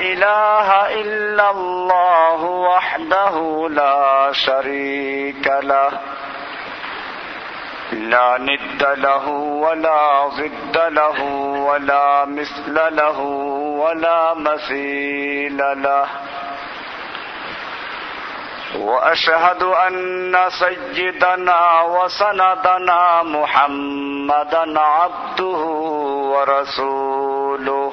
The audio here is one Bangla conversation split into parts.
إله إلا الله وحده لا شريك له. لا ند له ولا ضد له ولا مثل له ولا مثيل له. وأشهد أن سيدنا وسندنا محمدا عبده ورسوله.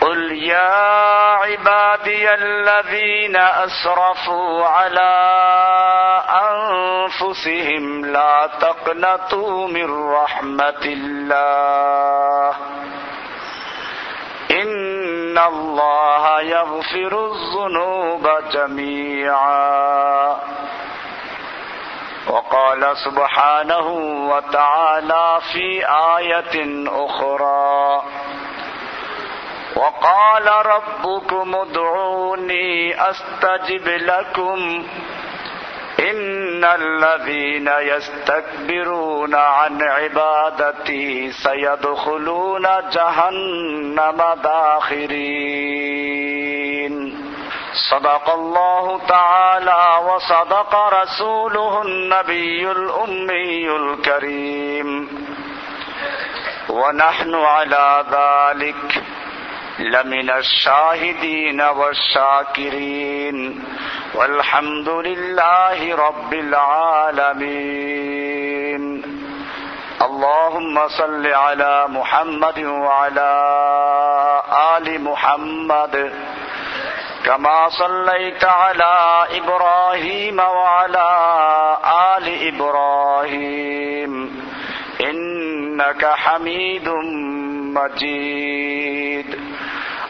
قل يا عبادي الذين أسرفوا على أنفسهم لا تقنطوا من رحمة الله. إن الله يغفر الذنوب جميعا. وقال سبحانه وتعالى في آية أخرى وقال ربكم ادعوني أستجب لكم إن الذين يستكبرون عن عبادتي سيدخلون جهنم داخرين. صدق الله تعالى وصدق رسوله النبي الأمي الكريم. ونحن على ذلك لمن الشاهدين والشاكرين والحمد لله رب العالمين. اللهم صل على محمد وعلى آل محمد كما صليت على إبراهيم وعلى آل إبراهيم. إنك حميد مجيد.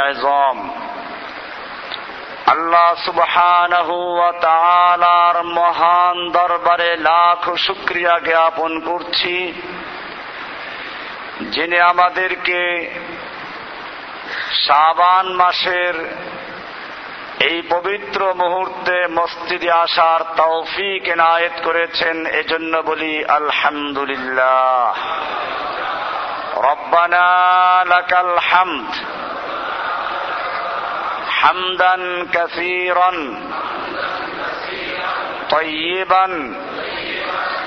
আজম আল্লাহ মহান দরবারে লাখ শুকরিয়া জ্ঞাপন করছি যিনি আমাদেরকে শাবান মাসের এই পবিত্র মুহূর্তে মসজিদে আসার তৌফিক এনায়েত করেছেন এজন্য বলি আলহামদুলিল্লাহ রব্বানা লাকাল হামদ হামদান কাসীরান طيبا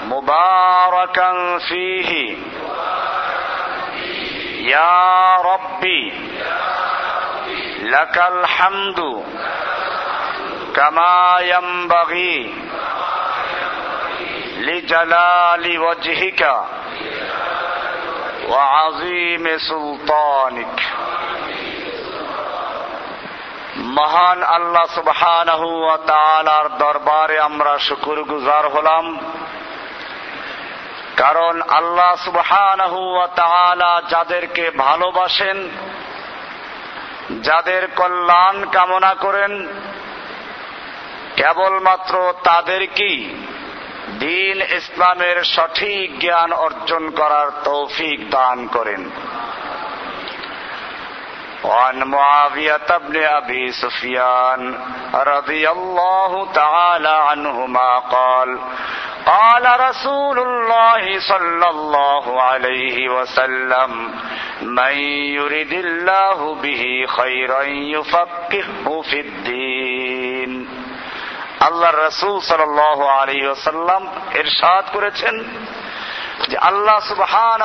مباركا فيه يا ربي لك الحمد كما ينبغي لجلال وجهك وعظيم سلطانك মহান আল্লাহ সুবহানাহু ওয়া তাআলার দরবারে আমরা শুকুর গুজার হলাম কারণ আল্লাহ সুবহানাহু ওয়া তাআলা যাদেরকে ভালোবাসেন যাদের কল্যাণ কামনা করেন কেবলমাত্র তাদেরকেই দিন ইসলামের সঠিক জ্ঞান অর্জন করার তৌফিক দান করেন وعن معاوية بن أبي سفيان رضي الله تعالى عنهما قال قال رسول الله صلى الله عليه وسلم من يرد الله به خيرا يفقهه في الدين আল্লাহ রসুল সাল আলী ওসাল্লাম এরশাদ করেছেন যে আল্লাহ সুবহান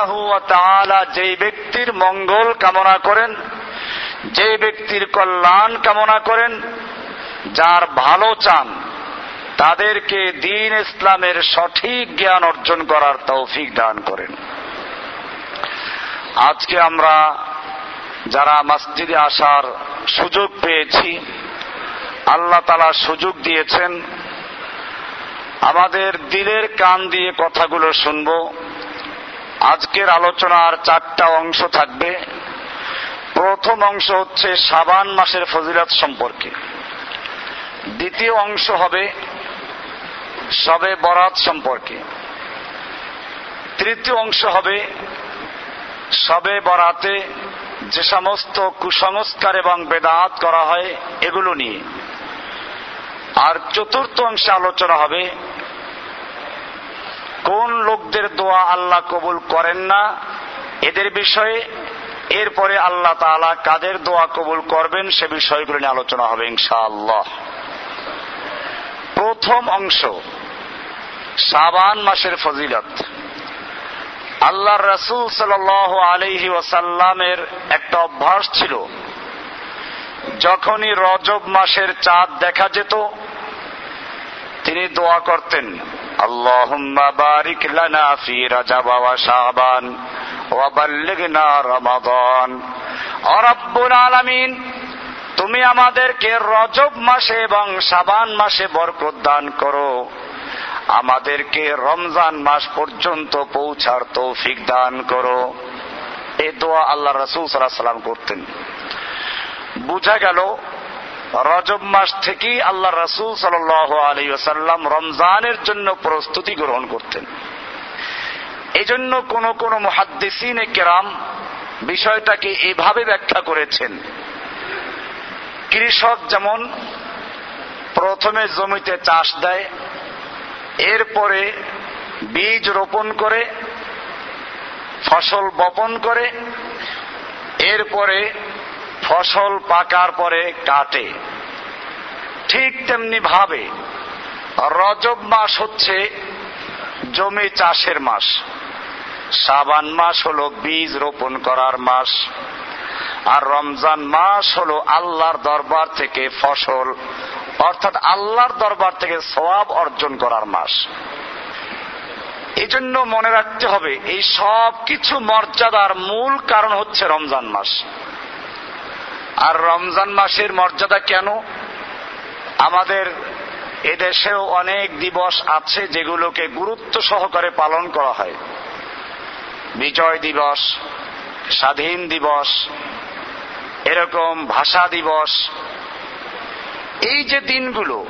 যেই ব্যক্তির মঙ্গল কামনা করেন যে ব্যক্তির কল্যাণ কামনা করেন, যার ভালো চান, তাদেরকে দিন ইসলামের সঠিক জ্ঞান অর্জন করার তৌফিক দান করেন। আজকে আমরা যারা মসজিদে আসার সুযোগ পেয়েছি আল্লাহ তালা সুযোগ দিয়েছেন। আমাদের দিলের কান দিয়ে কথাগুলো শুনব। আজকের আলোচনার চারটা অংশ থাকবে। প্রথম অংশ হচ্ছে সাবান মাসের ফজিলত সম্পর্কে। দ্বিতীয় অংশ হবে সবে বরাত সম্পর্কে। তৃতীয় অংশ হবে সবে বরাতে যে সমস্ত কুসংস্কার এবং বেদাত করা হয় এগুলো নিয়ে। আর চতুর্থ অংশে আলোচনা হবে, কোন লোকদের দোয়া আল্লাহ কবুল করেন না, এদের বিষয়ে, এরপরে আল্লাহ তালা কাদের দোয়া কবুল করবেন সে বিষয়গুলো নিয়ে আলোচনা হবে ইনশাআল্লাহ। প্রথম অংশ, সাবান মাসের ফজিলত। আল্লাহ রসুল সাল আলহি ওসাল্লামের একটা অভ্যাস ছিল যখনই রজব মাসের চাঁদ দেখা যেত, তিনি দোয়া করতেন আলামিন, তুমি আমাদেরকে রজব মাসে এবং শাবান মাসে বরকত দান করো। আমাদেরকে রমজান মাস পর্যন্ত পৌঁছার তৌফিক দান করো। এ দোয়া আল্লাহ রসুল সাল্লাহ সাল্লাম করতেন। বুঝা গেল, রজব মাস থেকেই আল্লাহ রসুল সাল আলী সাল্লাম রমজানের জন্য প্রস্তুতি গ্রহণ করতেন। এই জন্য কোন কোন মহাদ্দেসিন কেরাম বিষয়টাকে এভাবে ব্যাখ্যা করেছেন। কৃষক যেমন প্রথমে জমিতে চাষ দেয়, এরপরে বীজ রোপণ করে, ফসল বপন করে, এরপরে ফসল পাকার পরে কাটে। ঠিক তেমনি ভাবে রজব মাস হচ্ছে জমি চাষের মাস। সাবান মাস হলো বীজ রোপণ করার মাস। আর রমজান মাস হলো আল্লাহর দরবার থেকে ফসল, অর্থাৎ আল্লাহর দরবার থেকে সবাব অর্জন করার মাস। এই জন্য মনে রাখতে হবে, এই সব কিছু মর্যাদার মূল কারণ হচ্ছে রমজান মাস। আর রমজান মাসের মর্যাদা কেন? আমাদের এদেশেও অনেক দিবস আছে যেগুলোকে গুরুত্ব সহকারে পালন করা হয়। বিজয় দিবস, স্বাধীন দিবস, এরকম ভাষা দিবস। এই যে দিনগুলো,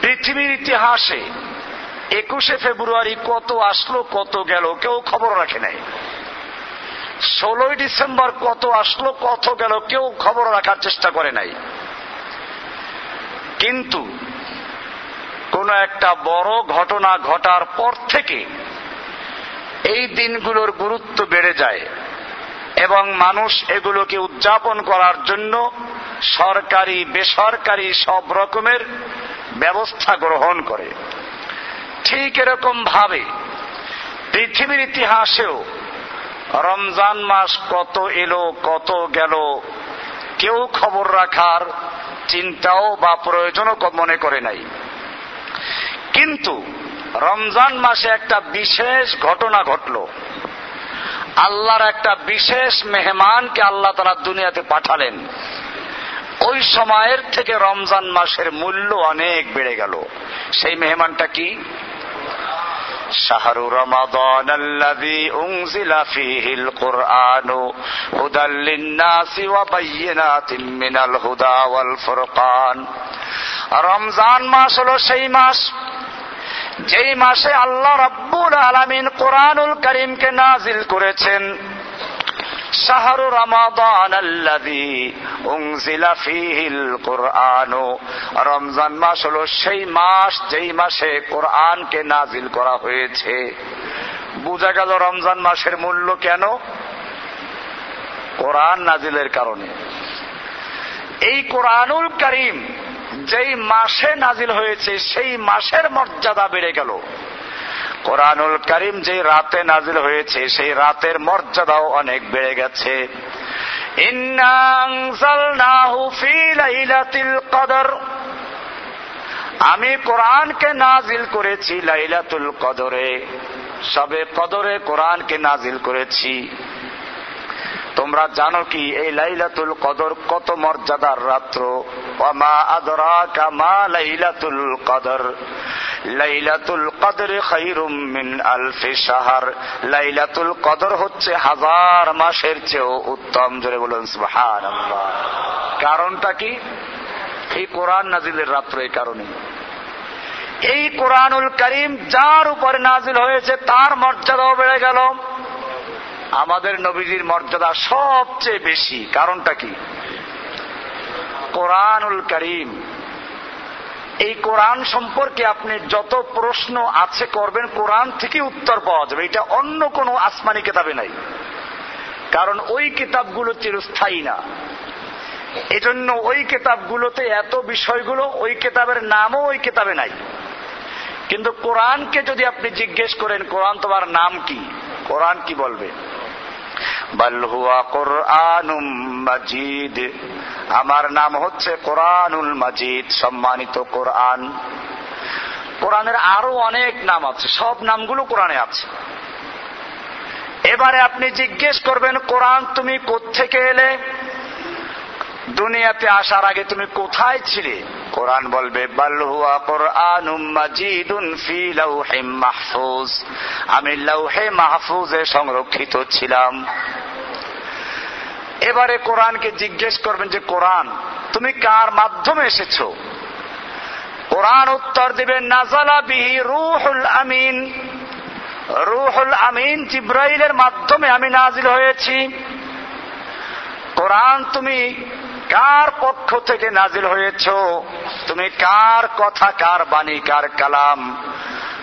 পৃথিবীর ইতিহাসে একুশে ফেব্রুয়ারি কত আসলো, কত গেল, কেউ খবর রাখে নাই। ষোলোই ডিসেম্বর কত আসলো, কত গেল, কেউ খবর রাখার চেষ্টা করে নাই। কিন্তু কোন একটা বড় ঘটনা ঘটার পর থেকে এই দিনগুলোর গুরুত্ব বেড়ে যায় এবং মানুষ এগুলোকে উদযাপন করার জন্য সরকারি, বেসরকারি সব রকমের ব্যবস্থা গ্রহণ করে। ঠিক এরকম ভাবে পৃথিবীর ইতিহাসেও রমজান মাস কত এলো, কত গেল, কেউ খবর রাখার চিন্তাও বা প্রয়োজনও মনে করে নাই। কিন্তু রমজান মাসে একটা বিশেষ ঘটনা ঘটল। আল্লাহর একটা বিশেষ মেহমানকে আল্লাহ তারা দুনিয়াতে পাঠালেন। ওই সময়ের থেকে রমজান মাসের মূল্য অনেক বেড়ে গেল। সেই মেহমানটা কি? شهر رمضان الذي أنزل فيه القرآن هدى للناس وبينات من الهدى والفرقان রমজান মাস হল সেই মাস যেই মাসে আল্লাহ রব্বুল আলমিন কোরআনুল করিমকে নাজিল করেছেন শাহরু রমাদান আল্লাযী উনজিলা ফীহিল রমজান মাস হলো সেই মাস, যেই মাসে কোরআনকে নাজিল করা হয়েছে। বোঝা গেল রমজান মাসের মূল্য কেন? কোরআন নাজিলের কারণে। এই কোরআনুল করিম যেই মাসে নাজিল হয়েছে, সেই মাসের মর্যাদা বেড়ে গেল। কোরআনুল করিম যে রাতে নাজিল হয়েছে, সেই রাতের মর্যাদাও অনেক বেড়ে গেছে। আমি কোরআনকে নাজিল করেছি লাইলাতুল কদরে। সবে কদরে কোরআনকে নাজিল করেছি। তোমরা জানো কি, এই লাইলাতুল কদর কত মর্যাদার রাত্র। অমা আদরা কামা লাইলাতুল কদর। লাইলাতুল কদর খাইরুম মিন আলফি সাহার লাইলাতুল কদর হচ্ছে হাজার মাসের চেয়েও উত্তম, জোরে বলুন সুবহান কারণটা কি? এই কোরআন নাজিলের রাত্র এই কারণে এই কোরআনুল করিম যার উপরে নাজিল হয়েছে, তার মর্যাদাও বেড়ে গেল। আমাদের নবীজির মর্যাদা সবচেয়ে বেশি। কারণটা কি? কোরআনুল করিম এই কোরআন সম্পর্কে আপনি যত প্রশ্ন আছে করবেন, কোরআন থেকে উত্তর পাওয়া যাবে। এটা অন্য কোনো আসমানি কিতাবে নাই। কারণ ওই কিতাবগুলো চিরস্থায়ী না। এজন্য ওই কিতাবগুলোতে এত বিষয়গুলো, ওই কিতাবের নামও ওই কিতাবে নাই। কিন্তু কোরআনকে যদি আপনি জিজ্ঞেস করেন, কোরআন তোমার নাম কি? কোরআন কি বলবে? আমার নাম হচ্ছে কোরআনুল মাজিদ, সম্মানিত কোরআন। কোরআনের আরও অনেক নাম আছে, সব নামগুলো কোরআনে আছে। এবারে আপনি জিজ্ঞেস করবেন, কোরআন তুমি কোথেকে এলে? দুনিয়াতে আসার আগে তুমি কোথায় ছিলে? কোরআন বলবে বাল্লুয়া কোরআন মাহফুজ। আমি মাহফুজে সংরক্ষিত ছিলাম। এবারে কোরআনকে জিজ্ঞেস করবেন যে, কোরআন, তুমি কার মাধ্যমে এসেছ? কোরআন উত্তর দিবেন নাজালা বিহি রুহুল আমিন। রুহুল আমিন জিব্রাইলের মাধ্যমে আমি নাজিল হয়েছি। কোরআন তুমি কার পক্ষ থেকে নাজিল হয়েছ? তুমি কার কথা, কার বাণী, কার কালাম?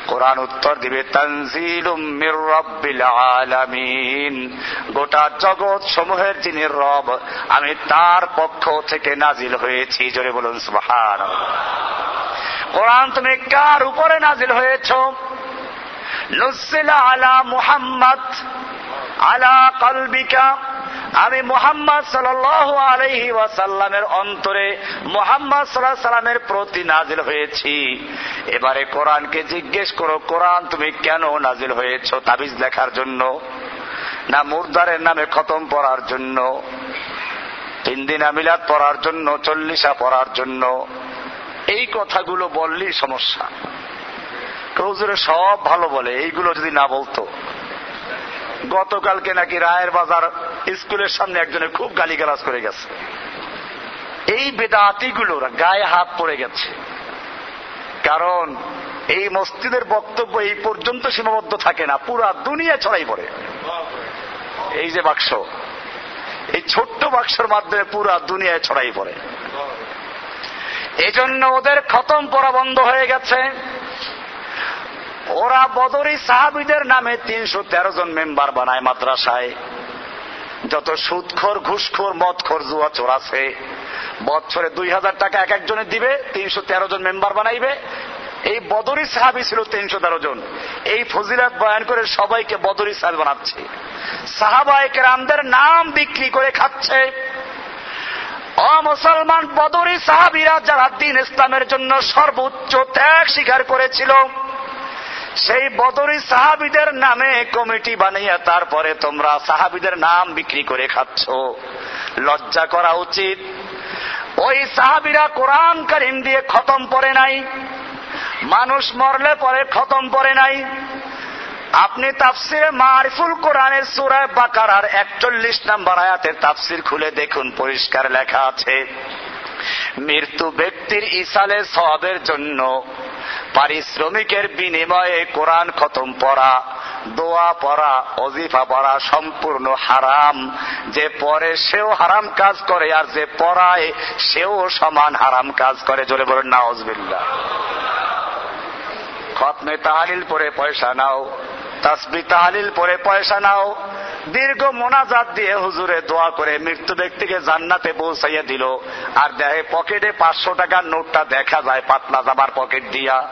কোরআন উত্তর দিবে আলামিন। গোটা জগৎ সমূহের যিনি রব, আমি তার পক্ষ থেকে নাজিল হয়েছি। জোরে বলুন সুবহান কোরআন তুমি কার উপরে নাজিল হয়েছ? আলা আলা আমি মোহাম্মদ আলহি ওয়াসাল্লামের অন্তরে মোহাম্মদ সাল্লাহ সাল্লামের প্রতি নাজিল হয়েছি। এবারে কোরআনকে জিজ্ঞেস করো, কোরআন তুমি কেন নাজিল হয়েছ তাবিজ দেখার জন্য? না মুরদারের নামে খতম পড়ার জন্য? তিন দিন আমিলাত পড়ার জন্য? চল্লিশা পড়ার জন্য? এই কথাগুলো বললেই সমস্যা। কৌজুরে সব ভালো বলে, এইগুলো যদি না বলতো। গতকালকে নাকি রায়ের বাজার স্কুলের সামনে একজনে খুব গালিগালাজ করে গেছে। এই বেদাতিগুলোর গায়ে হাত পড়ে গেছে। কারণ এই মসজিদের বক্তব্য এই পর্যন্ত সীমাবদ্ধ থাকে না, পুরা দুনিয়া ছড়াই পড়ে। এই যে বাক্স, এই ছোট্ট বাক্সর মাধ্যমে পুরা দুনিয়ায় ছড়াই পড়ে। এজন্য ওদের খতম করা বন্ধ হয়ে গেছে। ওরা বদরি সাহাবিদের নামে তিনশো তেরো জন মেম্বার বানায় মাদ্রাসায়। যত সুদখোর, ঘুষখোর, মদখোর জুয়া চোর আছে বছরে দুই হাজার টাকা এক একজনের দিবে, তিনশো তেরো জন মেম্বার বানাইবে। এই বদরি সাহাবি ছিল তিনশো তেরো জন। এই ফজিলাত বয়ান করে সবাইকে বদরি সাহাবি বানাচ্ছে। সাহাবায়ক রামদের নাম বিক্রি করে খাচ্ছে। অ মুসলমান বদরি সাহাবিরা যারা দিন ইসলামের জন্য সর্বোচ্চ ত্যাগ স্বীকার করেছিল সেই বদরি সাহাবিদের নামে কমিটি বানিয়ে তারপরে তোমরা সাহাবিদের নাম বিক্রি করে খাচ্ছ। লজ্জা করা উচিত। ওই সাহাবিরা কোরআন কারিম দিয়ে খতম পড়ে নাই। মানুষ মরলে পরে খতম পড়ে নাই। আপনি তাফসিরে মারিফুল কোরআনের সুরায় বাকারার একচল্লিশ নাম্বার আয়াতের তাফসির খুলে দেখুন, পরিষ্কার লেখা আছে। মৃত্যু ব্যক্তির ইসালে সবের জন্য পারিশ্রমিকের বিনিময়ে কোরআন খতম পড়া, দোয়া পড়া অজিফা পড়া সম্পূর্ণ হারাম। যে পরে সেও হারাম কাজ করে আর যে পড়ায় সেও সমান হারাম কাজ করে। জোরে বলেন না অজবিল্লা খতমে তাহালিল পরে পয়সা নাও। তাসবি তাহালিল পরে পয়সা নাও। দীর্ঘ মোনাজাত দিয়ে হুজুরে দোয়া করে মৃত্যু ব্যক্তিকে জান্নাতে পৌঁছাইয়া দিল। আর দেখে পকেটে পাঁচশো টাকার নোটটা দেখা যায় পাতলা জামার পকেট দিয়া।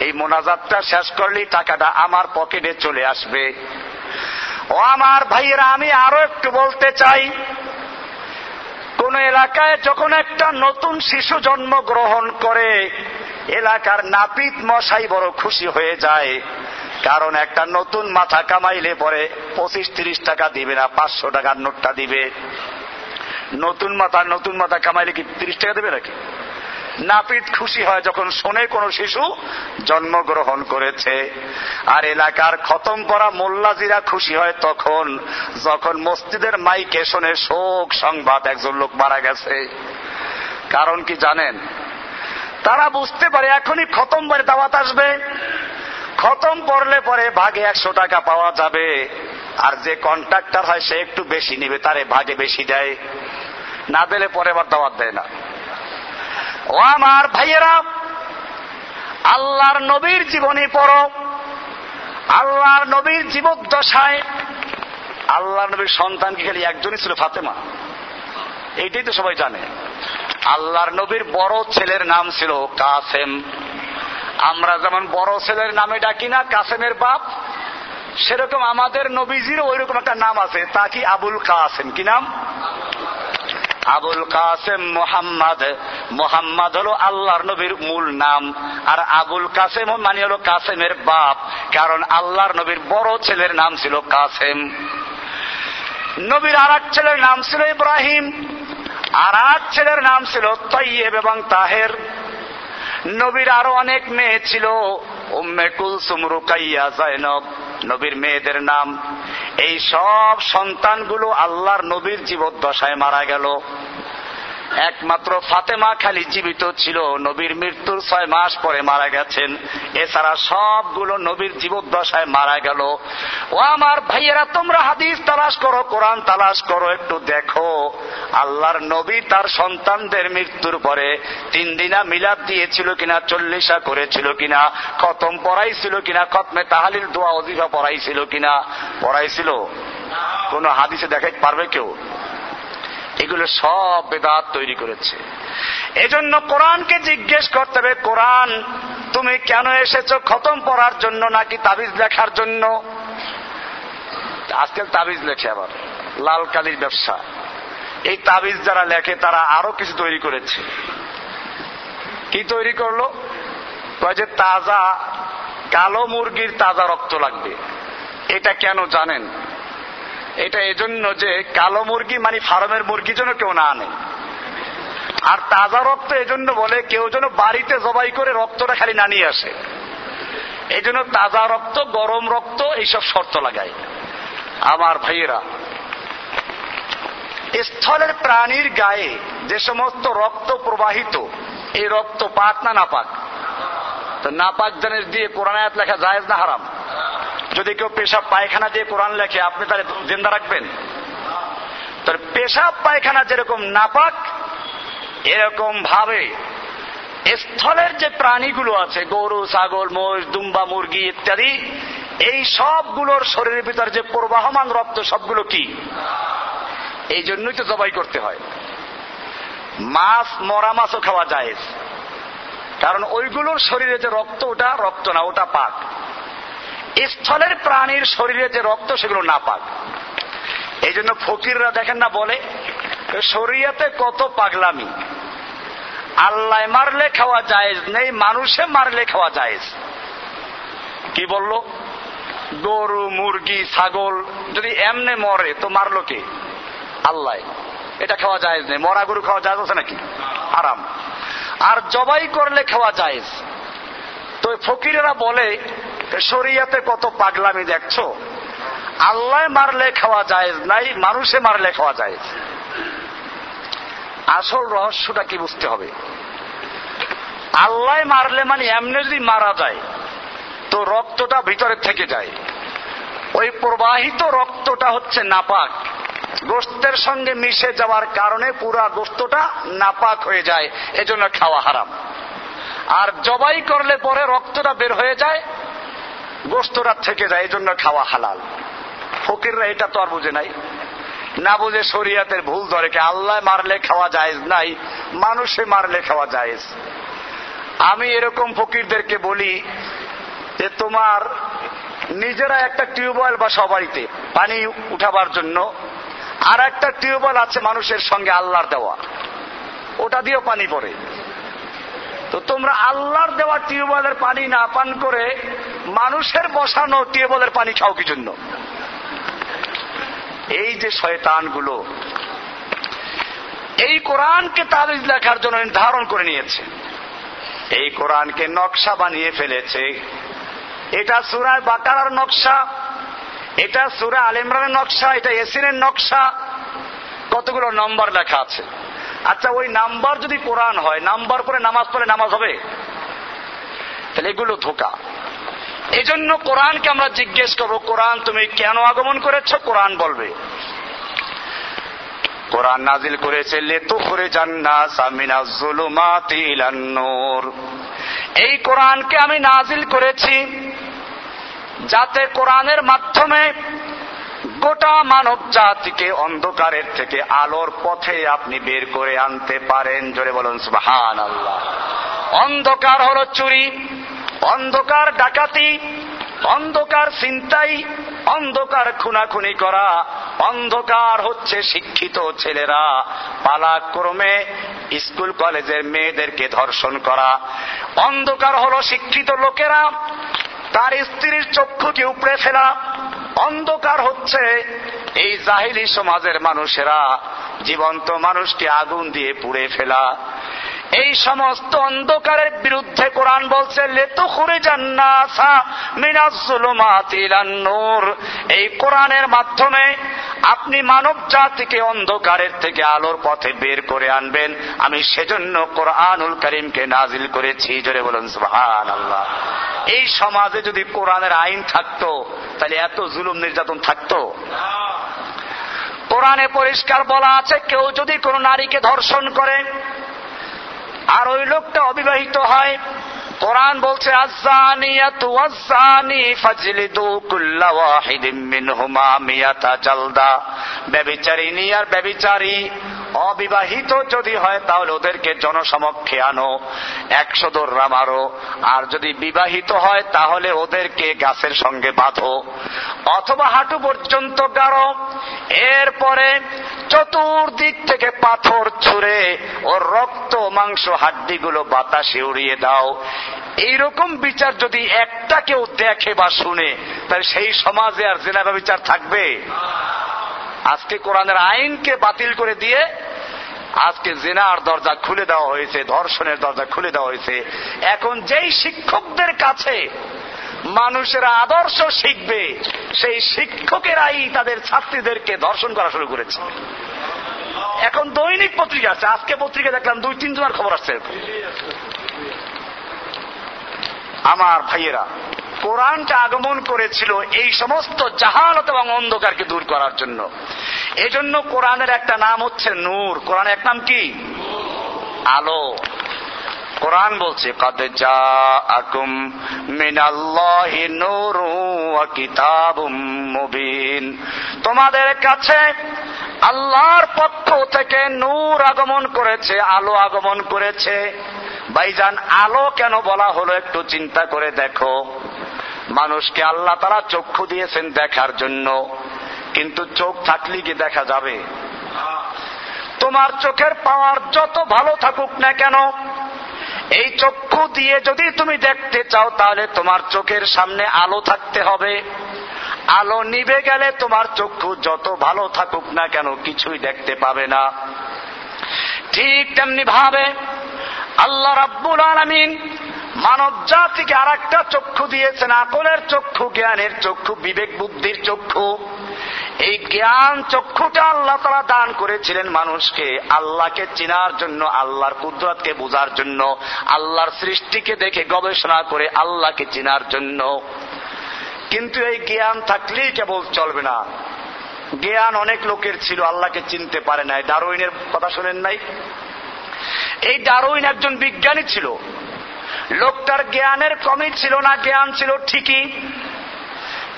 এই মোনাজাতটা শেষ করলেই টাকাটা আমার পকেটে চলে আসবে। ও আমার ভাইয়েরা, আমি আরও একটু বলতে চাই। কোন এলাকায় যখন একটা নতুন শিশু জন্ম গ্রহণ করে, এলাকার নাপিত মশাই বড় খুশি হয়ে যায়। কারণ একটা নতুন মাথা কামাইলে পরে পঁচিশ, তিরিশ টাকা দিবে না, পাঁচশো টাকার নোটটা দিবে। নতুন মাথা নতুন মাথা কামাইলে কি তিরিশ টাকা দেবে নাকি? নাপিত খুশি হয় যখন শোনে কোন শিশু জন্মগ্রহণ করেছে। আর এলাকার খতম করা মোল্লাজিরা খুশি হয় তখন, যখন মসজিদের মাইকে শোনে শোক সংবাদ একজন লোক মারা গেছে। কারণ কি জানেন? তারা বুঝতে পারে এখনই খতম বারে দাওয়াত আসবে। খতম পড়লে পরে ভাগে একশো টাকা পাওয়া যাবে। আর যে কন্ট্রাক্টর হয়, সে একটু বেশি নিবে, তারে ভাগে বেশি দেয়। না দিলে পরে আবার দাওয়াত দেয় না। ও আমার ভাইয়েরা, আল্লাহর নবীর জীবনী পড়ো। আল্লাহর নবীর জীবদ্দশায় আল্লাহ নবীর সন্তানকে খালি একজনই ছিল ফাতেমা। এইটাই তো সবাই জানে। আল্লাহর নবীর বড় ছেলের নাম ছিল কাসেম। আমরা যেমন বড় ছেলের নামে ডাকি না, কাসেমের বাপ, সেরকম আমাদের নবীজির ওই রকম একটা নাম আছে, তা কি আবুল কাসেম? কি নাম? আবুল কাসেম মোহাম্মদ। মোহাম্মদ হলো আল্লাহর নবীর মূল নাম, আর আবুল কাসেম মানে হলো কাসেমের বাপ, কারণ আল্লাহর নবীর বড় ছেলের নাম ছিল কাসেম। নবীর আর ছেলের নাম ছিল ইব্রাহিম আর ছেলের নাম ছিল তৈয়েব এবং তাহের। নবীর আরও অনেক মেয়ে ছিল। উম্মে কুলসুম, রুকাইয়া জয়নব নবীর মেয়েদের নাম। এই সব সন্তানগুলো আল্লাহর নবীর জীবদ্দশায় মারা গেল। একমাত্র ফাতেমা খালি জীবিত ছিল। নবীর মৃত্যুর ছয় মাস পরে মারা গেছেন। এছাড়া সবগুলো নবীর জীবদ্দশায় মারা গেল। ও আমার ভাইয়েরা, তোমরা হাদিস তালাশ করো, কোরআন তালাশ করো, একটু দেখো। আল্লাহর নবী তার সন্তানদের মৃত্যুর পরে তিন দিনা মিলাদ দিয়েছিল কিনা, চল্লিশা করেছিল কিনা, খতম পড়াইছিল কিনা, খতমে তাহালিল দোয়া অজিফা পড়াইছিল কিনা, পড়াইছিল? কোন হাদিসে দেখাই পারবে কেউ? এগুলো সব বেদাত তৈরি করেছে। এজন্য কোরআনকে জিজ্ঞেস করতে হবে, কোরআন, তুমি কেন এসেছ? খতম পড়ার জন্য নাকি তাবিজ লেখার জন্য? আজকাল তাবিজ লেখে আবার, লাল কালির ব্যবসা। এই তাবিজ যারা লেখে, তারা আরও কিছু তৈরি করেছে। কি তৈরি করল? যে তাজা, কালো মুরগির তাজা রক্ত লাগবে। এটা কেন জানেন? এটা এজন্য যে কালো মুরগি মানে ফার্মের মুরগি যেন কেউ না আনে। আর তাজা রক্ত এজন্য বলে কেউ যেন বাড়িতে জবাই করে রক্তটা খালি না নিয়ে আসে। এই জন্য তাজা রক্ত, গরম রক্ত এইসব শর্ত লাগায়। আমার ভাইয়েরা, স্থলের প্রাণীর গায়ে যে সমস্ত রক্ত প্রবাহিত, এই রক্ত পাক না নাপাক? তো নাপাক জানের দিয়ে কোরআন লেখা জায়েজ না হারাম? যদি কেউ পেশাব পায়খানা দিয়ে কোরআন লেখে, আপনি তাহলে জিন্দা রাখবেন? তার পেশাব পায়খানা যেরকম নাপাক, এরকম ভাবে স্থলের যে প্রাণীগুলো আছে, গরু, ছাগল মোষ দুম্বা, মুরগি ইত্যাদি, এই সবগুলোর শরীরের ভিতর যে প্রবাহমান রক্ত, সবগুলো কি? এই জন্যই তো জবাই করতে হয়। মাছ, মরা মাছও খাওয়া যায় কারণ ওইগুলোর শরীরে যে রক্ত, ওটা রক্ত না, ওটা পাক। স্থলের প্রাণীর শরীরে যে রক্ত, সেগুলো না পাক। এই জন্য ফকিররা দেখেন না, বলে, শরীয়তে কত পাগলামি। আল্লাহ মারলে খাওয়া যায় নেই, মানুষে মারলে খাওয়া যায় কি বলল? গরু, মুরগি, ছাগল, যদি এমনে মরে, তো মারলো কে? আল্লাহ। এটা খাওয়া যায় নেই। মরা গরু খাওয়া যায় আছে নাকি? আরাম আর জবাই করলে খাওয়া যায় তো ফকিরেরা বলে শরিয়াতে কত পাগলামি দেখছ? আল্লাহ মারলে খাওয়া যায় নাই, মানুষে মারলে খাওয়া যায় আসল রহস্যটা কি বুঝতে হবে? আল্লাহ মারলে মানে এমনি যদি মারা যায়, তো রক্তটা ভিতরে থেকে যায়। ওই প্রবাহিত রক্তটা হচ্ছে নাপাক। গোস্তের সঙ্গে মিশে যাওয়ার কারণে পুরা গোস্তটা নাপাক হয়ে যায়, এজন্য খাওয়া হারাম। আর জবাই করলে পরে রক্তটা বের হয়ে যায় গোস্তটা থেকে যায় এই জন্য খাওয়া হালাল। ফকিররা এটা তো আর বুঝে নাই। না বুঝে শরিয়াতের ভুল ধরে কে আল্লাহ মারলে খাওয়া যায় নাই, মানুষে মারলে খাওয়া যায় আমি এরকম ফকিরদেরকে বলি যে তোমার নিজেরা একটা টিউবওয়েল বা সবারিতে পানি উঠাবার জন্য আর একটা টিউবওয়েল আছে মানুষের সঙ্গে আল্লাহর দেওয়া। ওটা দিয়েও পানি পড়ে। তো তোমরা আল্লাহর দেওয়া টিউবওয়েলের পানি না পান করে মানুষের বসানো টিউবওয়েলের পানি খাও কি জন্য? এই যে শয়তানগুলো এই কোরআনকে তাবিজ লেখার জন্য নির্ধারণ করে নিয়েছে। এই কোরআনকে নকশা বানিয়ে ফেলেছে। এটা সুরায় বাকারার নকশা, এটা সুরা আল ইমরানের নকশা, এটা এসিনের নকশা, কতগুলো নম্বর লেখা আছে। আচ্ছা ওই নাম্বার যদি কোরআন হয়, নাম্বার করে নামাজ পড়ে নামাজ হবে? তাহলে এগুলো ধোকা। এই জন্য কোরআনকে আমরা জিজ্ঞেস করব, কোরআন তুমি কেন আগমন করেছ? কোরআন বলবে। কোরআন নাজিল করেছে লেতু করে জান্নার এই কোরআনকে আমি নাজিল করেছি যাতে কোরআনের মাধ্যমে গোটা মানব জাতিকে অন্ধকারের থেকে আলোর পথে আপনি বের করে আনতে পারেন। জোরে বলুন সুবাহান আল্লাহ অন্ধকার হল চুরি, অন্ধকার ডাকাতি, অন্ধকার চিন্তাই অন্ধকার খুনাখুনি করা, অন্ধকার হচ্ছে শিক্ষিত ছেলেরা, পালাক্রমে স্কুল কলেজের মেয়েদেরকে ধর্ষণ করা। অন্ধকার হল শিক্ষিত লোকেরা, তার স্ত্রীর চক্ষুকে উপড়ে ফেলা অন্ধকার হচ্ছে। এই জাহিলি সমাজের মানুষেরা জীবন্ত মানুষকে আগুন দিয়ে পুড়ে ফেলা। এই সমস্ত অন্ধকারের বিরুদ্ধে কোরআন বলছে লেতুখুরে নূর এই কোরআনের মাধ্যমে আপনি মানব জাতিকে অন্ধকারের থেকে আলোর পথে বের করে আনবেন। আমি সেজন্য কোরআনুল করিমকে নাজিল করেছি। জোরে বলুন সুহান আল্লাহ এই সমাজে যদি কোরআনের আইন থাকতো, তাহলে এত জুলুম নির্যাতন থাকতো? কোরআনে পরিষ্কার বলা আছে, কেউ যদি কোনো নারীকে ধর্ষণ করে, আর ওই লোকটা অবিবাহিত হয় কোরআন বলছে অবিবাহিত যদি হয়, তাহলে ওদেরকে জনসমক্ষে আনো, একশো দোররা মারো। আর যদি বিবাহিত হয়, তাহলে ওদেরকে গাছের সঙ্গে বাঁধো। অথবা হাঁটু পর্যন্ত গাড়ো। এরপরে চতুর্দিক থেকে পাথর ছুঁড়ে ওর রক্ত, মাংস, হাড্ডিগুলো বাতাসে উড়িয়ে দাও। এইরকম বিচার যদি একটা কেউ দেখে বা শুনে, তাহলে সেই সমাজে আর জেনাবা বিচার থাকবে? আজকে কোরআনের আইনকে বাতিল করে দিয়ে, আজকে জেনার দরজা খুলে দেওয়া হয়েছে, ধর্ষণের দরজা খুলে দেওয়া হয়েছে। এখন যেই শিক্ষকদের কাছে মানুষেরা আদর্শ শিখবে, সেই শিক্ষকেরাই তাদের ছাত্রীদেরকে ধর্ষণ করা শুরু করেছে। এখন দৈনিক পত্রিকা আছে, আজকে পত্রিকা দেখলাম দুই তিন জনের খবর আসছে আমার ভাইয়েরা, কোরআনটা আগমন করেছিল এই সমস্ত জাহালত এবং অন্ধকারকে দূর করার জন্য। এজন্য কোরআনের একটা নাম হচ্ছে নূর। কোরআনের এক নাম কি? আলো। কোরআন বলছে, কদ যা আকুম মিনাল্লাহি নূরু ওয়া কিতাবুম মুবিন। তোমাদের কাছে আল্লাহর পক্ষ থেকে নূর আগমন করেছে, আলো আগমন করেছে। ভাইজান, আলো কেন বলা হলো একটু চিন্তা করে দেখো। মানুষকে আল্লাহ তারা চক্ষু দিয়েছেন দেখার জন্য। কিন্তু চোখ থাকলে কি দেখা যাবে? তোমার চোখের পাওয়ার যত ভালো থাকুক না কেন, এই চক্ষু দিয়ে যদি তুমি দেখতে চাও, তাহলে তোমার চোখের সামনে আলো থাকতে হবে। আলো নিভে গেলে তোমার চক্ষু যত ভালো থাকুক না কেন, কিছুই দেখতে পাবে না। ঠিক তেমনি ভাবে আল্লাহ রাব্বুল আলমিন মানব জাতিকে আর একটা চক্ষু দিয়েছেন, আকলের চক্ষু, জ্ঞানের চক্ষু, বিবেক বুদ্ধির চক্ষু। এই জ্ঞান চক্ষুটা আল্লাহ তারা দান করেছিলেন মানুষকে, আল্লাহকে চেনার জন্য, আল্লাহর কুদরতকে বোঝার জন্য, আল্লাহর সৃষ্টিকে দেখে গবেষণা করে আল্লাহকে চেনার জন্য। কিন্তু এই জ্ঞান থাকলেই কেবল চলবে না। জ্ঞান অনেক লোকের ছিল, আল্লাহকে চিনতে পারে নাই। ডারুইনের কথা শোনেন নাই? এই ডারুইন একজন বিজ্ঞানী ছিল। লোকটার জ্ঞানের কমই ছিল না, জ্ঞান ছিল ঠিকই।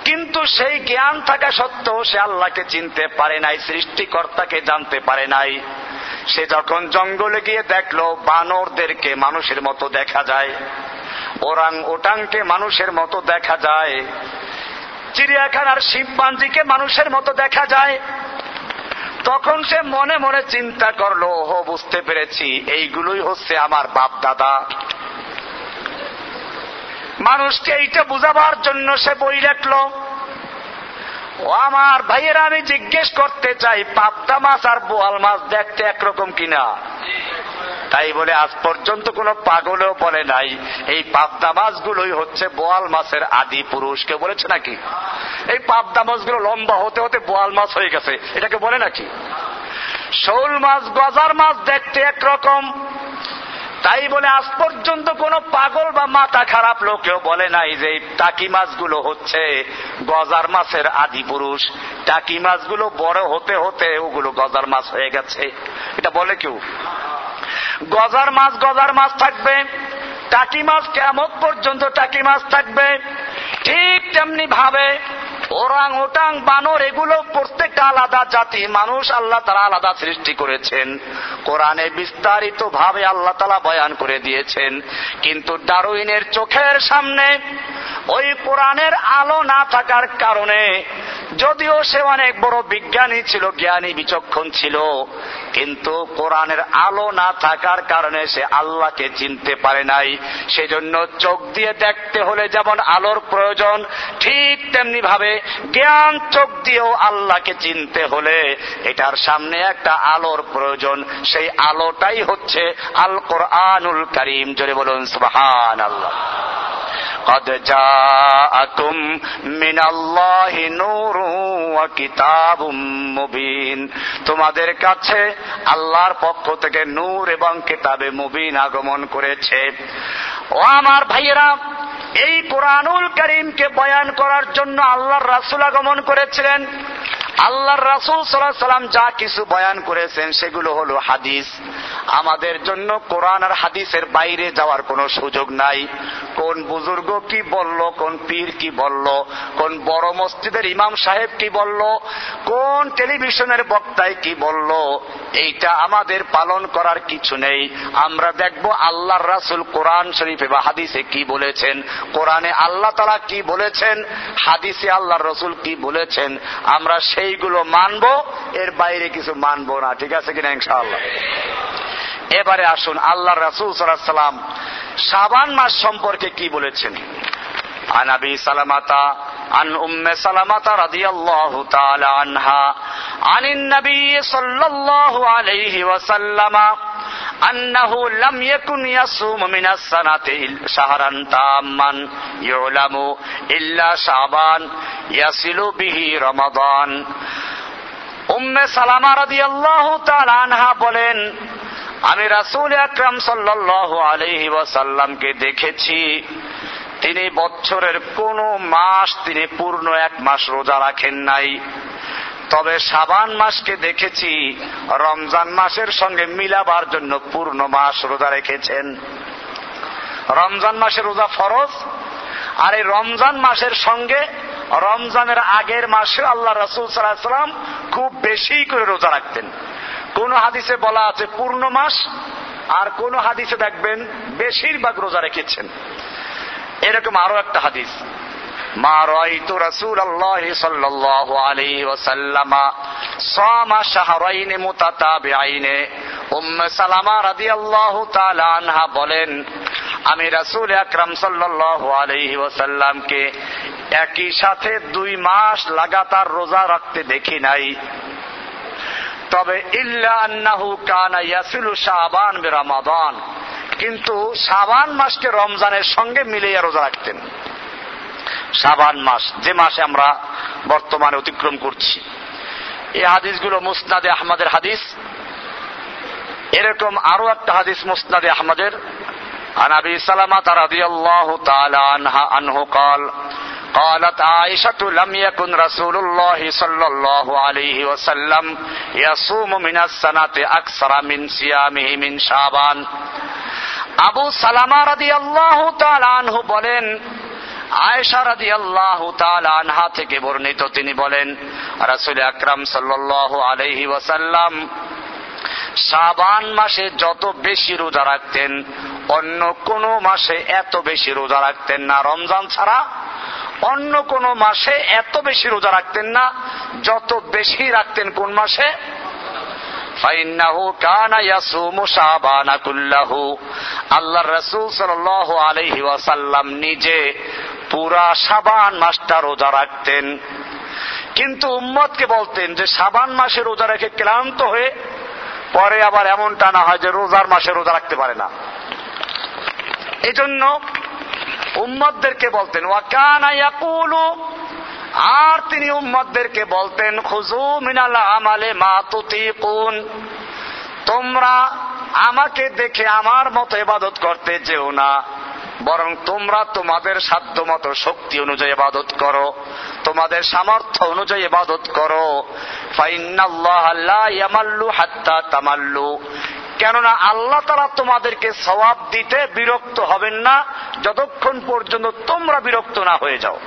কিন্তু সেই জ্ঞান থাকা সত্ত্বেও সে আল্লাহকে চিনতে পারে নাই, সৃষ্টিকর্তাকে জানতে পারে নাই। সে যখন জঙ্গলে গিয়ে দেখল, বানরদেরকে মানুষের মতো দেখা যায়। ওরাং ওটাংকে মানুষের মতো দেখা যায়। চিড়িয়াখানার শিবপাঞ্জিকে মানুষের মতো দেখা যায়। তখন সে মনে মনে চিন্তা করল ও বুঝতে পেরেছি, এইগুলোই হচ্ছে আমার বাপ দাদা মানুষকে এইটা বুঝাবার জন্য সে বই লেখল ও আমার ভাইয়েরা, আমি জিজ্ঞেস করতে চাই, পাবদা মাছ আর বোয়াল মাছ দেখতে একরকম কিনা? তাই বলে আজ পর্যন্ত কোন পাগলেও বলে নাই, এই পাবদা মাছগুলোই হচ্ছে বোয়াল মাছের আদি পুরুষ। কেউ বলেছে নাকি? এই পাবদা মাছগুলো লম্বা হতে হতে বোয়াল মাছ হয়ে গেছে, এটাকে বলে নাকি? শোল মাছ, গজার মাছ দেখতে একরকম। তাই বলে আজ পর্যন্ত কোন পাগল বা মাথা খারাপ লোকেও বলে নাই যে টাকি মাছগুলো হচ্ছে গজার মাছের আদি পুরুষ। টাকি মাছগুলো বড় হতে হতে ওগুলো গজার মাছ হয়ে গেছে। এটা বলে কেউ? গজার মাছ গজার মাছ থাকবে। টাকি মাছ কেমন পর্যন্ত টাকি মাছ থাকবে? ঠিক তেমনি ভাবে ওরাং ওটাং বানর, এগুলো প্রত্যেকটা আলাদা জাতি। মানুষ আল্লাহ তারা আলাদা সৃষ্টি করেছেন। কোরআনে বিস্তারিত ভাবে আল্লাহ তালা বয়ান করে দিয়েছেন। কিন্তু ডারুইনের চোখের সামনে ওই কোরআনের আলো না থাকার কারণে যদিও সে অনেক বড় বিজ্ঞানী ছিল, জ্ঞানী বিচক্ষণ ছিল, কিন্তু কোরআনের আলো না থাকার কারণে সে আল্লাহকে চিনতে পারে নাই। সেজন্য চোখ দিয়ে দেখতে হলে যেমন আলোর প্রয়োজন, ঠিক তেমনি ভাবে জ্ঞান চোখ দিয়েও আল্লাহকে চিনতে হলে এটার সামনে একটা আলোর প্রয়োজন সেই আলোটাই হচ্ছে আল কোরআনুল করিম জোরে বলুন সুবাহান আল্লাহ قد جاءكم من الله نور وكتاب مبين তোমাদের কাছে আল্লাহর পক্ষ থেকে নূর এবং কিতাবে মুবিন আগমন করেছে ও আমার ভাইয়েরা এই কোরআনুল করিমকে বয়ান করার জন্য আল্লাহর রাসুল আগমন করেছিলেন। আল্লাহর রাসুল সাল্লাহ সাল্লাম যা কিছু বয়ান করেছেন সেগুলো হলো হাদিস। আমাদের জন্য কোরআন আর হাদিসের বাইরে যাওয়ার কোনো সুযোগ নাই। কোন বুজুর্গ কি বলল, কোন পীর কি বলল, কোন বড় মসজিদের ইমাম সাহেব কি বলল, কোন টেলিভিশনের বক্তায় কি বলল, এইটা আমাদের পালন করার কিছু নেই। আমরা দেখব আল্লাহর রাসুল কোরআন শরীফে বা হাদিসে কি বলেছেন, কোরআনে আল্লাহ তালা কি বলেছেন, হাদিসে আল্লাহর রসুল কি বলেছেন। আমরা সেইগুলো মানব, এর বাইরে কিছু মানব না। ঠিক আছে কিনা ইনশাআল্লাহ? এবারে আসুন আল্লাহ রাসুল সাল্লাহ সাল্লাম সাবান মাস সম্পর্কে কি বলেছেন? আনাবি সালামাতা عن أم سلمة رضي الله تعالى عنها عن النبي صلى الله عليه وسلم أنه لم يكن يصوم من السنة شهرا تاما يعلم إلا شعبان يصل به رمضان উম্মে সালামা রাদি আল্লাহ আনহা বলেন আমি রাসুল আকরাম সাল্লাহ আলহি ওয়াসাল্লামকে দেখেছি তিনি বছরের কোন মাস তিনি পূর্ণ এক মাস রোজা রাখেন নাই। তবে সাবান মাসকে দেখেছি, রমজান মাসের সঙ্গে মিলাবার জন্য পূর্ণ মাস রোজা রেখেছেন। রমজান মাসের রোজা ফরজ, আর এই রমজান মাসের সঙ্গে রমজানের আগের মাসে আল্লাহ রসুল সাল্লাম খুব বেশি করে রোজা রাখতেন। কোন হাদিসে বলা আছে পূর্ণ মাস, আর কোন হাদিসে দেখবেন বেশিরভাগ রোজা রেখেছেন। এরকম আরও একটা হাদিস। সাল্লাল্লাহু আলাইহি বলেন, আমি রাসুল আকরাম আলহি ওসাল্লামকে একই সাথে দুই মাস লাগাতার রোজা রাখতে দেখি নাই। তবে ইল্লা কানা ইয়াসিলু শাবান বিরামাদান। কিন্তু সাবান মাসকে রমজানের সঙ্গে মিলিয়ে রোজা রাখতেন। সাবান মাস, যে মাসে আমরা বর্তমানে অতিক্রম করছি। এই হাদিসগুলো মুসনাদে আহমদের হাদিস। এরকম আরও একটা হাদিস মুসনাদে আহমদের। عن ابي سلمة رضي الله تعالى عنها عنه قال قالت عائشة لم يكن رسول الله صلى الله عليه وسلم يصوم من السنة أكثر من صيامه من شعبان আবু সালামা রাদি আল্লাহ আনহু বলেন আয়েশা রাদি আল্লাহ আনহা থেকে বর্ণিত তিনি বলেন রাসুল আকরাম সাল্লাহ আলহি ওয়াসাল্লাম সাবান মাসে যত বেশি রোজা রাখতেন, অন্য কোন মাসে এত বেশি রোজা রাখতেন না। রমজান ছাড়া অন্য কোন মাসে এত বেশি রোজা রাখতেন না, যত বেশি রাখতেন কোন মাসে? নিজে পুরা সাবান মাসটা রোজা রাখতেন। কিন্তু উম্মতকে বলতেন যে সাবান মাসে রোজা রেখে ক্লান্ত হয়ে পরে আবার এমনটা না হয় যে রোজার মাসে রোজা রাখতে পারে না। এজন্য উম্মদদেরকে বলতেন ওয়াকানায়াকুলু আর তিনি উম্মদদেরকে বলতেন খুজু মিনাল আমালে মা তুতিকুন তোমরা আমাকে দেখে আমার মতো ইবাদত করতে যেও না। বরং তোমরা তোমাদের সাধ্য মতো শক্তি অনুযায়ী ইবাদত করো, তোমাদের সামর্থ্য অনুযায়ী ইবাদত করো। তামাল্লু। কেননা আল্লাহ তারা তোমাদেরকে সবাব দিতে বিরক্ত হবেন না, যতক্ষণ পর্যন্ত তোমরা বিরক্ত না হয়ে যাও।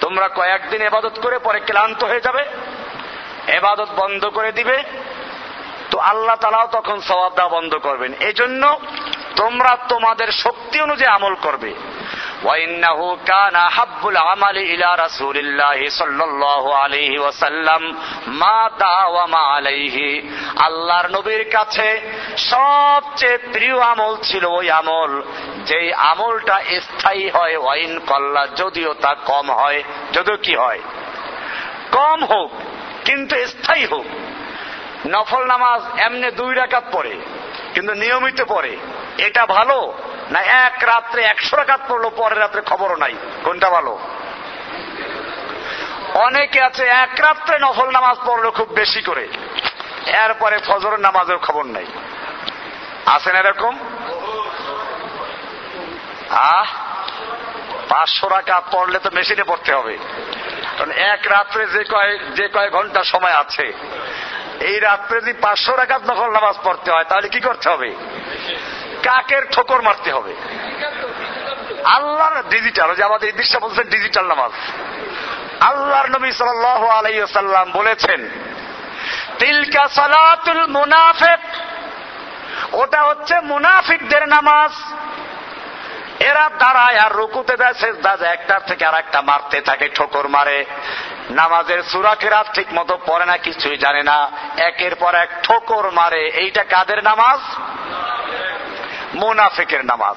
তোমরা কয়েকদিন এবাদত করে পরে ক্লান্ত হয়ে যাবে এবাদত বন্ধ করে দিবে তো আল্লাহ তালাও তখন সবাব দেওয়া বন্ধ করবেন এজন্য তোমরা তোমাদের শক্তি অনুযায়ী আমল করবে وإنه كان أحب العمل إلى رسول الله صلى الله عليه وسلم ما داوم عليه আল্লাহর নবীর কাছে সবচেয়ে প্রিয় আমল ছিল ওই আমল যে আমলটা স্থায়ী হয় ওয়াইন কল্লা যদিও তা কম হয় যদিও কি হয় কম হোক কিন্তু স্থায়ী হোক নফল নামাজ এমনি দুই রাকাত পড়ে, কিন্তু নিয়মিত পড়ে। এটা ভালো? না এক রাত্রে একশো রাকাত পড়ল, পরের রাত্রে খবরও নাই। কোনটা ভালো? অনেকে আছে, এক রাত্রে নফল নামাজ পড়ল খুব বেশি করে। এরপরে ফজরের নামাজের খবর নাই। আছেন এরকম? আহ? পাঁচশো রাকাত পড়লে তো মেশিনে পড়তে হবে। কারণ এক রাত্রে যে কয় যে কয় ঘণ্টা সময় আছে। এই রাত্রে যদি পাঁচশো রাকাত নকল নামাজ পড়তে হয়, তাহলে কি করতে হবে? কাকের ঠোকর মারতে হবে। আল্লাহর ডিজিটাল যে আমাদের দৃশ্য বলছেন ডিজিটাল নামাজ। আল্লাহর নবী সাল আলাইসাল্লাম বলেছেন, তিলকা সালাতুল মুনাফেক। ওটা হচ্ছে মুনাফিকদের নামাজ। এরা দাঁড়ায় আর রুকুতে দেয় শেষ দায়, একটার থেকে আর একটা মারতে থাকে, ঠোকর মারে। নামাজের সুরাকেরাত ঠিক মতো পড়ে না, কিছুই জানে না। একের পর এক ঠোকর মারে। এইটা কাদের নামাজ? মোনাফেকের নামাজ।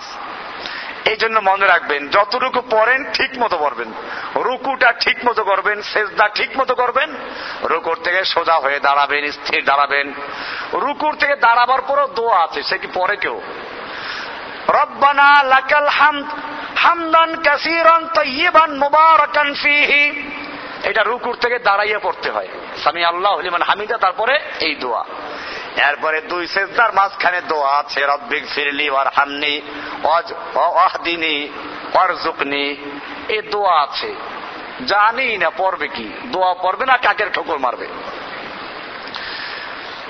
এই জন্য মনে রাখবেন, যতটুকু পড়েন ঠিক মতো পড়বেন। রুকুটা ঠিক মতো করবেন, সেজদা ঠিক মতো করবেন। রুকুর থেকে সোজা হয়ে দাঁড়াবেন, স্থির দাঁড়াবেন। রুকুর থেকে দাঁড়াবার পরও দোয়া আছে, সে কি পরে কেউ? রব্বানা লাকাল হামদ, হামদান কাসিরান তাইয়িবান মুবারাকান ফিহি। এটা রুকুর থেকে দাঁড়াইয়ে পড়তে হয়। স্বামী আল্লাহ লিমান হামিদা, তারপরে এই দোয়া। এরপরে দুই সেজদার মাঝখানে দোয়া আছে, রব্বিক ফিরলি ওয়ার হামনি অহদিনী অরজুকনি এই দোয়া আছে। জানি না পড়বে কি। দোয়া পড়বে না, কাকের ঠোকর মারবে?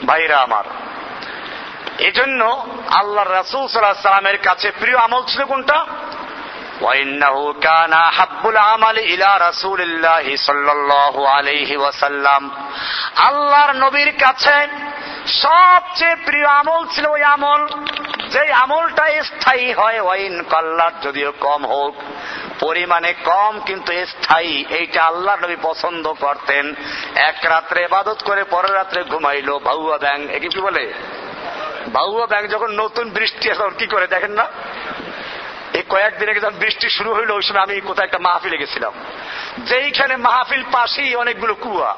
ভাইরা আমার, এজন্য আল্লাহ রাসুল সাল্লাহ সাল্লামের কাছে প্রিয় আমল ছিল কোনটা? وإنه كان أحب العمل إلى رسول الله صلى الله عليه وسلم আল্লাহর নবীর কাছে সবচেয়ে প্রিয় আমল ছিল ওই আমল যে আমলটা স্থায়ী হয় ওয়াইন কল্লার যদিও কম হোক পরিমাণে কম কিন্তু স্থায়ী এইটা আল্লাহ নবী পছন্দ করতেন এক রাত্রে এবাদত করে পরের রাত্রে ঘুমাইলো ভাউয়া ব্যাং একে কি বলে বাহুয়া ব্যাংক যখন নতুন বৃষ্টি এখন কি করে দেখেন না এই কয়েকদিন আগে যখন বৃষ্টি শুরু হইল, ওই সময় আমি কোথায় একটা মাহফিলে গেছিলাম। যেইখানে মাহফিল পাশেই অনেকগুলো কুয়া।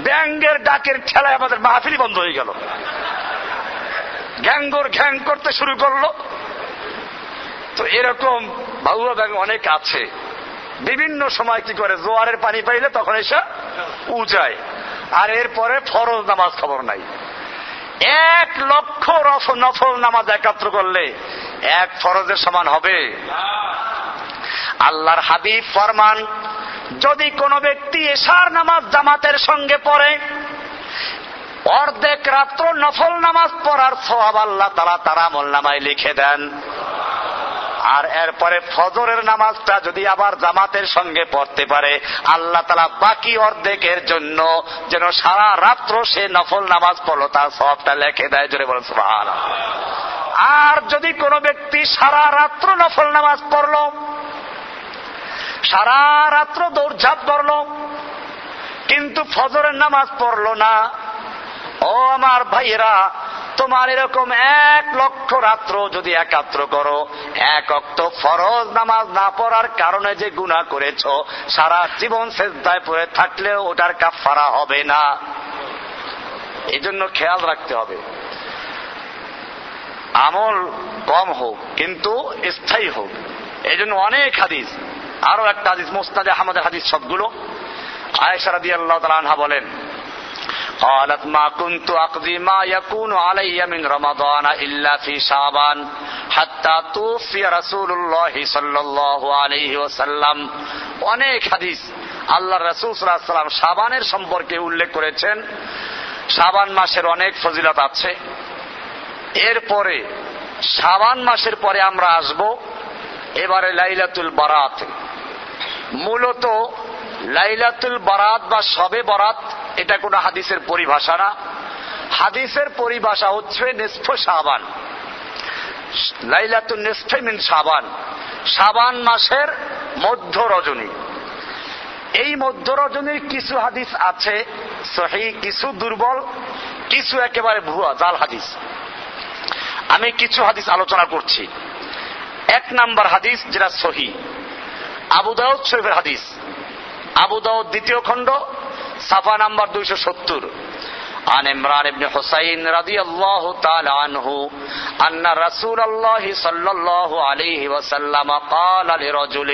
ব্যাঙ্গের ডাকের ঠেলায় আমাদের মাহফিলই বন্ধ হয়ে গেল। ঘ্যাঙ্গর ঘ্যাং করতে শুরু করল। তো এরকম বাবুয়া ব্যাঙ্গ অনেক আছে। বিভিন্ন সময় কি করে জোয়ারের পানি পাইলে তখন এসে উজায়। আর এরপরে ফরজ নামাজ খবর নাই। এক লক্ষ নফল নামাজ একাত্র করলে এক ফরজের সমান হবে। আল্লাহর হাবিব ফরমান, যদি কোনো ব্যক্তি এশার নামাজ জামাতের সঙ্গে পড়ে, অর্ধেক রাত্র নফল নামাজ পড়ার সব আল্লাহ তারা তারা মোল্লামায় লিখে দেন। আর এরপরে ফজরের নামাজটা যদি আবার জামাতের সঙ্গে পড়তে পারে, আল্লাহ তালা বাকি অর্ধেকের জন্য যেন সারা রাত্র সে নফল নামাজ পড়ল, তার সবটা লেখে দেয়, জোরে বলেন আর যদি কোনো ব্যক্তি সারা রাত্র নফল নামাজ পড়ল, সারা রাত্র দৌড়ঝাঁপ করল কিন্তু ফজরের নামাজ পড়ল না ও আমার ভাইয়েরা, তোমার এরকম এক লক্ষ রাত্র যদি একাত্র করো, এক অক্ত ফরজ নামাজ না পড়ার কারণে যে গুণা করেছ, সারা জীবন শেষদায় পড়ে থাকলেও ওটার কাফারা হবে না। এই জন্য খেয়াল রাখতে হবে। আমল কম হোক, কিন্তু স্থায়ী হোক। এই জন্য অনেক হাদিস আরও একটা হাদিস মোস্তাদে আহমদের হাদিস সবগুলো। আয়েশারা দিয়ে আল্লাহ তালা বলেন قالت ما كنت أقضي ما يكون علي من رمضان إلا في شعبان حتى توفي رسول الله صلى الله عليه وسلم অনেক হাদিস আল্লাহ রসুল সাল্লাম সাবানের সম্পর্কে উল্লেখ করেছেন সাবান মাসের অনেক ফজিলত আছে এরপরে সাবান মাসের পরে আমরা আসব এবারে লাইলাতুল বারাত মূলত লাইলাতুল বারাত বা সবে বরাত এটা কোনো হাদিসের পরিভাষা না। হাদিসের পরিভাষা হচ্ছে নিষ্ফ সাবান লাইলাতুল নিষ্ফে মিন সাবান সাবান মাসের মধ্য রজনী। এই মধ্য রজনীর কিছু হাদিস আছে, সহি, কিছু দুর্বল, কিছু একেবারে ভুয়া, জাল হাদিস। আমি কিছু হাদিস আলোচনা করছি। এক নাম্বার হাদিস যেটা সহি, আবু শরীফের হাদিস। আবু দ্বিতীয় খণ্ড সাফা নাম্বার দুইশো সত্তর عن عمران بن حسين رضي الله تعالى عنه أن رسول الله صلى الله عليه وسلم قال لرجل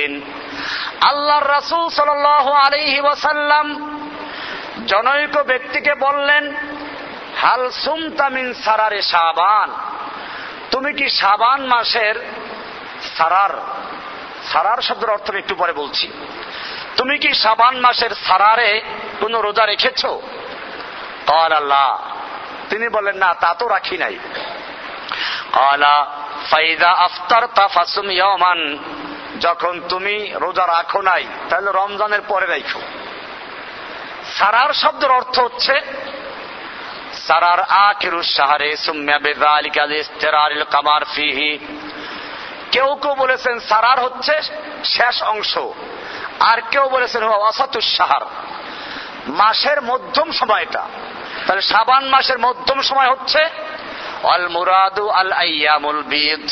আল্লাহ রাসূল সাল্লাল্লাহু আলাইহি ওয়াসাল্লাম জনৈক ব্যক্তিকে বললেন হাল সুমতা মিন সারারে শাবান তুমি কি শাবান মাসের সারার সারার শব্দের অর্থ আমি একটু পরে বলছি তুমি কি সাবান মাসের সারারে কোন রোজা রেখেছ? তিনি বলেন না, তা তো রাখি নাই। যখন তুমি রোজা রাখো নাই, তাহলে রমজানের পরে রাখো। সারার শব্দের অর্থ হচ্ছে, সারার আখিরুস সাহারে সুম্যা বেদালিকাল ইস্তেরারিল কামার ফিহি। কেউ কেউ বলেছেন সারার হচ্ছে শেষ অংশ, আর কেউ বলেছেন অসাতুস সাহার মাসের মধ্যম সময়টা তাহলে সাবান মাসের মধ্যম সময় হচ্ছে অল মুরাদু আল আইয়ামুল বিদ।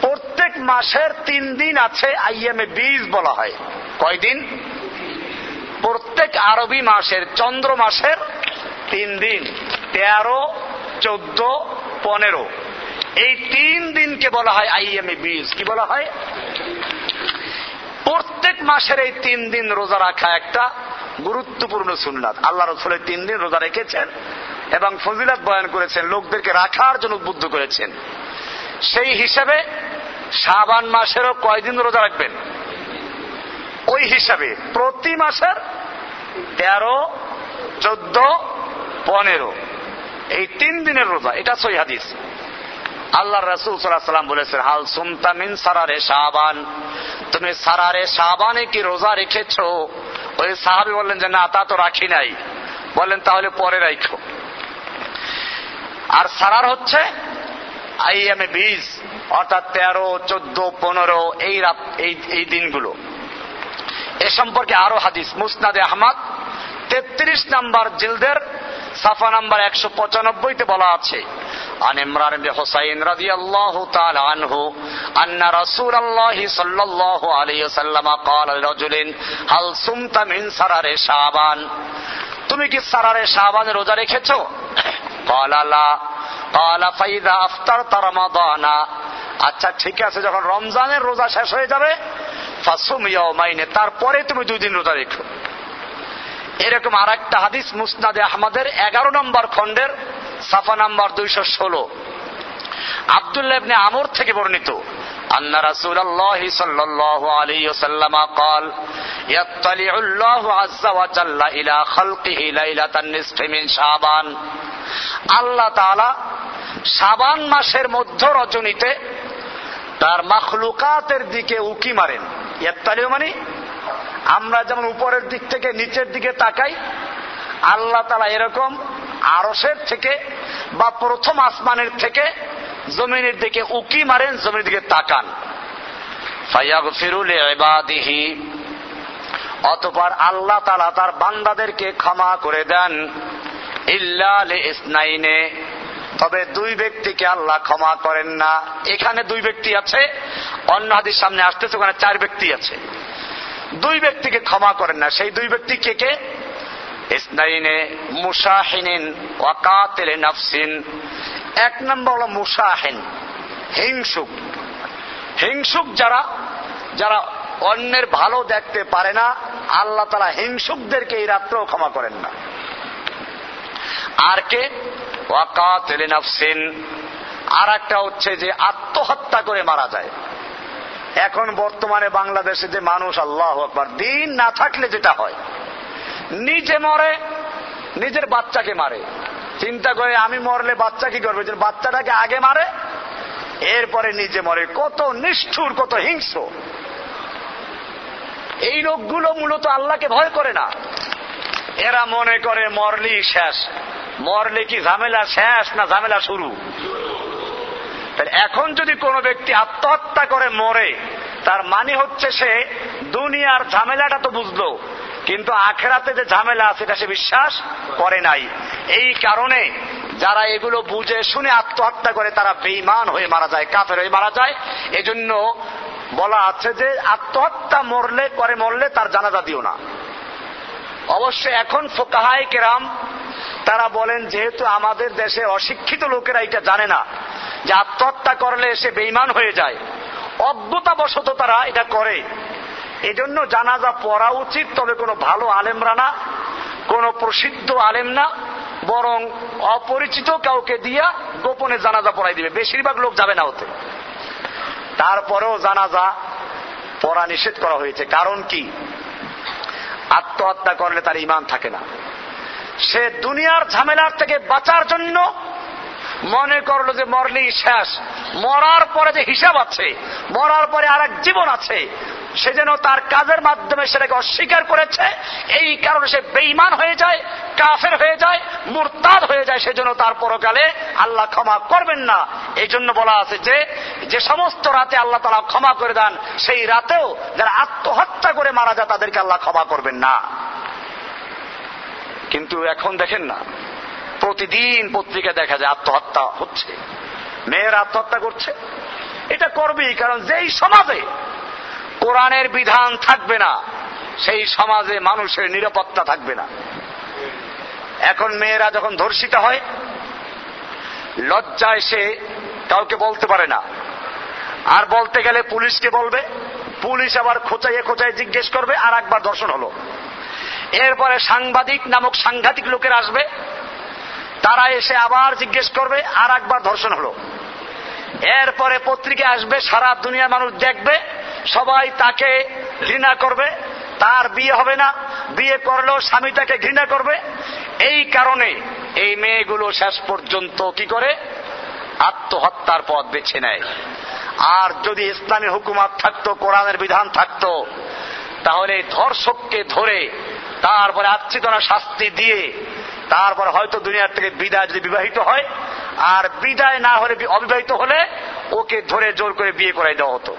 প্রত্যেক মাসের তিন দিন আছে আইয়ামে বীজ বলা হয়। কয়দিন প্রত্যেক আরবি মাসের চন্দ্র মাসের তিন দিন, তেরো, চোদ্দ, পনেরো। এই তিন দিনকে বলা হয় আইএমএ বীজ। কি বলা হয়? প্রত্যেক মাসের এই তিন দিন রোজা রাখা একটা গুরুত্বপূর্ণ সুন্নাত। আল্লাহ রসুলের তিন দিন রোজা রেখেছেন এবং ফজিলাত বয়ান করেছেন, লোকদেরকে রাখার জন্য উদ্বুদ্ধ করেছেন। সেই হিসাবে শাবান মাসেরও কয়দিন রোজা রাখবেন? ওই হিসাবে প্রতি মাসের তেরো, চোদ্দ, পনেরো। এই তিন দিনের রোজা, এটা সই হাদিস। আল্লাহ রসুল সাল্লাম বলেছেন, হাল সুমতামিন সারারে শাহবান তুমি সারারে শাহবানে কি রোজা রেখেছ? ওই সাহাবি বললেন যে, না, তা তো রাখি নাই। বললেন, তাহলে পরে রাখো। আর সারার হচ্ছে আইএমএ বীজ, অর্থাৎ তেরো, চোদ্দ, পনেরো, এই রাত এই দিনগুলো। এ সম্পর্কে আরও হাদিস, মুসনাদে আহমদ তেত্রিশ নাম্বার জিলদের সাফা নাম্বার একশো পঁচানব্বইতে বলা আছে عن عمران بن حسين رضي الله تعالى عنه أن رسول الله صلى الله عليه وسلم قال لرجل هل صمت من سرر شعبان তুমি কি সারারে শাবানের রোজা রেখেছো قال لا قال فإذا أفطرت رمضان আচ্ছা ঠিক আছে যখন রমজানের রোজা শেষ হয়ে যাবে ফাসুম ইয়াউমাইনে তারপরে তুমি দুই দিন রোজা রেখো এরকম আর একটা হাদিস মুসনাদে আহমদের এগারো নম্বর খণ্ডের সাফা নাম্বার দুইশো ষোলো আবদুল্লাহ ইবনে আমর থেকে বর্ণিত أن رسول الله صلى الله عليه وسلم قال يطلع الله عز وجل إلى خلقه ليلة النصف من شعبان আল্লাহ তাআলা শাবান মাসের মধ্য রজনীতে তার মাখলুকাতের দিকে উকি মারেন ইয়াত্তালিও মানে আমরা যেমন উপরের দিক থেকে নিচের দিকে তাকাই, আল্লাহ তালা এরকম আরসের থেকে বা প্রথম আসমানের থেকে জমিনের দিকে উকি মারেন জমির দিকে তাকান। অতপর আল্লাহ তালা তার বান্দাদেরকে ক্ষমা করে দেন। ইসনাইনে তবে দুই ব্যক্তিকে আল্লাহ ক্ষমা করেন না। এখানে দুই ব্যক্তি আছে, অন্য হাদির সামনে আসতেছে, ওখানে চার ব্যক্তি আছে। দুই ব্যক্তিকে ক্ষমা করেন না। সেই দুই ব্যক্তি কে কে? ইসনাইনে মুসাহিনিন ওয়াকাতেলে এক নম্বর হলো মুসাহিন, হিংসুক। হিংসুক যারা যারা অন্যের ভালো দেখতে পারে না, আল্লাহ তালা হিংসুকদেরকে এই রাত্রেও ক্ষমা করেন না। আর কে? নাফসিন। আর একটা হচ্ছে যে আত্মহত্যা করে মারা যায়। এখন বর্তমানে বাংলাদেশে যে মানুষ, আল্লাহ আকবার, দিন না থাকলে যেটা হয়? নিজে মরে, নিজের বাচ্চাকে মারে। চিন্তা করে আমি মরলে বাচ্চা কি করবে? যে বাচ্চাটাকে আগে মারে, এরপরে নিজে মরে। কত নিষ্ঠুর, কত হিংস্র। এই লোকগুলো মূলত আল্লাহকে ভয় করে না। এরা মনে করে মরলি শেষ। মরলে কি ঝামেলা শেষ না ঝামেলা শুরু? এখন যদি কোনো ব্যক্তি আত্মহত্যা করে, মরে, তার মানে হচ্ছে সে দুনিয়ার ঝামেলাটা তো বুঝলো, কিন্তু আখেরাতে যে ঝামেলা আছে এটা সে বিশ্বাস করে নাই। এই কারণে যারা এগুলো বুঝে শুনে আত্মহত্যা করে, তারা বেইমান হয়ে মারা যায়, কাফের হয়ে মারা যায়। এজন্য বলা আছে যে, আত্মহত্যা মরলে করে মরলে তার জানাজা দিও না। অবশ্য এখন ফোকাহায় কেরাম, তারা বলেন যেহেতু আমাদের দেশে অশিক্ষিত লোকেরা এটা জানে না, যে আত্মহত্যা করলে সে বেইমান হয়ে যায়। অজ্ঞতাবশত তারা এটা করে। এজন্য জানাজা পড়া উচিত, তবে কোনো ভালো আলেমরা না, কোনো প্রসিদ্ধ আলেম না, বরং অপরিচিত কাউকে দিয়া গোপনে জানাজা পড়াই দিবে। বেশিরভাগ লোক যাবে না ওতে। তারপরেও জানাজা পড়া নিষেধ করা হয়েছে। কারণ কি? আত্মহত্যা করলে তার ইমান থাকে না। সে দুনিয়ার ঝামেলার থেকে বাঁচার জন্য মনে করল যে মরলেই শেষ। মরার পরে যে হিসাব আছে, মরার পরে আর জীবন আছে, সে যেন তার কাজের মাধ্যমে সেটাকে অস্বীকার করেছে, এই কারণে সে বেইমান হয়ে যায়, কাফের হয়ে যায়, মুরতাদ হয়ে যায়, সেজন্য তার পরকালে আল্লাহ ক্ষমা করবেন না। এই জন্য বলা আছে যে যে সমস্ত রাতে আল্লাহ তালা ক্ষমা করে দেন, সেই রাতেও যারা আত্মহত্যা করে মারা যায়, তাদেরকে আল্লাহ ক্ষমা করবেন না। কিন্তু এখন দেখেন না প্রতিদিন পত্রিকা দেখা যায় আত্মহত্যা হচ্ছে। মেয়ের আত্মহত্যা করছে। এটা করবেই, কারণ যেই সমাজে কোরআনের বিধান থাকবে না, সেই সমাজে মানুষের নিরাপত্তা থাকবে না। এখন মেয়েরা যখন ধর্ষিত হয়, লজ্জায় সে কাউকে বলতে পারে না। আর বলতে গেলে পুলিশকে বলবে, পুলিশ আবার খোঁচাইয়ে খোঁচাই জিজ্ঞেস করবে, আর একবার ধর্ষণ হলো। এরপরে সাংবাদিক নামক সাংঘাতিক লোকের আসবে তারা এসে আবার জিজ্ঞেস করবে, আর একবার ধর্ষণ হলো। এরপরে পত্রিকা আসবে, সারা দুনিয়ার মানুষ দেখবে, সবাই তাকে ঘৃণা করবে, তার বিয়ে হবে না, বিয়ে করলেও স্বামী তাকে ঘৃণা করবে। এই কারণে এই মেয়েগুলো শেষ পর্যন্ত কি করে? আত্মহত্যার পথ বেছে নেয়। আর যদি ইসলামী হুকুমাত থাকতো, কোরআনের বিধান থাকতো, তাহলে ধর্ষককে ধরে তারপরে আচ্ছিদনা শাস্তি দিয়ে তারপর হয়তো দুনিয়ার থেকে বিদায় যদি বিবাহিত হয়, আর বিদায় না হলে অবিবাহিত হলে ওকে ধরে জোর করে বিয়ে করাই দেওয়া হতো।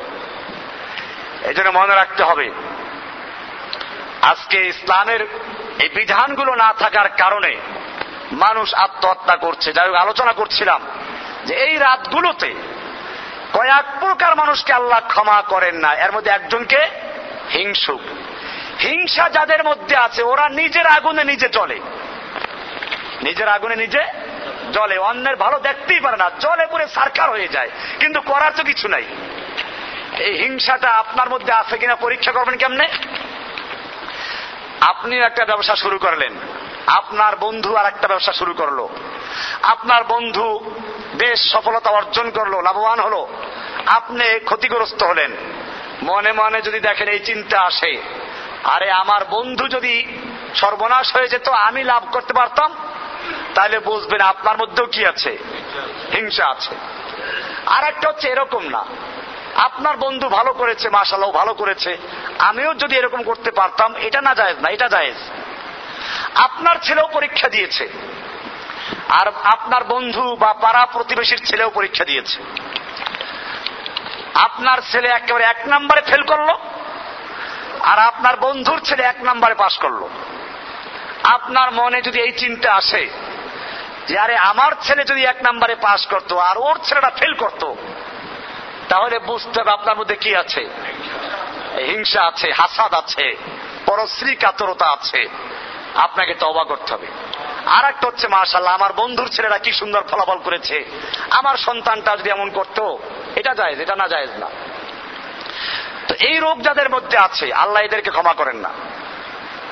এই জন্য মনে রাখতে হবে, আজকে ইসলামের এই বিধানগুলো না থাকার কারণে মানুষ আত্মহত্যা করছে। যাই আলোচনা করছিলাম যে এই রাতগুলোতে কয়েক প্রকার মানুষকে আল্লাহ ক্ষমা করেন না। এর মধ্যে একজনকে হিংসুক। হিংসা যাদের মধ্যে আছে, ওরা নিজের আগুনে নিজে চলে নিজের আগুনে নিজে জলে অন্যের ভালো দেখতেই পারে না জলে পুরে সার্কার হয়ে যায়। কিন্তু করার তো কিছু নাই। এই হিংসাটা আপনার মধ্যে আছে কিনা পরীক্ষা করবেন কেমনে? আপনি একটা ব্যবসা শুরু করলেন। আপনার বন্ধু আর একটা ব্যবসা শুরু করল। আপনার বন্ধু বেশ সফলতা অর্জন করল, লাভবান হলো। আপনি ক্ষতিগ্রস্ত হলেন। মনে মনে যদি দেখেন এই চিন্তা আসে, আরে আমার বন্ধু যদি সর্বনাশ হয়ে যেত, আমি লাভ করতে পারতাম? তাহলে বুঝবেন আপনার মধ্যেও কি আছে? হিংসা আছে। আর একটা হচ্ছে এরকম না। আপনার বন্ধু ভালো করেছে মাসাল্লাহ ভালো করেছে। আমিও যদি এরকম করতে পারতাম, এটা না জায়েজ না, এটা জায়েজ। আপনার ছেলেও পরীক্ষা দিয়েছে। আর আপনার বন্ধু বা পাড়া প্রতিবেশীর ছেলেও পরীক্ষা দিয়েছে। আপনার ছেলে একেবারে এক নম্বরে ফেল করল, আর আপনার বন্ধুর ছেলে এক নম্বরে পাশ করল। আপনার মনে যদি এই চিন্তা আসে যে আরে আমার ছেলে যদি এক নম্বরে পাশ করতো আর ওর ছেলেটা ফেল করতো, তাহলে বুঝতে হবে আপনার মধ্যে কি আছে? হিংসা আছে, হাসাদ আছে পরশ্রী কাতরতা আছে। আপনাকে তবা করতে হবে। আর একটা হচ্ছে মার্শাল্লাহ আমার বন্ধুর ছেলেরা কি সুন্দর ফলাফল করেছে। আমার সন্তানটা যদি এমন করতো, এটা যায় এটা না যায় না। তো এই রোগ যাদের মধ্যে আছে, আল্লাহ এদেরকে ক্ষমা করেন না।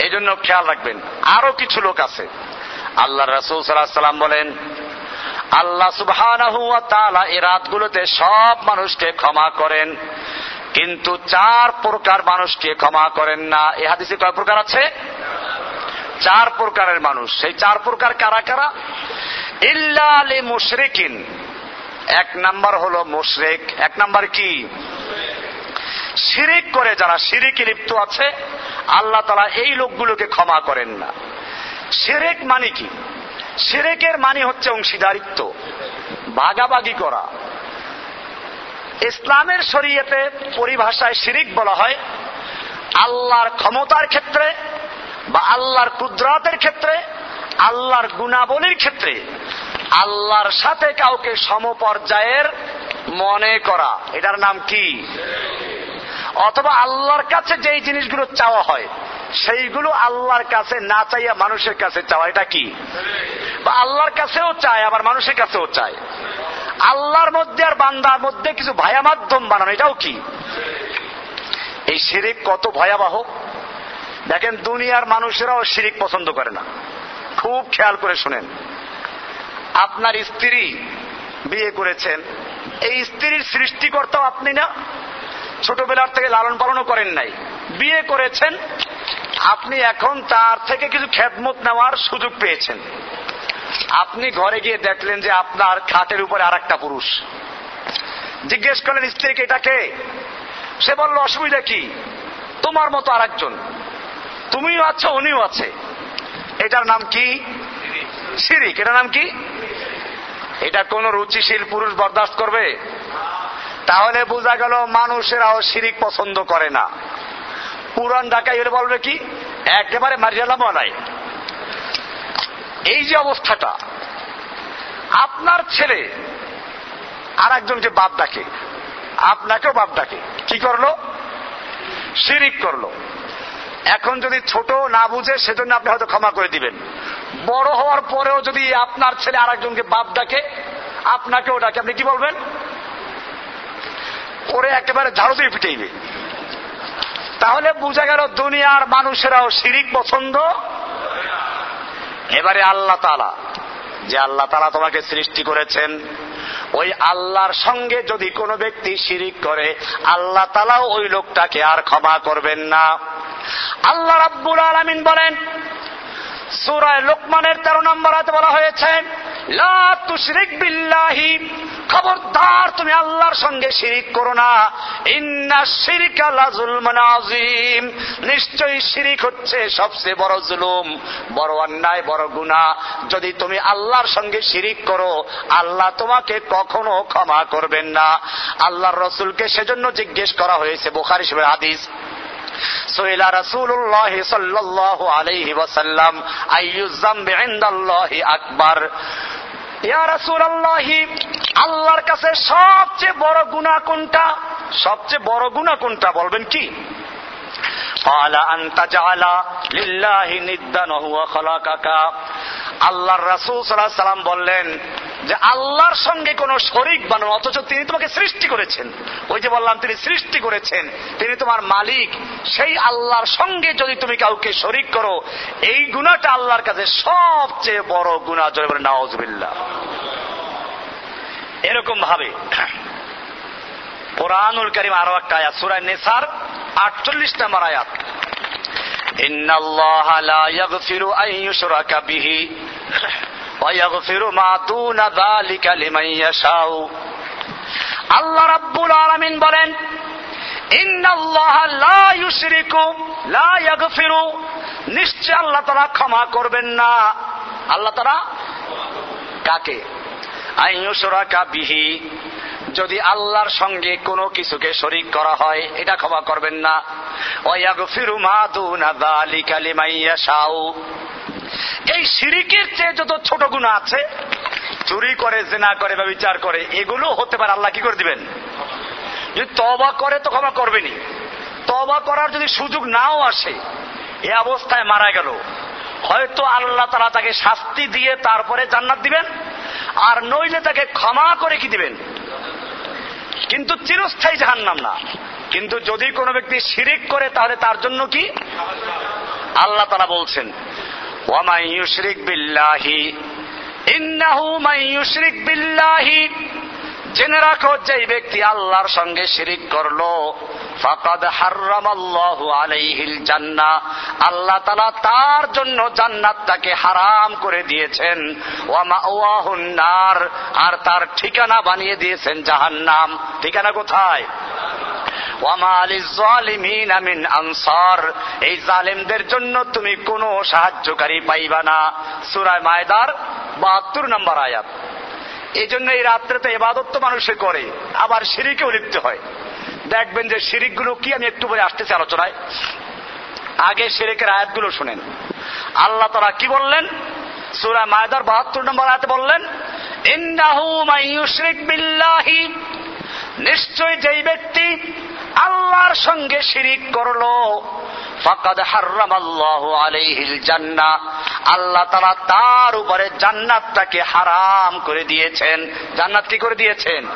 এই জন্য খেয়াল রাখবেন, আরও কিছু লোক আছে। আল্লাহ রসুল সাল্লাম বলেন, আল্লাহ সুবাহ এই রাতগুলোতে সব মানুষকে ক্ষমা করেন, কিন্তু চার প্রকার মানুষকে ক্ষমা করেন না। এ হাদিসে কয় প্রকার আছে? চার প্রকারের মানুষ। সেই চার প্রকার কারা কারা? ইল্লা আলী মুশরিকিন। এক নাম্বার হলো মুশরেক। এক নাম্বার কি? শিরিক করে যারা শিরিকে লিপ্ত আছে, আল্লাহ তালা এই লোকগুলোকে ক্ষমা করেন না। সেরেক মানে কি? সেরেকের মানে হচ্ছে অংশীদারিত্ব, ভাগাভাগি করা। ইসলামের শরীয়তে পরিভাষায় শিরিক বলা হয় আল্লাহর ক্ষমতার ক্ষেত্রে বা আল্লাহর কুদরাতের ক্ষেত্রে, আল্লাহর গুণাবলীর ক্ষেত্রে, আল্লাহর সাথে কাউকে সমপর্যায়ের মনে করা। এটার নাম কি? অথবা আল্লাহর কাছে যেই জিনিসগুলো চাওয়া হয়, সেইগুলো আল্লাহর কাছে না চাইয়া মানুষের কাছে চাওয়া, এটা কি? বা আল্লাহর কাছেও চায়, আবার মানুষের কাছেও চায়। আল্লাহর মধ্যে আর বান্দার মধ্যে কিছু ভায়া মাধ্যম বানানো, এটাও কি? এই শিরিক কত ভয়াবহ। দেখেন, দুনিয়ার মানুষেরাও শিরিক পছন্দ করে না। খুব খেয়াল করে শুনেন। আপনার স্ত্রী বিয়ে করেছেন, এই স্ত্রীর সৃষ্টিকর্তাও আপনি না? ছোটবেলার থেকে লালন পালনও করেন নাই। বিয়ে করেছেন, আপনি এখন তার থেকে কিছু খেদমত নেওয়ার সুযোগ পেয়েছেন। আপনি ঘরে গিয়ে দেখলেন যে আপনার খাটের উপরে আর একটা পুরুষ। জিজ্ঞেস করলেন স্ত্রীকে এটাকে সে বলল, অসুবিধা কি? তোমার মতো আর একজন তুমিও আছো, উনিও আছে। এটার নাম কি? সিরিক এটার নাম কি? এটা কোন রুচিশীল পুরুষ বরদাস্ত করবে? তাহলে বোঝা গেল মানুষেরাও শিরিক পছন্দ করে না। পুরান ঢাকায় হলে বলবে কি? একেবারে মারিয়ালাম নাই এই যে অবস্থাটা, আপনার ছেলে আর একজনকে বাপ ডাকে, আপনাকেও বাপ ডাকে, কি করল? শিরিক করল। এখন যদি ছোট না বুঝে, সেজন্য আপনি হয়তো ক্ষমা করে দিবেন। বড় হওয়ার পরেও যদি আপনার ছেলে আর একজনকে বাপ ডাকে, আপনাকেও ডাকে, আপনি কি বলবেন? ওরে একেবারে ঝাড়ু দিয়ে পিটাইবে। তাহলে বোঝা গেল দুনিয়ার মানুষেরাও শিরিক পছন্দ। এবারে আল্লাহ তালা যে আল্লাহ তালা তোমাকে সৃষ্টি করেছেন, ওই আল্লাহর সঙ্গে যদি কোনো ব্যক্তি শিরিক করে, আল্লাহ তালাও ওই লোকটাকে আর ক্ষমা করবেন না। আল্লাহ রাব্বুল আলমিন বলেন সুরায় লোকমানের তেরো নম্বর হাতে বলা হয়েছে খবরদার তুমি আল্লাহর সঙ্গে শিরিক করো না। ইন্না শিরিকা আজিম নিশ্চয়ই শিরিক হচ্ছে সবচেয়ে বড় জুলুম, বড় অন্যায়, বড় গুণা যদি তুমি আল্লাহর সঙ্গে শিরিক করো, আল্লাহ তোমাকে কখনো ক্ষমা করবেন না। আল্লাহর রসুলকে সেজন্য জিজ্ঞেস করা হয়েছে, বোখারি হিসেবে হাদিস। সোহেলা রাসুল্লাহ সাল্লাহ আলাইহি ওয়াসাল্লাম আইয়ুজাম বেন্দাল্লাহি আকবার। ইয়া রাসুল আল্লাহর কাছে সবচেয়ে বড় গুণা কোনটা? সবচেয়ে বড় গুণা কোনটা বলবেন কি? আল্লাহর রাসুল বললেন যে আল্লাহর সঙ্গে কোন শরিক বানো অথচ তিনি তোমাকে সৃষ্টি করেছেন। ওই যে বললাম, তিনি সৃষ্টি করেছেন, তিনি তোমার মালিক। সেই আল্লাহর সঙ্গে যদি তুমি কাউকে শরিক করো, এই গুণাটা আল্লাহর কাছে সবচেয়ে বড় গুণা। জয় বলে নওয়াজবিল্লা এরকম ভাবে কোরআনুল করিম আরও একটা আয়াত সুরায় নেসার, আটচল্লিশ নাম্বার আয়াত। আল্লাহ রাব্বুল আলামিন বলেন নিশ্চয় আল্লাহ তারা ক্ষমা করবেন না। আল্লাহ তারা কাকে? বিহি। যদি আল্লাহর সঙ্গে কোনো কিছুকে শরিক করা হয়, এটা ক্ষমা করবেন না। এই সিরিকের চেয়ে যত ছোট গুণা আছে, চুরি করে, জেনা করে বা বিচার করে, এগুলো হতে পারে আল্লাহ কি করে দিবেন? যদি তবা করে তো ক্ষমা করবেনি তবা করার যদি সুযোগ নাও আসে, এ অবস্থায় মারা গেল। হয়তো আল্লাহ তারা তাকে শাস্তি দিয়ে তারপরে জান্নাত দিবেন, আর নইলে তাকে ক্ষমা করে কি দিবেন? কিন্তু চিরস্থায়ী জাহান্নাম না। কিন্তু যদি কোনো ব্যক্তি শিরিক করে, তাহলে তার জন্য কি? আল্লাহ তারা বলছেন ওয়ামাই ইউশরিক বিল্লাহি, ইন্নাহু মাই ইউশরিক বিল্লাহি। জেনে রাখো যে ব্যক্তি আল্লাহর সঙ্গে শিরিক করল, ফাকাদ হার্রামাল্লাহু আলাইহিল জান্নাহ আল্লাহ তাআলা তার জন্য জান্নাতটাকে হারাম করে দিয়েছেন। নার, আর তার ঠিকানা বানিয়ে দিয়েছেন জাহান্নাম। ঠিকানা কোথায়? আনসার, এই জালেমদের জন্য তুমি কোনো সাহায্যকারী পাইবা না। সুরায় মায়দার বাহাত্তর নম্বর আয়াত। এই জন্য এই রাত্রে তো এবাদত তো মানুষে করে, আবার সিঁড়িকেও লিখতে হয়। দেখবেন যে সিঁড়িগুলো গুলো কি আমি একটু পরে আসতেছি আলোচনায়। আগে শিরিকের আয়াতগুলো শুনেন। আল্লাহ তারা কি বললেন? সুরা মায়দার বাহাত্তর নম্বর আয়াতে বললেন ইন্দাহু মাইয়ুশরিক বিল্লাহি। নিশ্চয় যেই ব্যক্তি আল্লাহর সঙ্গে শিরিক করল। ফাকাদ হার্রাম আল্লাহ আলাইহিল জান্নাহ আল্লাহ তারা তার উপরে জান্নাতটাকে হারাম করে দিয়েছেন। জান্নাত কি করে দিয়েছেন?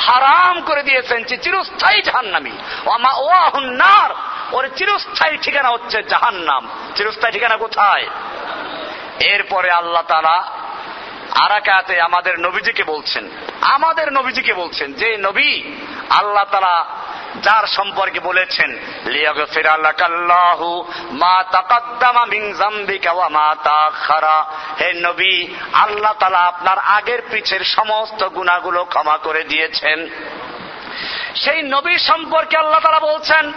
হারাম করে দিয়েছেন যে চিরস্থায়ী জাহান্নামি। ওমা ওয়াহুন্নার ওর চিরস্থায়ী ঠিকানা হচ্ছে জাহান্নাম। চিরস্থায়ী ঠিকানা কোথায়? এরপরে আল্লাহ তারা আরাকাতে আমাদের নবীজিকে বলছেন, আমাদের নবীজিকে বলছেন যে, নবী, আল্লাহ তারা যার সম্পর্কে বলেছেন নবী, আল্লাহ আপনার আগের পিছের সমস্ত গুণাগুলো ক্ষমা করে দিয়েছেন। সেই নবী সম্পর্কে আল্লাহ তালা বলছেন,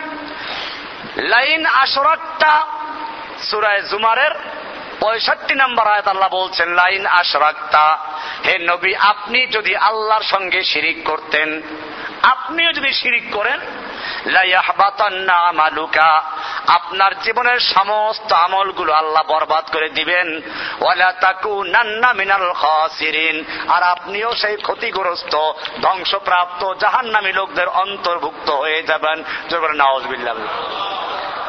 লাইন আসরাকটা সুরায় জুমারের পঁয়ষট্টি নম্বর আয়াত আল্লাহ বলছেন, লাইন আশরাক্তা। হে নবী, আপনি যদি আল্লাহর সঙ্গে শিরিক করতেন, আপনিও যদি শিরিক করেন আপনার জীবনের সমস্ত আমলগুলো আল্লাহ বরবাদ করে দিবেন। আর আপনিও সেই ক্ষতিগ্রস্ত, ধ্বংসপ্রাপ্ত, জাহান্নামী লোকদের অন্তর্ভুক্ত হয়ে যাবেন।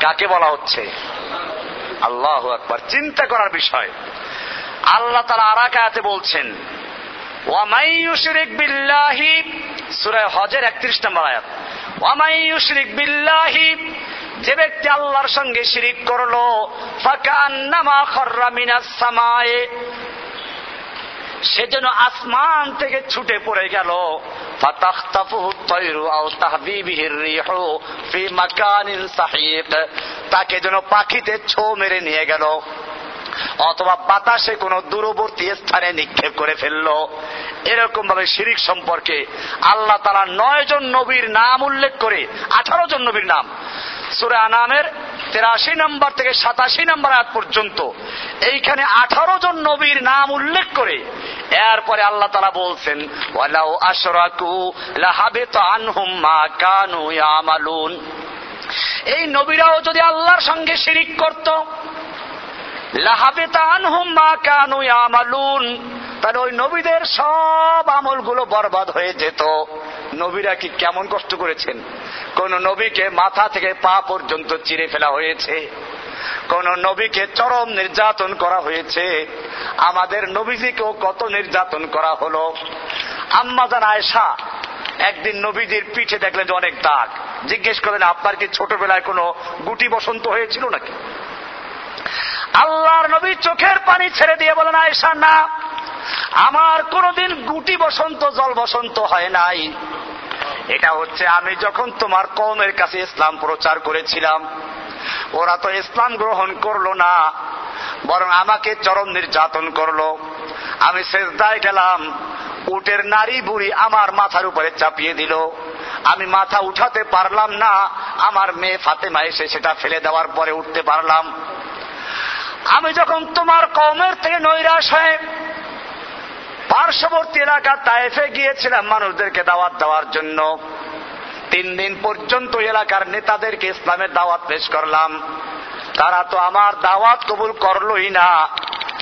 কাকে বলা হচ্ছে? আল্লাহ একবার চিন্তা করার বিষয়। আল্লাহ তারা আরাকাতে বলছেন বিল্লাহি সূরা হজের 31 নম্বর আয়াত ওয়ামাইয়ুশরিক বিল্লাহি যে ব্যক্তি আল্লাহর সঙ্গে শিরিক করল ফাকান্নামা খর্রা মিনাস সামায়ে সে যেন আসমান থেকে ছুটে পড়ে গেল। তাকে যেন পাখিতে ছো মেরে নিয়ে গেল, অথবা বাতাসে কোনো দূরবর্তী স্থানে নিক্ষেপ করে ফেলল। এরকম ভাবে শিরিক সম্পর্কে আল্লাহ তারা নয় জন নবীর নাম উল্লেখ করে, আঠারো জন নবীর নাম সুরে আনামের তেরাশি নম্বর থেকে সাতাশি নম্বর আয়াত পর্যন্ত। এইখানে আঠারো জন নবীর নাম উল্লেখ করে এরপরে আল্লাহ তারা বলছেন এই নবীরাও যদি আল্লাহর সঙ্গে শিরিক করত লাহাবিত আনহুম মা কানু ইয়ামালুন তাহলে ওই নবীদের সব আমলগুলো বরবাদ হয়ে যেত। নবীরা কি কেমন কষ্ট করেছেন? কোন নবীকে মাথা থেকে পা পর্যন্ত চিরে ফেলা হয়েছে। কোন নবীকে চরম নির্যাতন করা হয়েছে। আমাদের নবীজিকেও কত নির্যাতন করা হলো। আম্মাজান আয়সা একদিন নবীজির পিঠে দেখলেন যে অনেক দাগ। জিজ্ঞেস করলেন, আপনার কি ছোটবেলায় কোনো গুটি বসন্ত হয়েছিল নাকি? আল্লাহর নবী চোখের পানি ছেড়ে দিয়ে বলেন আয়সা না, আমার কোনদিন গুটি বসন্ত, জল বসন্ত হয় নাই। এটা হচ্ছে আমি যখন তোমার কমের কাছে ইসলাম প্রচার করেছিলাম, ওরা তো ইসলাম গ্রহণ করল না, বরং আমাকে চরম নির্যাতন করল। আমি শেষদায় গেলাম, উটের নারী বুড়ি আমার মাথার উপরে চাপিয়ে দিল। আমি মাথা উঠাতে পারলাম না, আমার মেয়ে ফাতেমা এসে সেটা ফেলে দেওয়ার পরে উঠতে পারলাম। আমি যখন তোমার কমের থেকে নৈরাশ হয়ে পার্শ্ববর্তী এলাকা তাইফে গিয়েছিলাম মানুষদেরকে দাওয়াত দেওয়ার জন্য, তিন দিন পর্যন্ত এলাকার নেতাদেরকে ইসলামের দাওয়াত পেশ করলাম। তারা তো আমার দাওয়াত কবুল করলোই না,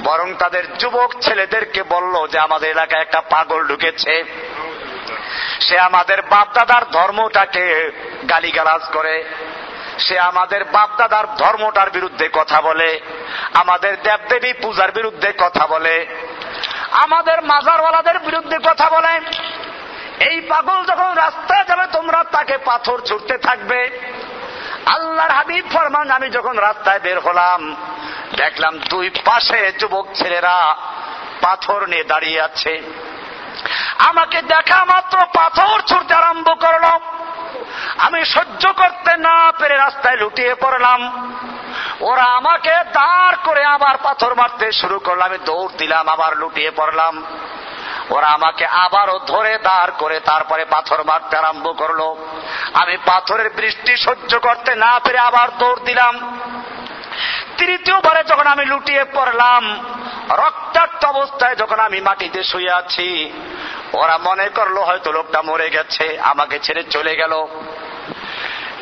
বরং তাদের যুবক ছেলেদেরকে বলল যে আমাদের এলাকায় একটা পাগল ঢুকেছে। সে আমাদের বাপদাদার ধর্মটাকে গালিগালাজ করে সে আমাদের বাপদাদার ধর্মটার বিরুদ্ধে কথা বলে, আমাদের দেবদেবী পূজার বিরুদ্ধে কথা বলে, আমাদের মাজারওয়ালাদের বিরুদ্ধে কথা বলে। এই পাগল যখন রাস্তায় যাবে, তোমরা তাকে পাথর ছুটতে থাকবে। আল্লাহর হাবিব ফরমান, আমি যখন রাস্তায় বের হলাম, দেখলাম দুই পাশে যুবক ছেলেরা পাথর নিয়ে দাঁড়িয়ে আছে। আমাকে দেখা মাত্র পাথর ছুটতে আরম্ভ করল। আমি সহ্য করতে না পেরে রাস্তায় লুটিয়ে পড়লাম। ওরা আমাকে দাঁড় করে আবার পাথর মারতে শুরু করলাম আমি দৌড় দিলাম, আবার লুটিয়ে পড়লাম। ওরা আমাকে আবারও ধরে দাঁড় করে তারপরে পাথর মারতে আরম্ভ করল। আমি পাথরের বৃষ্টি সহ্য করতে না পেরে আবার দৌড় দিলাম। তৃতীয়বারে যখন আমি লুটিয়ে পড়লাম, রক্তাক্ত অবস্থায় যখন আমি মাটিতে শুয়ে আছি, ওরা মনে করল হয়তো লোকটা মরে গেছে, আমাকে ছেড়ে চলে গেল।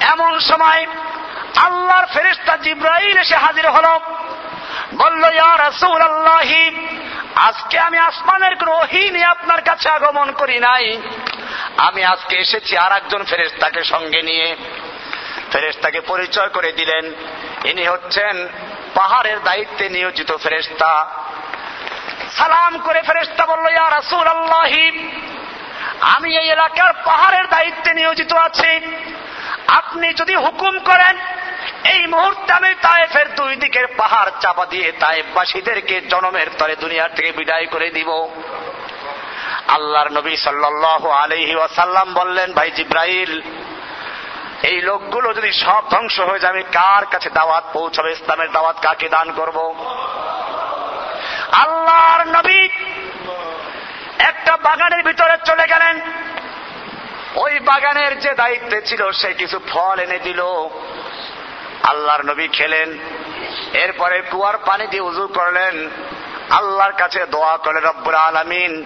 এমন সময় আল্লাহর ফেরিস্তা জিব্রাইল এসে হাজির হল। বলল ইয়ার রসুল আজকে আমি আসমানের কোন আপনার কাছে আগমন করি নাই। আমি আজকে এসেছি আর একজন ফেরেস্তাকে সঙ্গে নিয়ে। ফেরেস্তাকে পরিচয় করে দিলেন। ইনি হচ্ছেন পাহাড়ের দায়িত্বে নিয়োজিত ফেরেস্তা সালাম করে ফেরেস্তা বলল, ইয়া রাসুল আল্লাহি আমি এই এলাকার পাহাড়ের দায়িত্বে নিয়োজিত আছি। আপনি যদি হুকুম করেন, এই মুহূর্তে আমি তায়েফের দুই দিকের পাহাড় চাপা দিয়ে তায়েফবাসীদেরকে জনমের তরে দুনিয়ার থেকে বিদায় করে দিব। আল্লাহর নবী সাল্লাহ আলহি ওয়াসাল্লাম বললেন, ভাই জিব্রাইল এই লোকগুলো যদি সব ধ্বংস হয়ে যাবে কার কাছে দাওয়াত পৌঁছাবে? ইসলামের দাওয়াত কাকে দান করব? আল্লাহর নবী একটা বাগানের ভিতরে চলে গেলেন। ওই বাগানের যে দায়িত্বে ছিল, সে কিছু ফল এনে দিল। আল্লাহর নবী খেলেন। এরপরে কুয়ার পানি দিয়ে উজু করলেন। আল্লাহর কাছে দোয়া করে রব্বুর আলমিন।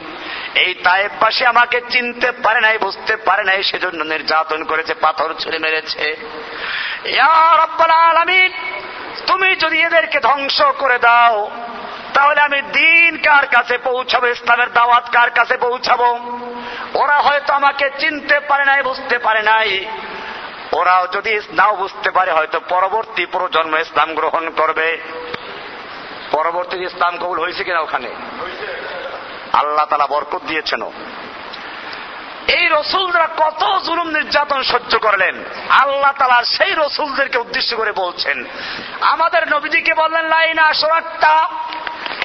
এই তায়েব পাশে আমাকে চিনতে পারে নাই, বুঝতে পারে নাই, সেজন্য নির্যাতন করেছে, পাথর ছুঁড়ে মেরেছে। আলমিন, তুমি যদি এদেরকে ধ্বংস করে দাও, তাহলে আমি দিন কার কাছে পৌঁছাবো, ইসলামের দাওয়াত কার কাছে পৌঁছাবো? ওরা হয়তো আমাকে চিনতে পারে নাই, বুঝতে পারে নাই। ওরাও যদি নাও বুঝতে পারে, হয়তো পরবর্তী প্রজন্ম ইসলাম গ্রহণ করবে। পরবর্তী ইসলাম কবুল হয়েছে কিনা ওখানে? আল্লাহ তালা বরকত দিয়েছেন এই রসুলরা কত জুলুম নির্যাতন সহ্য করলেন। আল্লাহ তালা সেই রসুলদেরকে উদ্দেশ্য করে বলছেন আমাদের নবীজিকে বললেন লাইনা সোরাক্তা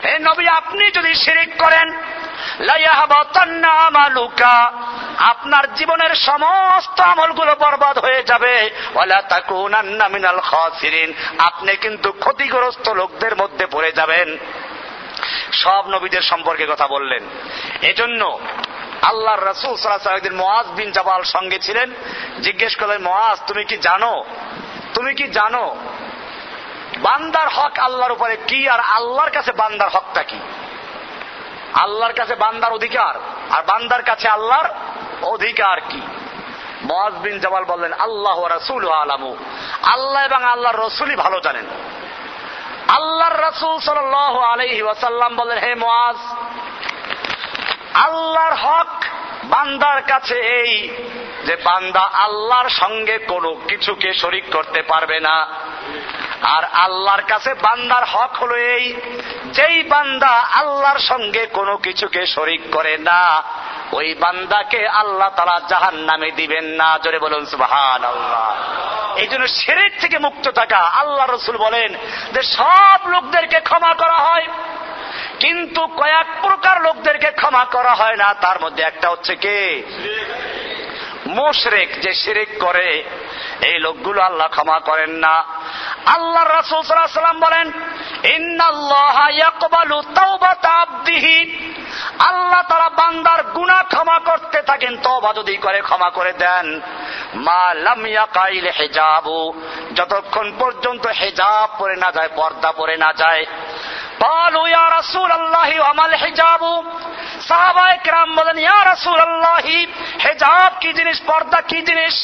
হে নবী আপনি যদি শিরিক করেন আপনার জীবনের সমস্ত আমলগুলো বরবাদ হয়ে যাবে। আপনি কিন্তু ক্ষতিগ্রস্ত লোকদের মধ্যে পড়ে যাবেন। সব নবীদের সম্পর্কে কথা বললেন। এজন্য আল্লাহর রসুল সাল্লাহ একদিন মোয়াজ বিন জাবাল সঙ্গে ছিলেন। জিজ্ঞেস করলেন মোয়াজ তুমি কি জানো? তুমি কি জানো বান্দার হক আল্লাহর উপরে কি আর আল্লাহর কাছে বান্দার হকটা কি? আল্লাহর কাছে বান্দার অধিকার আর বান্দার কাছে আল্লাহর অধিকার কি? মহাজ বিন জবাল বললেন, আল্লাহ রসুল আলামু। আল্লাহ এবং আল্লাহর রসুলই ভালো জানেন। আল্লাহর রসুল সাল আলহি ওয়াসাল্লাম বললেন, হে মোয়াজ আল্লাহর হক বান্দার কাছে এই যে বান্দা আল্লাহর সঙ্গে কোনো কিছুকে শরিক করতে পারবে না। আর আল্লাহর কাছে বান্দার হক হলো এই, যেই বান্দা আল্লাহর সঙ্গে কোনো কিছুকে শরিক করে না ওই বান্দাকে আল্লাহ তারা জাহান নামে দিবেন না। জোরে বলুন সুবাহান আল্লাহ এই জন্য সেরেক থেকে মুক্ত থাকা। আল্লাহ রসুল বলেন যে, সব লোকদেরকে ক্ষমা করা হয়। কিন্তু কয়েক প্রকার লোকদেরকে ক্ষমা করা হয় না। তার মধ্যে একটা হচ্ছে কে? মোশরেক যে শিরিক করে, এই লোকগুলো আল্লাহ ক্ষমা করেন না। আল্লাহ রাসূল সাল্লাম বলেন আল্লাহ তারা বান্দার গুনাহ ক্ষমা করতে থাকেন, তওবা যদি করে ক্ষমা করে দেন। মা হিজাবু, যতক্ষণ পর্যন্ত হিজাব পরে না যায়, পর্দা পরে না যায়। قالوا يا رسول الله وما الحجاب সাহাবায়ে কেরাম বলেন ইয়া রাসূলুল্লাহি হিজাব কি জিনিস পর্দা কি জিনিস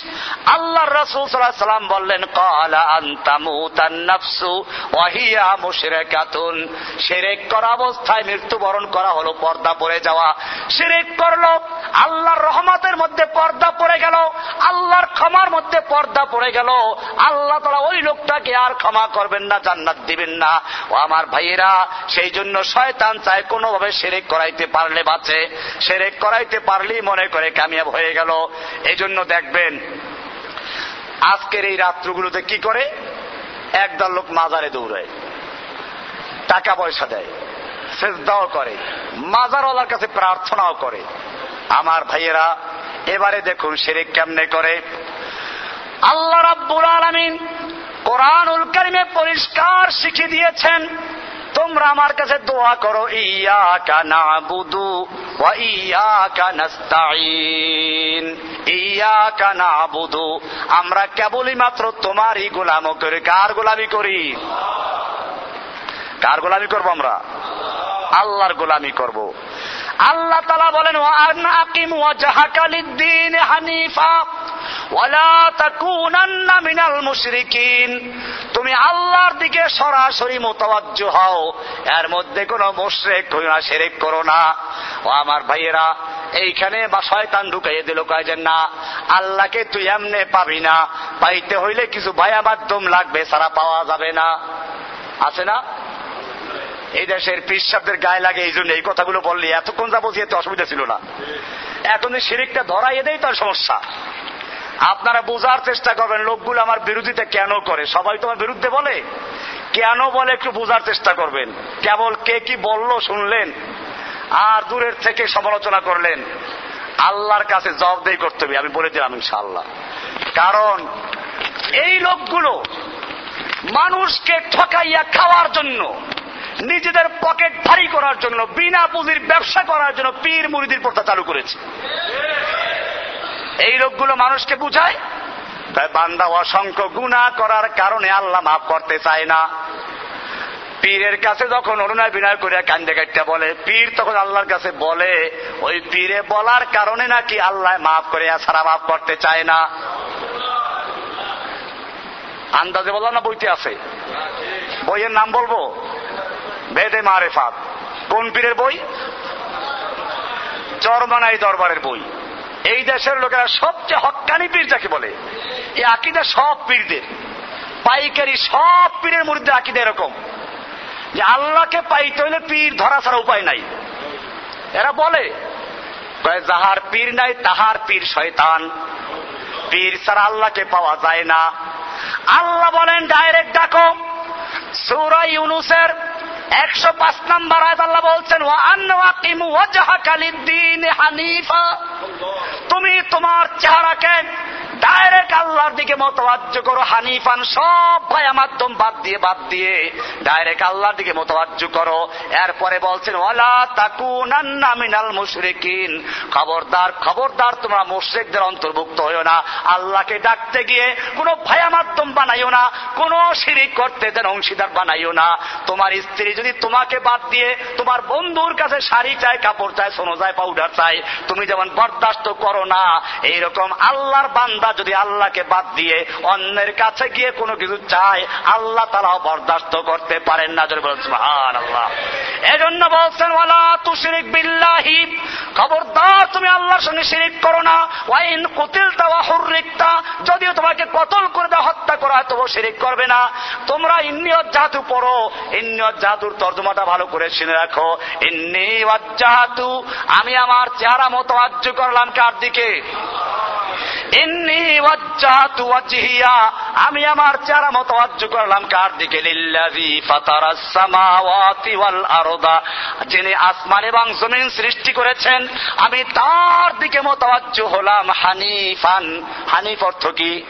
আল্লাহর রাসূল সাল্লাল্লাহু আলাইহি সাল্লাম বললেন ক্বালা আনতা মুতান নাফসু ওয়া হিয়া মুশরিকাতুন শিরক করা অবস্থায় মৃত্যুবরণ করা হলো পর্দা পড়ে যাওয়া শিরক করলো আল্লাহর রহমতের মধ্যে পর্দা পড়ে গেল আল্লাহর ক্ষমার মধ্যে পর্দা পড়ে গেল আল্লাহ তাআলা ওই লোকটাকে আর ক্ষমা করবেন না জান্নাত দিবেন না ও আমার ভাইয়েরা সেই জন্য শয়তান চায় কোনোভাবে শিরক করাইতে পারলে বাঁচে। সেরেক করাইতে পারলেই মনে করে কামিয়াব হয়ে গেল। এই জন্য দেখবেন, আজকের এই রাত্রগুলোতে কি করে? একদল লোক মাজারে দৌড়ায়। টাকা পয়সা দেয়, সেজদাও করে, মাজারওয়ালার কাছে প্রার্থনাও করে। আমার ভাইয়েরা, এবারে দেখুন সেরেক কেমনে করে। আল্লাহ রাব্বুল আলামিন কোরআনুল কারিমে পরিষ্কার শিখিয়ে দিয়েছেন তোমরা আমার কাছে দোয়া করো ইয়া কানা বুধু আমরা কেবলই মাত্র তোমারই গোলাম করি। কার গোলামি করি? কার গোলামি করব আমরা? আল্লাহর গোলামি করব। আল্লাহ তালা বলেন আকিম ওয়াজাহাকালিদ্দিন হানিফা মিনাল মুশরিকিন। তুমি আল্লাহর দিকে সরাসরি মোতাবাজ্য হও। এর মধ্যে কোনো মুশরিক হই না শিরক করো না। ও আমার ভাইয়েরা, এইখানে বা শয়তান ঢুকাইয়ে দিল কয়েছেন না, আল্লাহকে তুই এমনে পাবি না। পাইতে হইলে কিছু ভায়া মাধ্যম লাগবে সারা পাওয়া যাবে না। আছে না? এই দেশের পিসাবদের গায়ে লাগে, এই জন্য এই কথাগুলো বললি এতক্ষণ যা বলছি এত অসুবিধা ছিল না। এখন শিরিকটা ধরাইয়ে দেয় তার সমস্যা। আপনারা বোঝার চেষ্টা করবেন, লোকগুলো আমার বিরোধিতা কেন করে? সবাই তোমার বিরুদ্ধে বলে? কেন বলে একটু বোঝার চেষ্টা করবেন? কেবল কে কি বলল শুনলেন? আর দূরের থেকে সমালোচনা করলেন? আল্লাহর কাছে জবাবদেহি করতে হবে, আমি বলে দিলাম ইনশাআল্লাহ। কারণ এই লোকগুলো মানুষকে ঠকাইয়া খাওয়ার জন্য নিজেদের পকেট ভারী করার জন্য, বিনা পুঁজির ব্যবসা করার জন্য পীর মুরিদির প্রথা চালু করেছে। এই লোকগুলো মানুষকে বুঝায়, তাই বান্দা অসংখ্য গুণা করার কারণে আল্লাহ মাফ করতে চায় না। পীরের কাছে যখন অরুণায় বিনয় করিয়া কান্দে কাটটা বলে, পীর তখন আল্লাহর কাছে বলে, ওই পীরে বলার কারণে নাকি আল্লাহ মাফ করিয়া সারা মাফ করতে চায় না। আন্দাজে বললাম না বইতে আছে? বইয়ের নাম বলব? বেদে মারেফাত। কোন পীরের বই? চরমানাই দরবারের বই। এই দেশের লোকেরা সবচেয়ে হকানি পীর যাকে বলে, এই আকিদা সব পীরদের। পাইকারি সব পীরের মধ্যে আকিদা এরকম। যে আল্লাহকে পাইতে হইলে পীর ধরা ছাড়া উপায় নাই। এরা বলে যাহার পীর নাই, তাহার পীর শয়তান। পীর ছাড়া আল্লাহকে পাওয়া যায় না। আল্লাহ বলেন, ডাইরেক্ট ডাকো। সৌরা ইউনুসের একশো পাঁচ নাম্বার আয়াত আল্লাহ বলছেন হানিফা। তুমি তোমার চেহারাকে ডাইরেক্ট আল্লাহর দিকে মতবাজ্য করো, হানিফান সব ভায়া মাধ্যম বাদ দিয়ে বাদ দিয়ে ডাইরেক্ট আল্লাহর দিকে মতবাজ্য করো। এরপরে বলছেন, ওয়ালা তাকুনান্না মিনাল মুশরিকিন। খবরদার খবরদার, তোমরা মুশরিকদের অন্তর্ভুক্ত হইও না। আল্লাহকে ডাকতে গিয়ে কোনো ভায়া মাধ্যম বানাইও না, কোনো শিরিক করতে দেন অংশীদার বানাইও না। তোমার স্ত্রী যদি তোমাকে বাদ দিয়ে তোমার বন্ধুর কাছে শাড়ি চায় কাপড় চায় সোনো চায় পাউডার চায় তুমি যেমন বরদাস্ত করো না, এইরকম আল্লাহর বান্দা যদি আল্লাহকে বাদ দিয়ে অন্যের কাছে গিয়ে কোনো কিছু চায়, আল্লাহ তালাও বরদাস্ত করতে পারেন না। আল্লাহ এজন্য বলছেন, ওয়ালা তুশরিক বিল্লাহি। খবরদার, তুমি আল্লাহর সঙ্গে শিরিক করো না। ওয়াইন কুতিল তাওয়া হুররিকতা। যদিও তোমাকে কতল করে দেওয়া হত্যা করা হয় তবু শিরিক করবে না। তোমরা ইন্নিয়ত জাদু পড়ো, ইন্নিয়ত জাদুর তর্জমাটা ভালো করে শুনে রাখো। জাদু আমি আমার চেহারা মতো আজ্য করলাম কার দিকে? আমি আমার চেহারা মতো আজ্য করলাম কার দিকে? যিনি আসমান এবং জমিন সৃষ্টি করেছেন, আমি তার দিকে মোতাবাজ্য হলাম হানিফান। হানিফ অর্থ কি?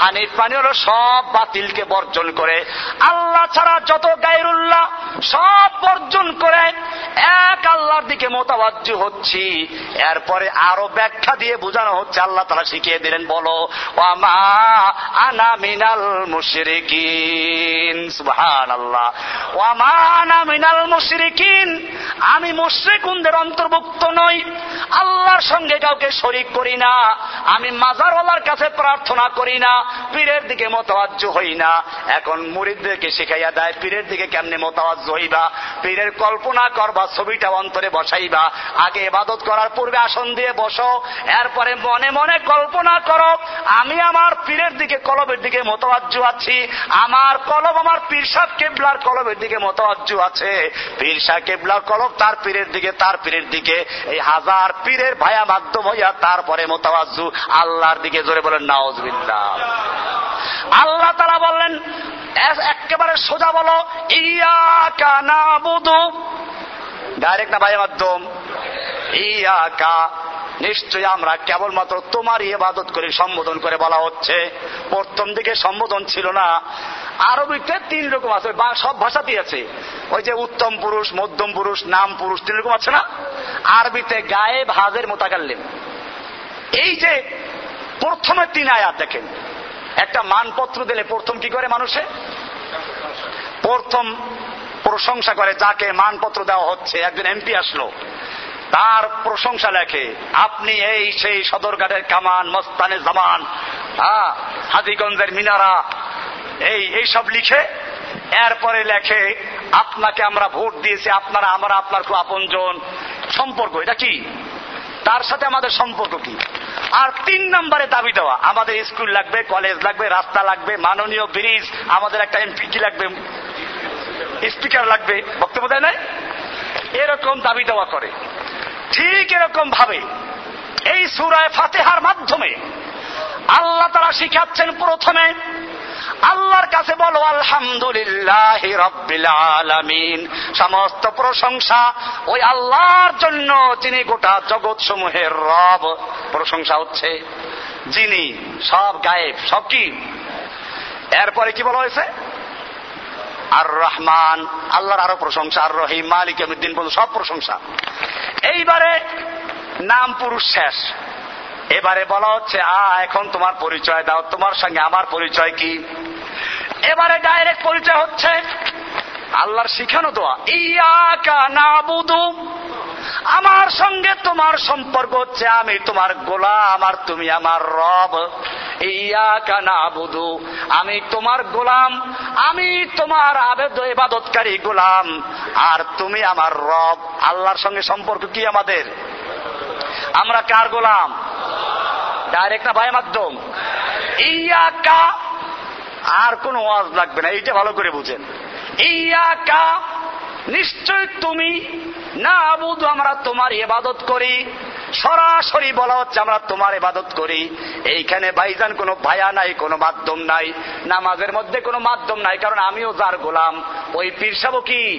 হানিফ মানে হলো সব বাতিলকে বর্জন করে। আল্লাহ ছাড়া যত গায়রুল্লাহ সব বর্জন করে। এক আল্লাহর দিকে মোতাবাজ্য হচ্ছি। এরপরে আরও ব্যাখ্যা দিয়ে বোঝানো হচ্ছে, আল্লাহ তারা শিখিয়ে দিলেন, বলো, ওয়ামা আনা মিনাল মুশরিকিন। আল্লাহ আনা মিনাল মুশরিকিন। আমি মুশরিকুনদের অন্তর্ভুক্ত নই। আল্লাহর সঙ্গে কাউকে শরিক করি না। আমি মাজারওয়ালার কাছে প্রার্থনা করি না। পীরের দিকে মোতাবাজ্য হই না। এখন মুরিদদেরকে শিখাইয়া দেয়, পীরের দিকে কেমনে মোতাবাজ্য হইবা? পীরের কল্পনা করবা, ছবিটা অন্তরে বসাইবা। আগে এবাদত করার পূর্বে আসন দিয়ে বসো, এরপরে মনে মনে কল্পনা করো, আমি আমার পীরের দিকে, কলবের দিকে মোতাবাজ্য আছি। আমার কলব আমার পীরসাদ কেবলার কলবের দিকে মোতাবাজ্য আছে। পীরসা কেবলার কলব তার পীরের দিকে, তার পীরের দিকে। এই হাজার পীরের ভায়া মাধ্যম হইয়া তারপরে মোতাবাজ্য আল্লাহর দিকে জোরে বলেন নাওজবিল্লা আল্লাহ তারা বললেন একেবারে সোজা বলো ইয়া কানা বুধু ডাইরেক্ট না ভাই মাধ্যম। ইয়া কা নিশ্চয়ই আমরা কেবলমাত্র তোমারই ইবাদত করে, সম্বোধন করে বলা হচ্ছে। প্রথম দিকে সম্বোধন ছিল না। আরবিতে তিন রকম আছে, বা সব ভাষাতেই আছে ওই যে উত্তম পুরুষ, মধ্যম পুরুষ, নাম পুরুষ, তিন রকম আছে না? আরবিতে গায়ে ভাজের মোতাকাল্লিম। এই যে প্রথমে তিন আয়াত দেখেন। একটা মানপত্র দিলে প্রথম কি করে মানুষে? প্রথম প্রশংসা করে যাকে মানপত্র দেওয়া হচ্ছে। একজন এমপি আসলো। তার প্রশংসা লেখে, আপনি এই সেই সদরঘাটের কামান মস্তানের জামান হাজিগঞ্জের মিনারা, এই এই সব লিখে এরপরে লেখে, আপনাকে আমরা ভোট দিয়েছি, আপনারা, আমরা, আপনার খুব আপনজন। সম্পর্ক, এটা কি? তার সাথে আমাদের সম্পর্ক কি? আর তিন নম্বরে দাবি দেওয়া, আমাদের স্কুল লাগবে, কলেজ লাগবে, রাস্তা লাগবে, মাননীয় ব্রিজ, আমাদের একটা এমপি কি লাগবে, স্পিকার লাগবে, বক্তব্য দেয় নাই? এরকম দাবি দেওয়া করে। ঠিক এরকম ভাবে এই সুরায় ফাতেহার মাধ্যমে আল্লাহ তারা শিখাচ্ছেন প্রথমে আল্লাহর কাছে বলো, আলহামদুলিল্লাহ রব্বিল আলামিন। সমস্ত প্রশংসা ওই আল্লাহর জন্য, যিনি গোটা জগৎ সমূহের রব। প্রশংসা হচ্ছে যিনি, সব গায়েব, সব কি? এরপরে কি বলা হয়েছে? আর রহমান আল্লাহর আরও প্রশংসা আর রহিম মালিক আমিদ্দিন বলুন সব প্রশংসা। এইবারে নাম পুরুষ শেষ। এবারে বলা হচ্ছে, আ, এখন তোমার পরিচয় দাও। তোমার সঙ্গে আমার পরিচয় কি? এবারে ডাইরেক্ট পরিচয় হচ্ছে, আল্লাহর শিখানো দোয়া। ইয়াকা না বুধু আমার সঙ্গে তোমার সম্পর্ক হচ্ছে, আমি তোমার গোলা আমার তুমি আমার রব। ইয়াকা না বুধু আমি তোমার গোলাম। আমি তোমার আবেদ ইবাদতকারী গোলাম। আর তুমি আমার রব। আল্লাহর সঙ্গে সম্পর্ক কি আমাদের? আমরা কার গোলাম? ডাইরেক্ট না ভাই মাধ্যম? আর কোন ওয়াজ লাগবে না, এইটা ভালো করে বুঝেন। ইয়াকা নিশ্চয় তুমি না বুধ আমরা তোমার ইবাদত করি। সরাসরি বলা হচ্ছে আমরা তোমার ইবাদত করি। এইখানে ভাইজান কোনো ভায়া নাই, কোনো মাধ্যম নাই। নামাজের মধ্যে কোনো মাধ্যম নাই, কারণ আমিও যার গোলাম। ওই পীরসাব কি?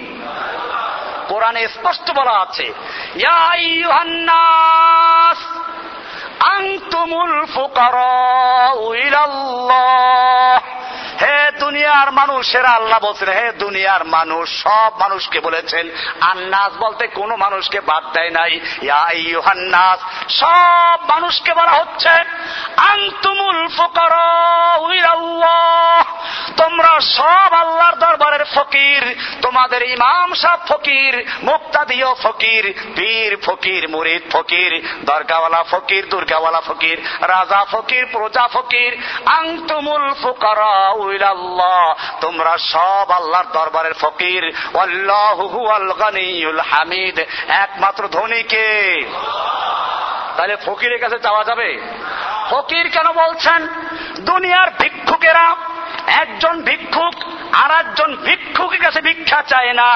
কোরআনে স্পষ্ট বলা আছে আংতুমুল ফুকার হে দুনিয়ার মানুষেরা আল্লাহ বলছেন, হে দুনিয়ার মানুষ, সব মানুষকে বলেছেন, আন্নাস বলতে কোন মানুষকে বাদ দেয় নাই। ইহান্নাস সব মানুষকে বলা হচ্ছে, আন্তুমুল ফকর তোমরা সব আল্লাহর দরবারের ফকির, তোমাদের ইমাম সাহ ফকির, মুক্তাদিও ফকির, পীর ফকির, মুরিদ ফকির, দরগাওয়ালা ফকির দুর্গাওয়ালা ফকির, রাজা ফকির, প্রজা ফকির আংতুমুল ফুকারা উইলাল্লাহ তোমরা সব আল্লাহর দরবারের ফকির আল্লাহু গানিউল হামিদ, একমাত্র ধনীকে তাহলে ফকিরের কাছে চাওয়া যাবে? ফকির কেন বলছেন? দুনিয়ার ভিক্ষুকেরা, একজন ভিক্ষুক আর একজন ভিক্ষুকের কাছে ভিক্ষা চায় না।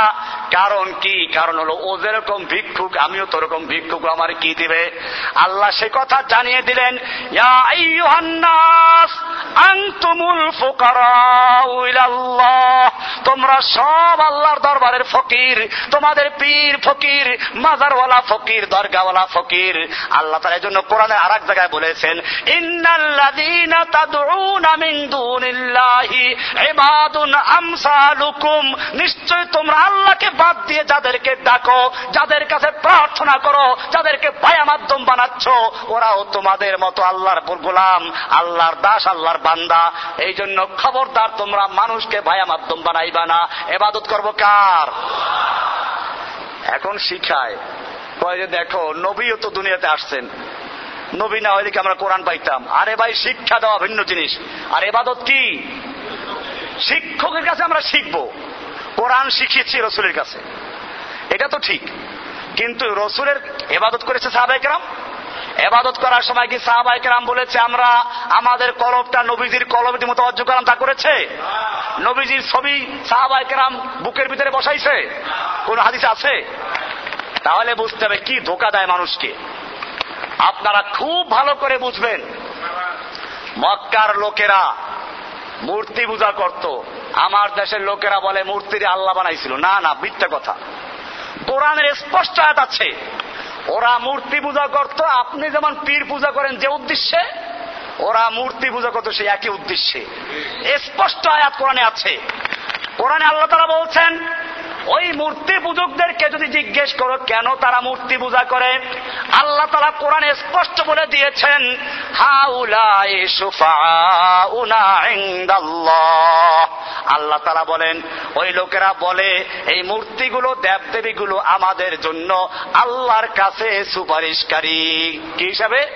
কারণ কি? কারণ হলো, ও যেরকম ভিক্ষুক, আমিও তো রকম ভিক্ষুক, আমার কি দিবে? আল্লাহ সে কথা জানিয়ে দিলেন তোমরা সব আল্লাহর দরবারের ফকির, তোমাদের পীর ফকির, মাজারওয়ালা ফকির, দরগাওয়ালা ফকির। আল্লাহ তার জন্য কোরআনের আর এক জায়গায় বলেছেন, ইন্নাল্লাযীনা তাদউনা মিন দুনিল্লাহি ইবাদুন আমসালুকুম, নিশ্চয় তোমরা আল্লাহকে বাদ দিয়ে যাদেরকে ডাকো, যাদের কাছে প্রার্থনা করো, যাদেরকে ভায়া মাধ্যম বানাচ্ছ, ওরাও তোমাদের মতো আল্লাহর গোলাম, আল্লাহর দাস, আল্লাহর বান্দা। এই জন্য খবরদার তোমরা মানুষকে ভায়া মাধ্যম বানাইবা না। এবাদত করব কার? এখন শিখায়। কয় যে দেখো, নবীও তো দুনিয়াতে আসছেন। নবী না হইলে কি আমরা কোরআন পাইতাম? আরে ভাই, শিক্ষা দেওয়া ভিন্ন জিনিস। আর এবাদত কি? শিক্ষকের কাছে আমরা শিখব। কোরআন শিখিয়েছি রসুলের কাছে। এটা তো ঠিক। কিন্তু রসুলের এবাদত করেছে সাহাবাইকরাম এবাদত করার সময় কি সাহাবাইকরাম বলেছে, আমরা আমাদের কলবটা নবীজির কলবের মতো অর্জ করাম তা করেছে? নবীজির ছবি সাহাবাইকরাম বুকের ভিতরে বসাইছে। কোন হাদিস আছে? তাহলে বুঝতে হবে কি ধোকা দেয় মানুষকে। আপনারা খুব ভালো করে বুঝবেন। মক্কার লোকেরা মূর্তি পূজা করত। আমার দেশের লোকেরা বলে, মূর্তির আল্লাহ বানাইছিল। না না, মিথ্যা কথা। কোরআনের স্পষ্ট আয়াত আছে। ওরা মূর্তি পূজা করত। আপনি যেমন পীর পূজা করেন যে উদ্দেশ্যে, ওরা মূর্তি পূজা করতো সেই একই উদ্দেশ্যে। স্পষ্ট আয়াত কোরআনে আছে। কোরআনে আল্লাহ তারা বলছেন ওই মূর্তি পূজকদেরকে যদি জিজ্ঞেস করো, কেন তারা মূর্তি পূজা করে? আল্লাহ তারা কোরআনে স্পষ্ট বলে দিয়েছেন আল্লাহ তারা বলেন, ওই লোকেরা বলে, এই মূর্তিগুলো দেবদেবীগুলো আমাদের জন্য আল্লাহর কাছে সুপারিশকারী। কি হিসাবে?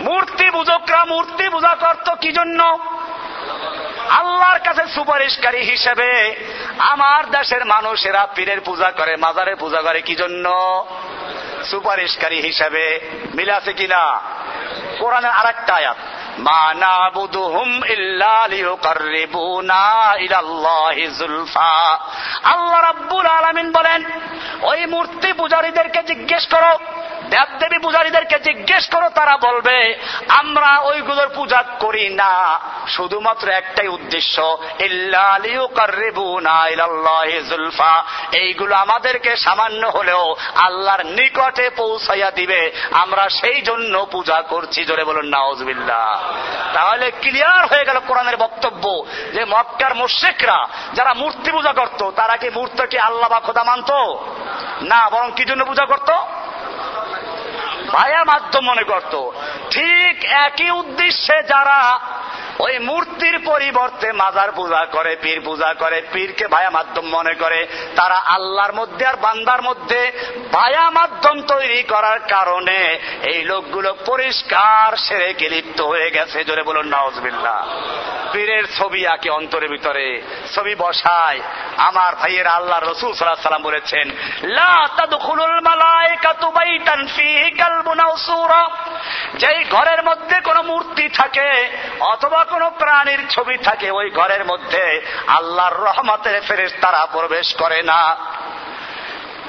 মূর্তি পূজকরা মূর্তি পূজা করত কি জন্য? আল্লাহর কাছে সুপারিশকারী হিসেবে আমার দেশের মানুষেরা পীরের পূজা করে, মাজারের পূজা করে কি জন্য সুপারিশকারী হিসেবে মিলাছে কিনা? কোরআনের আর একটা আয়াত জিজ্ঞেস করো পূজারীদেরকে জিজ্ঞেস করো, তারা বলবে, আমরা ওইগুলোর পূজা করি না। শুধুমাত্র একটাই উদ্দেশ্য জুলফা। এইগুলো আমাদেরকে সামান্য হলেও আল্লাহর নিকটে পৌঁছাইয়া দিবে। আমরা সেই জন্য পূজা করছি, জোরে বলুন নাওজবিল্লা তাহলে ক্লিয়ার হয়ে গেল কোরআনের বক্তব্য যে মক্কার মোশেকরা যারা মূর্তি পূজা করত, তারা কি মূর্তকে আল্লাহ বা খোদা মানত? না, বরং কি জন্য পূজা করতো? ভায়া মাধ্যম মনে করত। ঠিক একই উদ্দেশ্যে যারা ওই মূর্তির পরিবর্তে মাজার পূজা করে, পীর পূজা করে, পীরকে ভায়া মাধ্যম মনে করে, তারা আল্লাহর মধ্যে আর বান্দার মধ্যে ভায়া মাধ্যম তৈরি করার কারণে এই লোকগুলো পরিষ্কার সেরে লিপ্ত হয়ে গেছে? জোরে বলুন নওয়াজবিল্লা পীরের ছবি আঁকে অন্তরের ভিতরে। ছবি বসায়। আমার ভাইয়ের আল্লাহ রসুল সাল্লাহ সাল্লাম বলেছেন যেই ঘরের মধ্যে কোনো মূর্তি থাকে অথবা কোনো প্রাণীর ছবি থাকে, ওই ঘরের মধ্যে আল্লাহর রহমতের ফেরেস তারা প্রবেশ করে না।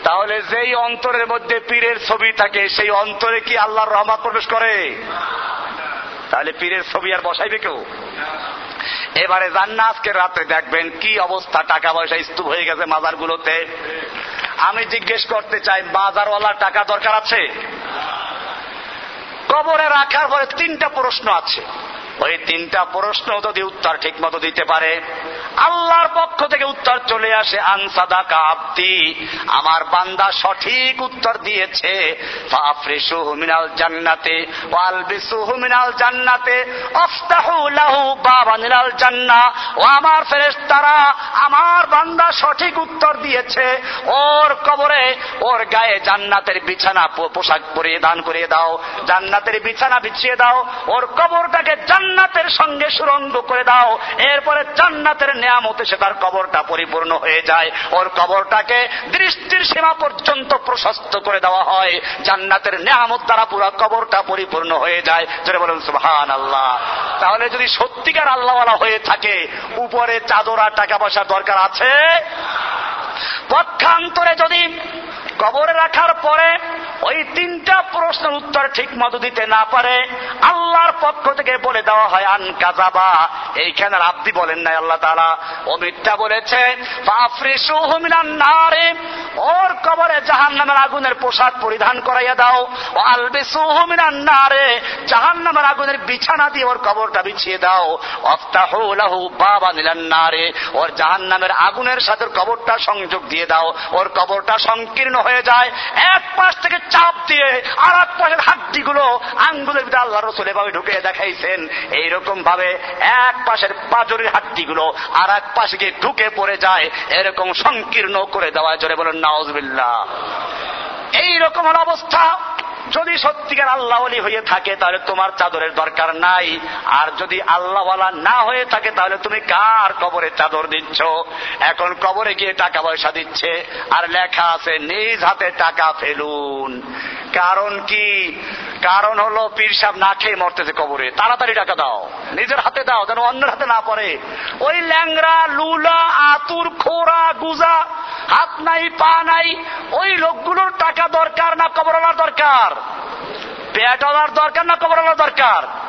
তাহলে যেই অন্তরের মধ্যে পীরের ছবি থাকে, সেই অন্তরে কি আল্লাহর রহমত প্রবেশ করে? তাহলে পীরের ছবি আর বসাইবে কেউ? এবারে জান্না আজকে রাতে দেখবেন কি অবস্থা টাকা পয়সা স্তূপ হয়ে গেছে মাজারগুলোতে। আমি জিজ্ঞেস করতে চাই, বাজারওয়ালার টাকা দরকার আছে? কবরে রাখার পরে তিনটা প্রশ্ন আছে। ওই তিনটা প্রশ্ন যদি উত্তর ঠিক মতো দিতে পারে, আল্লাহর পক্ষ থেকে উত্তর চলে আসে আনসাদা কাপ্তি আমার বান্দা সঠিক উত্তর দিয়েছে মিনাল জান্নাতে মিনাল জান্নাতে আফতাহু জান্না। ও আমার আমার বান্দা সঠিক উত্তর দিয়েছে, ওর কবরে ওর গায়ে জান্নাতের বিছানা পোশাক পরিয়ে দান করিয়ে দাও, জান্নাতের বিছানা বিছিয়ে দাও, ওর কবরটাকে জান্নাতের সঙ্গে সুরঙ্গ করে দাও। এরপরে জান্নাতের নেয়ামতে সে তার কবরটা পরিপূর্ণ হয়ে যায়। ওর কবরটাকে দৃষ্টির সীমা পর্যন্ত প্রশস্ত করে দেওয়া হয়। জান্নাতের নেয়ামত দ্বারা পুরো কবরটা পরিপূর্ণ হয়ে যায়। যেটা বলুন সুহান আল্লাহ তাহলে যদি সত্যিকার আল্লাহওয়ালা হয়ে থাকে, উপরে চাদর টাকা পয়সার দরকার আছে? পক্ষান্তরে যদি কবরে রাখার পরে ওই তিনটা প্রশ্নের উত্তর ঠিক মতো দিতে না পারে, আল্লাহর পক্ষ থেকে বলে দেওয়া হয়, আন কাজাবা এইখানে আব্দি বলেন নাই আল্লাহ তারা ও মিথ্যা বলেছে ওর কবরে জাহান নামের আগুনের পোশাক পরিধান করাইয়া দাও। ও আলবে সুহমিনান নারে। জাহান নামের আগুনের বিছানা দিয়ে ওর কবরটা বিছিয়ে দাও। অফতাহু বাবা নিলান নারে। ওর জাহান নামের আগুনের সাথে কবরটা সংযোগ দিয়ে দাও। ওর কবরটা সংকীর্ণ হয়ে যায়। এক পাশ থেকে চাপ দিয়ে আর এক পাশের হাড্ডি গুলো আঙ্গুলের ভিতরে আল্লাহ রসুল এভাবে ঢুকে দেখাইছেন। এইরকম ভাবে এক পাশের পাজরের হাড্ডি গুলো আর এক পাশে গিয়ে ঢুকে পড়ে যায়। এরকম সংকীর্ণ করে দেওয়া জোরে বলেন নাওজবিল্লা এইরকম অবস্থা যদি সত্যিকার আল্লাহ হয়ে থাকে, তাহলে তোমার চাদরের দরকার নাই। আর যদি আল্লাহওয়ালা না হয়ে থাকে, তাহলে তুমি কার কবরে চাদর দিচ্ছ? এখন কবরে গিয়ে টাকা পয়সা দিচ্ছে, আর লেখা আছে, নিজ হাতে টাকা ফেলুন। কারণ কি? কারণ হলো পীর সাহেব না খেয়ে মরতেছে কবরে। তাড়াতাড়ি টাকা দাও, নিজের হাতে দাও, যেন অন্যের হাতে না পড়ে। ওই ল্যাংরা লুলা, আতুর, খোরা, গুজা, হাত নাই, পা নাই, ওই লোকগুলোর টাকা দরকার না, কবরওয়ালার দরকার? পেয়াটলার দরকার না কবরওয়ালার দরকার?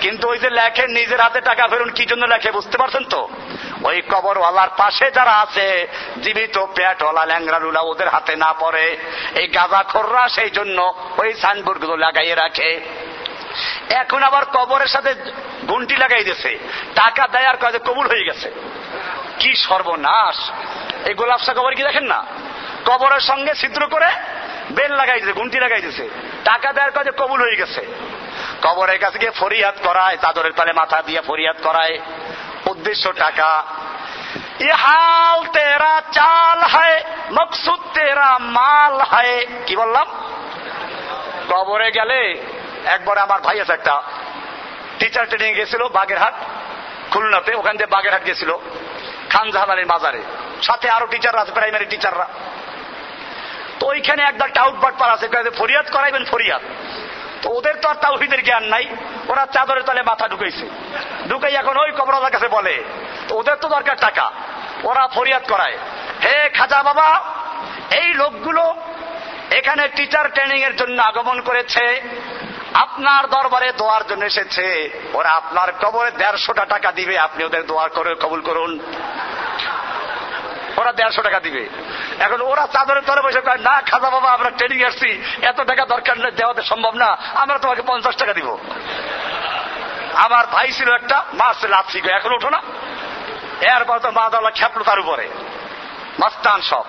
কিন্তু ওই যে লেখে নিজের হাতে টাকা ফেরুন, কি জন্য লেখে, বুঝতে পারছেন তো? ওই কবরওয়ালার পাশে যারা আছে, জীবিত পেটওয়ালা ল্যাংরা লুলা ওদের হাতে না পড়ে, এই গাঁজা খোররা সেই জন্য ওই সাইনবোর্ডগুলো লাগাইয়ে রাখে। এখন আবার কবরের সাথে ঘুন্টি লাগাই দিয়েছে। টাকা দেয় আর কাজে কবুল হয়ে গেছে। কি সর্বনাশ! এই গোলাপসা কবর কি দেখেন না? কবরের সঙ্গে ছিদ্র করে বেল লাগাই দিয়েছে ঘুন্টি লাগাই দিয়েছে টাকা দেওয়ার কাজে কবুল হয়ে গেছে। কবরের কাছে গিয়ে ফরিয়াদ করায়, চাদরের তালে মাথা দিয়ে ফরিয়াদ করায়। উদ্দেশ্য টাকা। ये তেরা চাল হয়, মকসুদ তেরা মাল হয়। কি বললাম? কবরে গেলে একবার আমার ভাই আছে একটা। টিচার ট্রেনিং গেছিল বাগেরহাট, খুলনাতে। ওখান থেকে বাগেরহাট গেছিল খান জাহানের মাজারে। সাথে আরও টিচাররা আছে প্রাইমারি টিচাররা ওইখানে একদল টাউট বাটপার আছে ফরিয়াদ করাইবেন ফরিয়াদ। তো ওদের তো আর তাওহিদের জ্ঞান নাই, ওরা চাদরের তলে মাথা ঢুকাইছে। ঢুকাই এখন ওই কবরাদার কাছে বলে, তো ওদের তো দরকার টাকা, ওরা ফরিয়াদ করায়। হে খাজা বাবা, এই লোকগুলো এখানে টিচার ট্রেনিং এর জন্য আগমন করেছে, আপনার দরবারে দোয়ার জন্য এসেছে। ওরা আপনার কবরে দেড়শোটা টাকা দিবে, আপনি ওদের দোয়ার করে কবুল করুন। ওরা দেড়শো টাকা দিবে। এখন ওরা চাদরের তলে বসে কয়, না খাজা বাবা, আমরা ট্রেনিং আসছি। এত টাকা দরকার নেই দেওয়াতে সম্ভব না। আমরা তোমাকে পঞ্চাশ টাকা দিব। আমার ভাই ছিল একটা মা ছিল লাচ্ছি এখন ওঠো না। এরপর তো মা দাওয়া খেপলো তার উপরে। মাস্তান সব।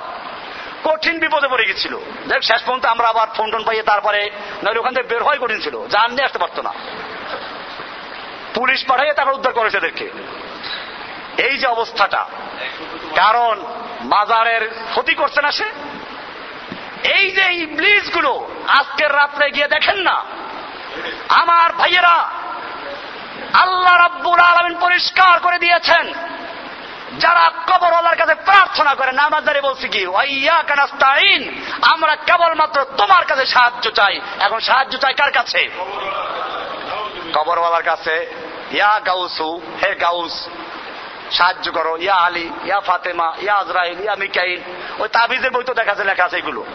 কঠিন বিপদে পড়ে গেছিল। দেখ, শেষ পর্যন্ত আমরা আবার ফোন টোন পাইয়ে তারপরে নইলে ওখান থেকে বের হয় কঠিন ছিল। জান নিয়ে আসতে পারতো না। পুলিশ পাঠাইয়ে তারপর উদ্ধার করেছে এদেরকে এই যে অবস্থাটা, কারণ মাজারের ক্ষতি করছে না সে। এই যে ইবলিসগুলো আজকের রাত্রে গিয়ে দেখেন না, আমার ভাইয়েরা আল্লাহ রাব্বুল আলমিন পরিষ্কার করে দিয়েছেন, যারা কবরওয়ালার কাছে প্রার্থনা করে নামাজারে বলছি কি ওয়াইয়া কানাস্তাইন আমরা কেবলমাত্র তোমার কাছে সাহায্য চাই। এখন সাহায্য চাই কার কাছে? কবরওয়ালার কাছে। ইয়া গাউসু, হে গাউস সাহায্য করো। ইয়া আলী, ইয়া ফাতেমা, ইয়া আজরাইল, ইয়া মিকাইল। ওই তাবিজের বই তো দেখা যায়, লেখা আছে এগুলো।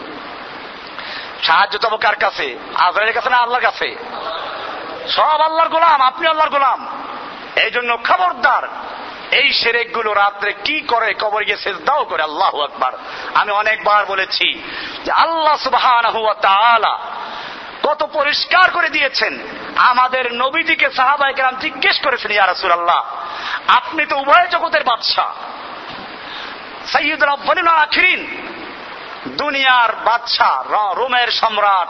সাহায্য তবে কার কাছে? আজরাইলের কাছে না আল্লাহর কাছে? সব আল্লাহর গোলাম, আপনি আল্লাহর গোলাম। এই জন্য খবরদার, এই সেরেকগুলো রাত্রে কি করে কবর গিয়ে শেষ দাও করে, আল্লাহ আকবার। আমি অনেকবার বলেছি যে আল্লাহ সুবাহ কত পরিষ্কার করে দিয়েছেন। আমাদের নবীজিকে সাহাবাই কেরাম জিজ্ঞেস করেছেন, ইয়া রাসূলুল্লাহ, আপনি তো উভয় জগতের বাদশাহ। সৈয়দুল আব্বালিন আখিরিন, দুনিয়ার বাদশাহ রোমের সম্রাট,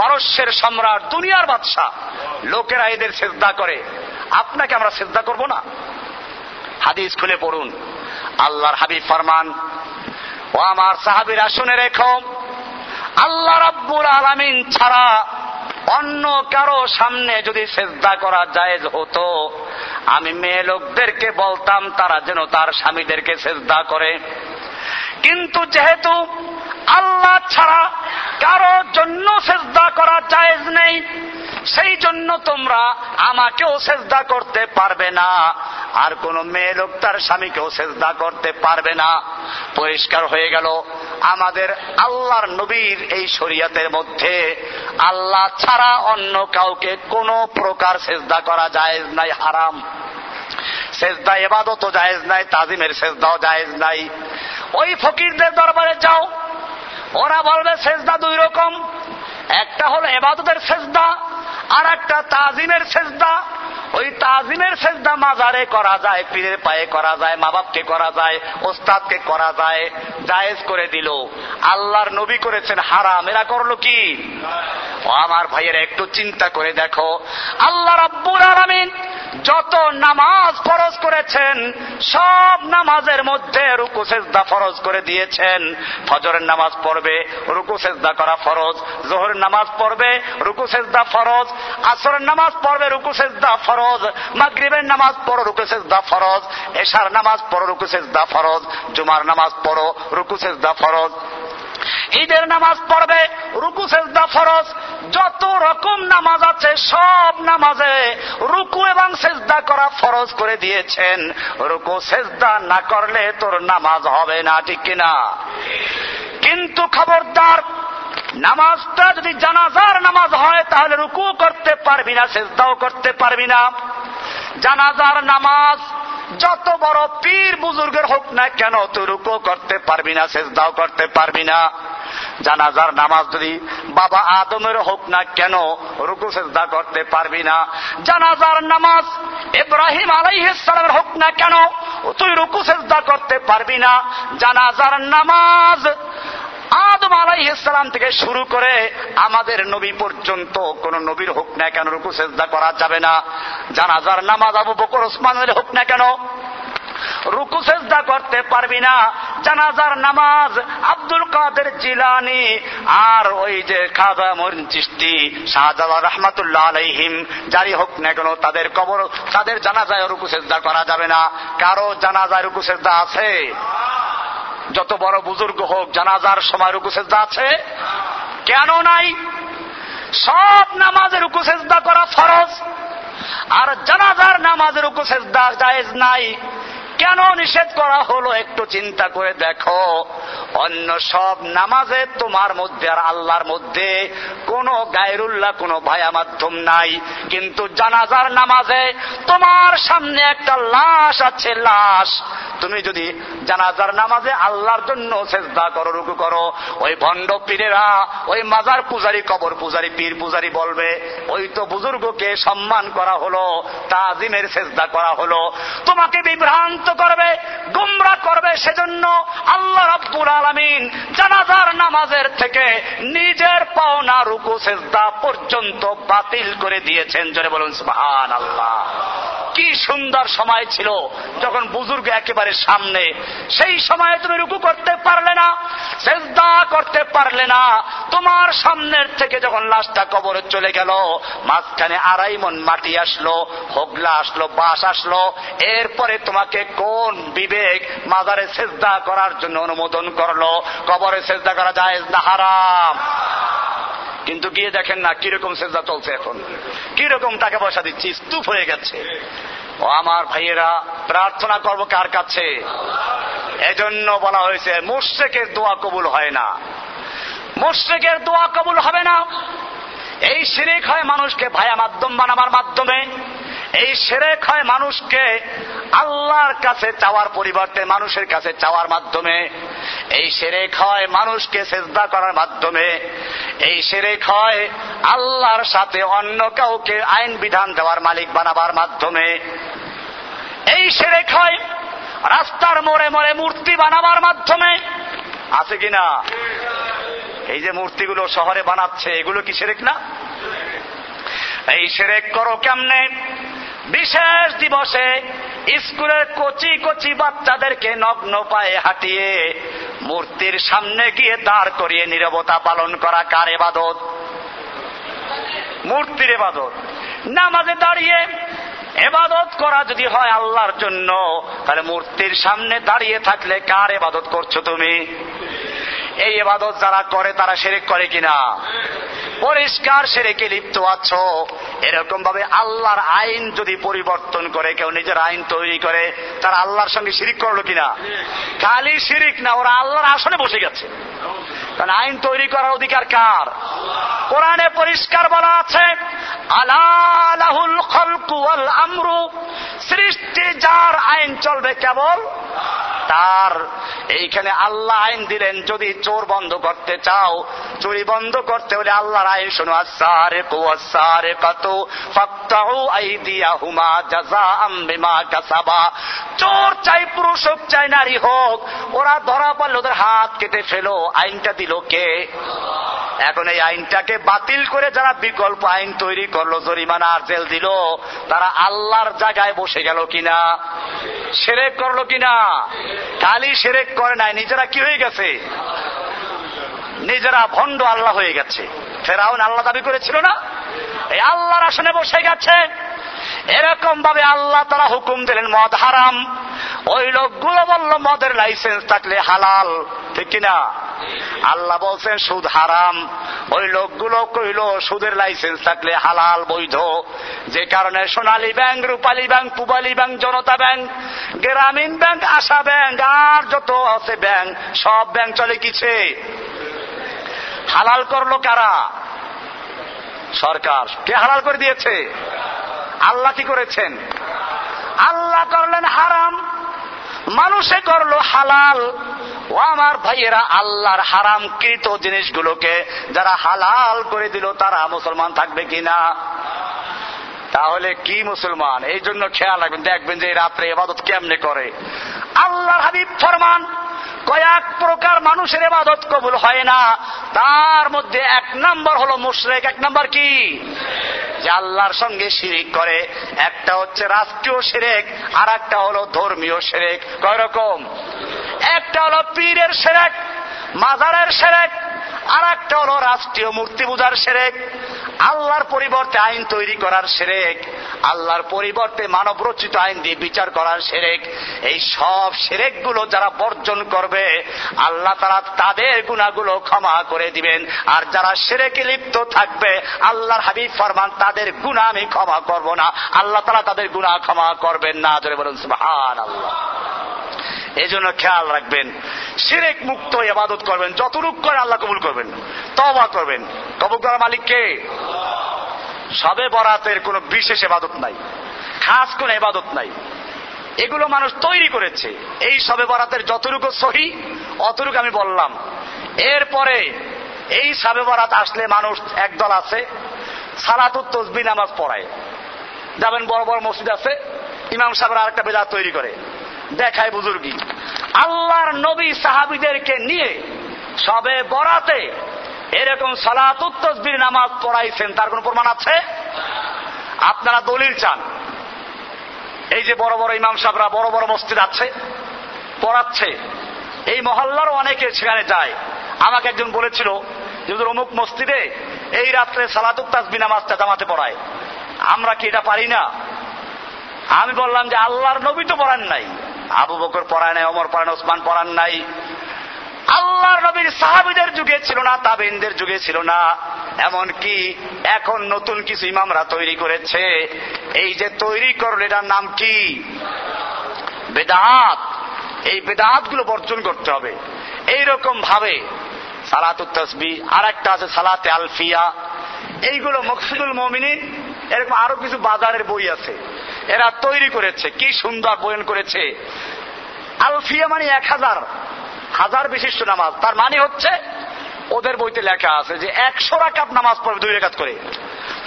পারস্যের সম্রাট, দুনিয়ার বাদশাহ। লোকেরা এদের শ্রদ্ধা করে। আপনাকে আমরা শ্রদ্ধা করব না? হাদিস খুলে পড়ুন। আল্লাহর হাবিব ফরমান, ও আমার সাহাবিরা, শুনে রেখো আল্লাহ রাব্বুল আলামিন ছাড়া অন্য কারও সামনে যদি শ্রদ্ধা করা জায়েজ হতো, আমি মেয়ে লোকদেরকে বলতাম, তারা যেন তার স্বামীদেরকে শ্রদ্ধা করে। কিন্তু যেহেতু আল্লাহ ছাড়া কারও জন্য শ্রদ্ধা করা জায়েজ নেই, সেই জন্য তোমরা আমাকেও সেজদা করতে পারবে না। আর কোন মেয়ে লোক তার স্বামীকেও সেজদা করতে পারবে না। পরিষ্কার হয়ে গেল, আমাদের আল্লাহর নবীর এই শরিয়াতের মধ্যে আল্লাহ ছাড়া অন্য কাউকে কোনো প্রকার সেজদা করা যায় নাই, হারাম। সেজদা এবাদতও জায়েজ নাই, তাজিমের সেজদাও জায়েজ নাই। ওই ফকিরদের দরবারে যাও, ওরা বলবে সেজদা দুই রকম। একটা হলো এবাদতের সেজদা, আর একটা তাজিমের সেজদা। ওই তাজিমের সেজদা মাজারে করা যায়, পীরের পায়ে করা যায় মা বাপকে করা যায়, ওস্তাদকে করা যায়, জায়েজ করে দিল। আল্লাহর নবী করেছেন হারাম, এরা করল কি? আমার ভাইয়েরা, একটু চিন্তা করে দেখো। আল্লাহ রাব্বুল আলামিন যত নামাজ ফরজ করেছেন, সব নামাজের মধ্যে রুকু সেজদা ফরজ করে দিয়েছেন। ফজরের নামাজ পড়বে, রুকু সেজদা করা ফরজ। জোহরের নামাজ পড়বে, রুকু সেজদা ফরজ। আসরের নামাজ পড়বে, রুকু সেজদা ফরজ। মাগরিবের নামাজ পড়ো, রুকু সেজদা ফরজ। এশার নামাজ পড়ো, রুকু সেজদা ফরজ। জুমার নামাজ পড়ো, রুকু সেজদা ফরজ। ঈদের নামাজ পড়বে, রুকু, সেজদা, ফরজ, যত রকম নামাজ আছে সব নামাজে রুকু এবং সেজদা করা ফরজ করে দিয়েছেন। রুকু, সেজদা না করলে তোর নামাজ হবে না, ঠিক কিনা? কিন্তু খবরদার, নামাজটা যদি জানাজার নামাজ হয়, তাহলে রুকু করতে পারবি না, সেজদাও করতে পারবি না। জানাজার নামাজ যত বড় পীর বুজুর্গের হোক না কেন, তুই রুকু করতে পারবি না, সেজদাও করতে পারবি না। জানাজার নামাজ যদি বাবা আদমের হোক না কেন, রুকু, সেজদা করতে পারবি না। জানাজার নামাজ ইব্রাহিম আলাইহিসসালামের হোক না কেন, তুই রুকু, সেজদা করতে পারবি না। জানাজার নামাজ আদম আলাইহিসসালাম থেকে শুরু করে আমাদের নবী পর্যন্ত, কোন নবীর হোক না কেন রুকু, সেজদা করা যাবে না। জানাজার নামাজ আবু বকর, ওসমানের হোক না কেন, রুকু, সেজদা করতে পারবি না। জানাজার নামাজ আব্দুল কাদের জিলানি আর ওই যে খাজা মরিন চিস্তি শাহজালাল রহমাতুল্লাহ আলাইহিম জারি হোক না কেন, তাদের কবর, তাদের জানাজায় রুকু, সেজদা করা যাবে না। কারও জানাজায় রুকু, সেজদা আছে? যত বড় বুজুর্গ হোক, জানাজার সময় রুকু সেজদা আছে? কেন নাই? সব নামাজের রুকু সেজদা করা ফরজ। আর জানাজার নামাজের রুকু সেজদা জায়েজ নাই। কেন নিষেধ করা হলো একটু চিন্তা করে দেখো। অন্য সব নামাজে তোমার মধ্যে আর আল্লাহর মধ্যে কোনো গায়রুল্লাহ, কোনো ভায়া মাধ্যম নাই। কিন্তু জানাজার নামাজে তোমার সামনে একটা লাশ আছে, লাশ। তুমি যদি জানাজার নামাজে আল্লাহর জন্য চেষ্টা করো, রুকু করো, ওই ভণ্ড পীরেরা, ওই মাজার পূজারি, কবর পূজারি, পীর পূজারি বলবে, ওই তো বুজুর্গকে সম্মান করা হলো, তাজিমের চেষ্টা করা হলো। তোমাকে বিভ্রান্ত করবে, গুমরা করবে সেজন্য আল্লাহ রব্বুল আলমিন জানাজার নামাজের থেকে নিজের পাওনা, রুকু, সেজদা পর্যন্ত বাতিল করে দিয়েছেন। জোরে বলুন সুহান আল্লাহ কি সুন্দর সময় ছিল যখন বুজুর্গ একেবারে সামনে। সেই সময়ে তুমি রুকু করতে পারলে না, সেজদা করতে পারলে না। তোমার সামনের থেকে যখন লাশটা কবরে চলে গেল, মাঝখানে আড়াই মন মাটি আসলো, হোগলা আসলো বাস আসলো। এরপরে তোমাকে কোন বিবেক মাজারে সেজদা করার জন্য অনুমোদন করল? কবরে সেজদা করা যায় না হারাম? কিন্তু গিয়ে দেখেন না, কীরকম সেজদা চলছে এখন। কীরকম টাকা পয়সা দিচ্ছি, স্তূপ হয়ে গেছে। ও আমার ভাইয়েরা, প্রার্থনা করব কার কাছে? এজন্য বলা হয়েছে মুর্শেকের দোয়া কবুল হয় না। মুর্শেকের দোয়া কবুল হবে না। এই শিরিক হয় মানুষকে ভায়া মাধ্যম বানাবার মাধ্যমে। এই সেরেক হয় মানুষকে আল্লাহর কাছে চাওয়ার পরিবর্তে মানুষের কাছে চাওয়ার মাধ্যমে, এই সেরেক হয় মানুষকে চেষ্টা করার মাধ্যমে, এই সেরেক হয় আল্লাহর সাথে অন্য কাউকে আইন বিধান দেওয়ার মালিক বানাবার মাধ্যমে, এই সেরেক হয় রাস্তার মোড়ে মোড়ে মূর্তি বানাবার মাধ্যমে। আছে কিনা এই যে মূর্তিগুলো শহরে বানাচ্ছে, এগুলো কি সেরেক না? এই সেরেক করো কেমনে? বিশেষ দিবসে স্কুলের কচি কচি বাচ্চাদেরকে নগ্ন পায়ে হাঁটিয়ে মূর্তির সামনে গিয়ে দাঁড় করিয়ে নিরবতা পালন করা কার এবাদত? মূর্তির এবাদত। নামাজে দাঁড়িয়ে এবাদত করা যদি হয় আল্লাহর জন্য, তাহলে মূর্তির সামনে দাঁড়িয়ে থাকলে কার এবাদত করছ তুমি? এই এবাদত যারা করে, তারা সেরেক করে কিনা? পরিষ্কার সেরেকে লিপ্ত আছো? এরকম ভাবে আল্লাহর আইন যদি পরিবর্তন করে, কেউ নিজের আইন তৈরি করে, তারা আল্লাহর সঙ্গে শিরিক করল কিনা? খালি শিরিক না, ওরা আল্লাহর আসনে বসে গেছে। কারণ আইন তৈরি করার অধিকার কার? কোরআনে পরিষ্কার বলা আছে আলাহুল খলকুয়াল আমরু সৃষ্টি যার আইন চলবে কেবল তার এইখানে আল্লাহ আইন দিলেন, যদি চোর বন্ধ করতে চাও, চুরি বন্ধ করতে হলে আল্লাহর আইন শোনো আসারে কুয়াসারে কত ফক্তাহু আইদিয়া হুমা জাজা আম্বিমা কাসাবা। চোর চাই, পুরুষ হোক, চাই নারী হোক, ওরা ধরা পড়লে ওদের হাত কেটে ফেলো। আইনটা দিল কে? এখন এই আইনটাকে বাতিল করে যারা বিকল্প আইন তৈরি করল জরিমানা আর জেল দিল, তারা আল্লাহর জায়গায় বসে গেল কিনা? সেরেক করল কিনা? কালি সেরেক করে নাই, নিজেরা কি হয়ে গেছে? নিজেরা ভণ্ড আল্লাহ হয়ে গেছে। ফেরাউন আল্লাহ দাবি করেছিল না? এই আল্লাহর আসনে বসে গেছে। এরকম ভাবে আল্লাহ তারা হুকুম দিলেন, মদ হারাম। ওই লোকগুলো বলল, মদের লাইসেন্স থাকলে হালাল, ঠিক কিনা? আল্লাহ বলছেন, সুদ হারাম। ওই লোকগুলো কইল, সুদের লাইসেন্স থাকলে হালাল, বৈধ। যে কারণে Sonali bank, Rupali bank, Pubali bank, Janata bank, Grameen bank, Asha bank, আর যত আছে ব্যাংক, সব ব্যাংক চলে কিছে হালাল করল কারা? সরকার। কে হালাল করে দিয়েছে? আল্লাহ কি করেছেন? আল্লাহ করলেন হারাম। মানুষে করল হালাল। ও আমার ভাইয়েরা, আল্লাহর হারামকৃত জিনিসগুলোকে যারা হালাল করে দিল, তারা মুসলমান থাকবে কিনা? তাহলে কি মুসলমান? এই জন্য খেয়াল রাখবেন, দেখবেন যে রাত্রে এবাদত কেমনে করে। আল্লাহ হাবিব ফরমান, কয়েক প্রকার মানুষের এবাদত কবুল হয় না। তার মধ্যে এক নম্বর হলো মুশরেক, এক নম্বর কি? যে আল্লাহর সঙ্গে শিরিক করে। একটা হচ্ছে রাষ্ট্রীয় সেরেক আর একটা হলো ধর্মীয় সেরেক কয় রকম? একটা হলো পীরের সেরেক মাজারের সেরেক আর একটা হলো রাষ্ট্রীয় মূর্তি পূজার সেরেক। আল্লাহর পরিবর্তে আইন তৈরি করার সেরেক, আল্লাহর পরিবর্তে মানব রচিত আইন দিয়ে বিচার করার সেরেক। এই সব সেরেকগুলো যারা বর্জন করবে, আল্লাহ তারা তাদের গুণাগুলো ক্ষমা করে দিবেন। আর যারা সেরেকে লিপ্ত থাকবে, আল্লাহর হাবিব ফরমান, তাদের গুণা আমি ক্ষমা করব না। আল্লাহ তারা তাদের গুণা ক্ষমা করবেন না। ধরে বলুন আল্লাহ এই জন্য খেয়াল রাখবেন। সিরেক মুক্ত এবাদত করবেন। যতটুক করে আল্লাহ কবুল করবেন। তবা করবেন। কবুল করার মালিক কে? সবে বরাতের কোনো বিশেষ এবাদত নাই। খাস কোন এবাদত নাই। এগুলো মানুষ তৈরি করেছে। এই সবে বরাতের যতটুকু সহি, অতটুকু আমি বললাম। এরপরে এই সাবে বরাত আসলে মানুষ একদল আছে, সালাতুত তসবি নামাজ পড়ায়। যাবেন বড় বড় মসজিদ আছে, ইমাম সাহেবরা আরেকটা বেদা তৈরি করে। দেখায় বুজুর্গি। আল্লাহর নবী সাহাবিদেরকে নিয়ে সবে বরাতে এরকম সালাতুত্তসবির নামাজ পড়াইছেন, তার কোন প্রমাণ আছে? আপনারা দলিল চান। এই যে বড় বড় ইমাম সাহেবরা বড় বড় মসজিদ আছে, পড়াচ্ছে। এই মহল্লারও অনেকে সেখানে যায়। আমাকে একজন বলেছিল, যে অমুক মসজিদে এই রাত্রে তাসবি নামাজটা জামাতে পড়ায়। আমরা কি এটা পারি না? আমি বললাম যে, আল্লাহর নবী তো পড়ান নাই। আবু বকর পড়ায় নাই অমর পড়ান ওসমান পড়ান নাই। আল্লাহর নবীর সাহাবিদের যুগে ছিল না তাবিনদের যুগে ছিল না। এমন কি এখন নতুন কিছু ইমামরা তৈরি করেছে। এই যে তৈরি করল, এটার নাম কি? বেদাত। এই বেদাতগুলো বর্জন করতে হবে। এইরকম ভাবে সালাত তসবি আর একটা আছে সালাতে আলফিয়া। এইগুলো মকসুদুল মমিনী এরকম আরও কিছু বাজারের বই আছে। এরা তৈরি করেছে। কি সুন্দর বয়ন করেছে। আলফিয়া মানে এক হাজার। হাজার বিশিষ্ট নামাজ। তার মানে হচ্ছে, ওদের বইতে লেখা আছে যে একশো রাকাত নামাজ পড়বে দুই রেখাত করে।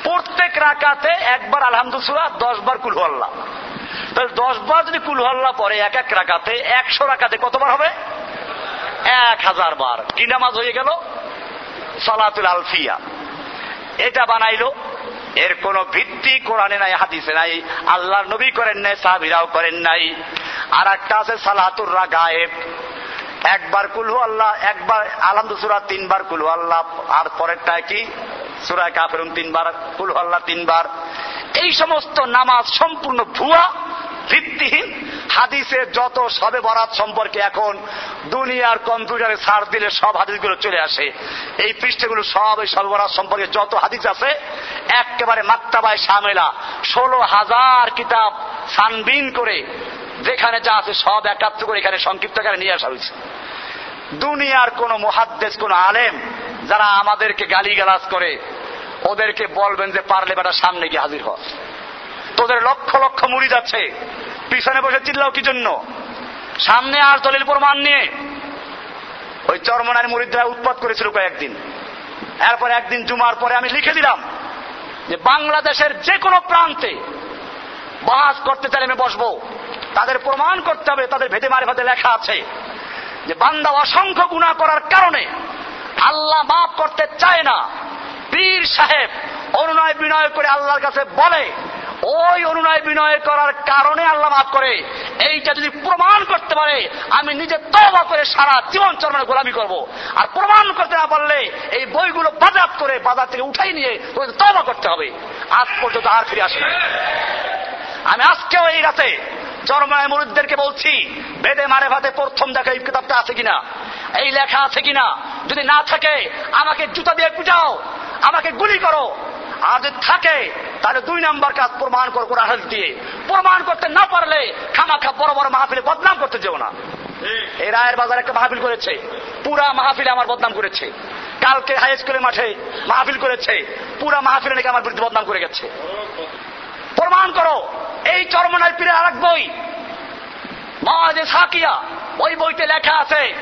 প্রত্যেক রাকাতে একবার আলহামদুসুরা দশ বার কুলহল্লা তাহলে দশ বার যদি কুলহল্লা পরে এক এক রাকাতে একশো রাকাতে কতবার হবে? এক হাজার বার। কি নামাজ হয়ে গেল? সালাতুল আলফিয়া। এটা বানাইলো এর কোন ভিত্তি কোরআনে নাই, হাদিসে নাই। আল্লাহ নবী করেন নাই, সাহাবিরাও করেন নাই। আর একটা আছে, সালাতুর গায়েব একবার কুলহু আল্লাহ, একবার আলহামদুসুরা তিনবার কুলহু আল্লাহ। আর পরেরটা কি? সুরায় কাফেরুন তিনবার কুলহু আল্লাহ তিনবার। এই সমস্ত নামাজ সম্পূর্ণ ভুয়া, ভিত্তিহীন। হাদিসে যত সবে বরাত সম্পর্কে এখন দুনিয়ার কম্পিউটারে সার দিলে সব হাদিসগুলো চলে আসে। এই পৃষ্ঠগুলো সব এই সবে বরাত সম্পর্কে যত হাদিস আছে, একেবারে মাক্তাবায় সামেলা। ষোলো হাজার কিতাব সানবিন করে যেখানে যা আছে সব একাত্র করে এখানে সংক্ষিপ্ত আকারে নিয়ে আসা হয়েছে। দুনিয়ার কোন মহাদ্দেশ কোন আলেম যারা আমাদেরকে গালি গালাজ করে, ওদেরকে বলবেন যে পারলে বেটা সামনে গিয়ে হাজির হ। তোদের লক্ষ লক্ষ মুড়ি যাচ্ছে, পিছনে বসে চিল্লাও কি জন্য? সামনে আর দলিল প্রমাণ নিয়ে। ওই চরমনার মুড়িদরা উৎপাত করেছিল কয়েকদিন। এরপর একদিন জুমার পরে আমি লিখে দিলাম যে বাংলাদেশের যে কোনো প্রান্তে বাস করতে চাইলে আমি বসবো। তাদের প্রমাণ করতে হবে, তাদের ভেদে মারে ভাতে লেখা আছে। যে বান্দা অসংখ্য গুণা করার কারণে আল্লাহ মাফ করতে চায় না। পীর সাহেব অনুনয় বিনয় করে আল্লাহর কাছে বলে, ওই অনুনয় বিনয় করার কারণে আল্লাহ মাফ করে। এইটা যদি প্রমাণ করতে পারে, আমি নিজে তবা করে সারা জীবন চরমে গোলামি করব। আর প্রমাণ করতে না পারলে এই বইগুলো বাজাত করে বাজার থেকে উঠাই নিয়ে তবা করতে হবে। আজ পর্যন্ত আর ফিরে আসে আমি আজকেও এই রাতে চরমায় মুরুদদেরকে বলছি বেদে মারে ভাতে প্রথম দেখা এই কিতাবটা আছে কিনা? এই লেখা আছে কিনা? যদি না থাকে আমাকে জুতা দিয়ে পিটাও আমাকে গুলি করো। আর যদি থাকে তাহলে দুই নাম্বার কাজ প্রমাণ করো কোরআন দিয়ে। প্রমাণ করতে না পারলে খামাখা বড় বড় মাহফিলে বদনাম করতে যেও না। এই রায়ের বাজার একটা মাহফিল করেছে। পুরা মাহফিলে আমার বদনাম করেছে। কালকে হাই স্কুলের মাঠে মাহফিল করেছে। পুরা মাহফিলে নাকি আমার বিরুদ্ধে বদনাম করে গেছে। প্রমাণ করো, এই চরমনায় পীরের আরেক বই মহাজে সাকিয়া, ওই বইতে লেখা আছে,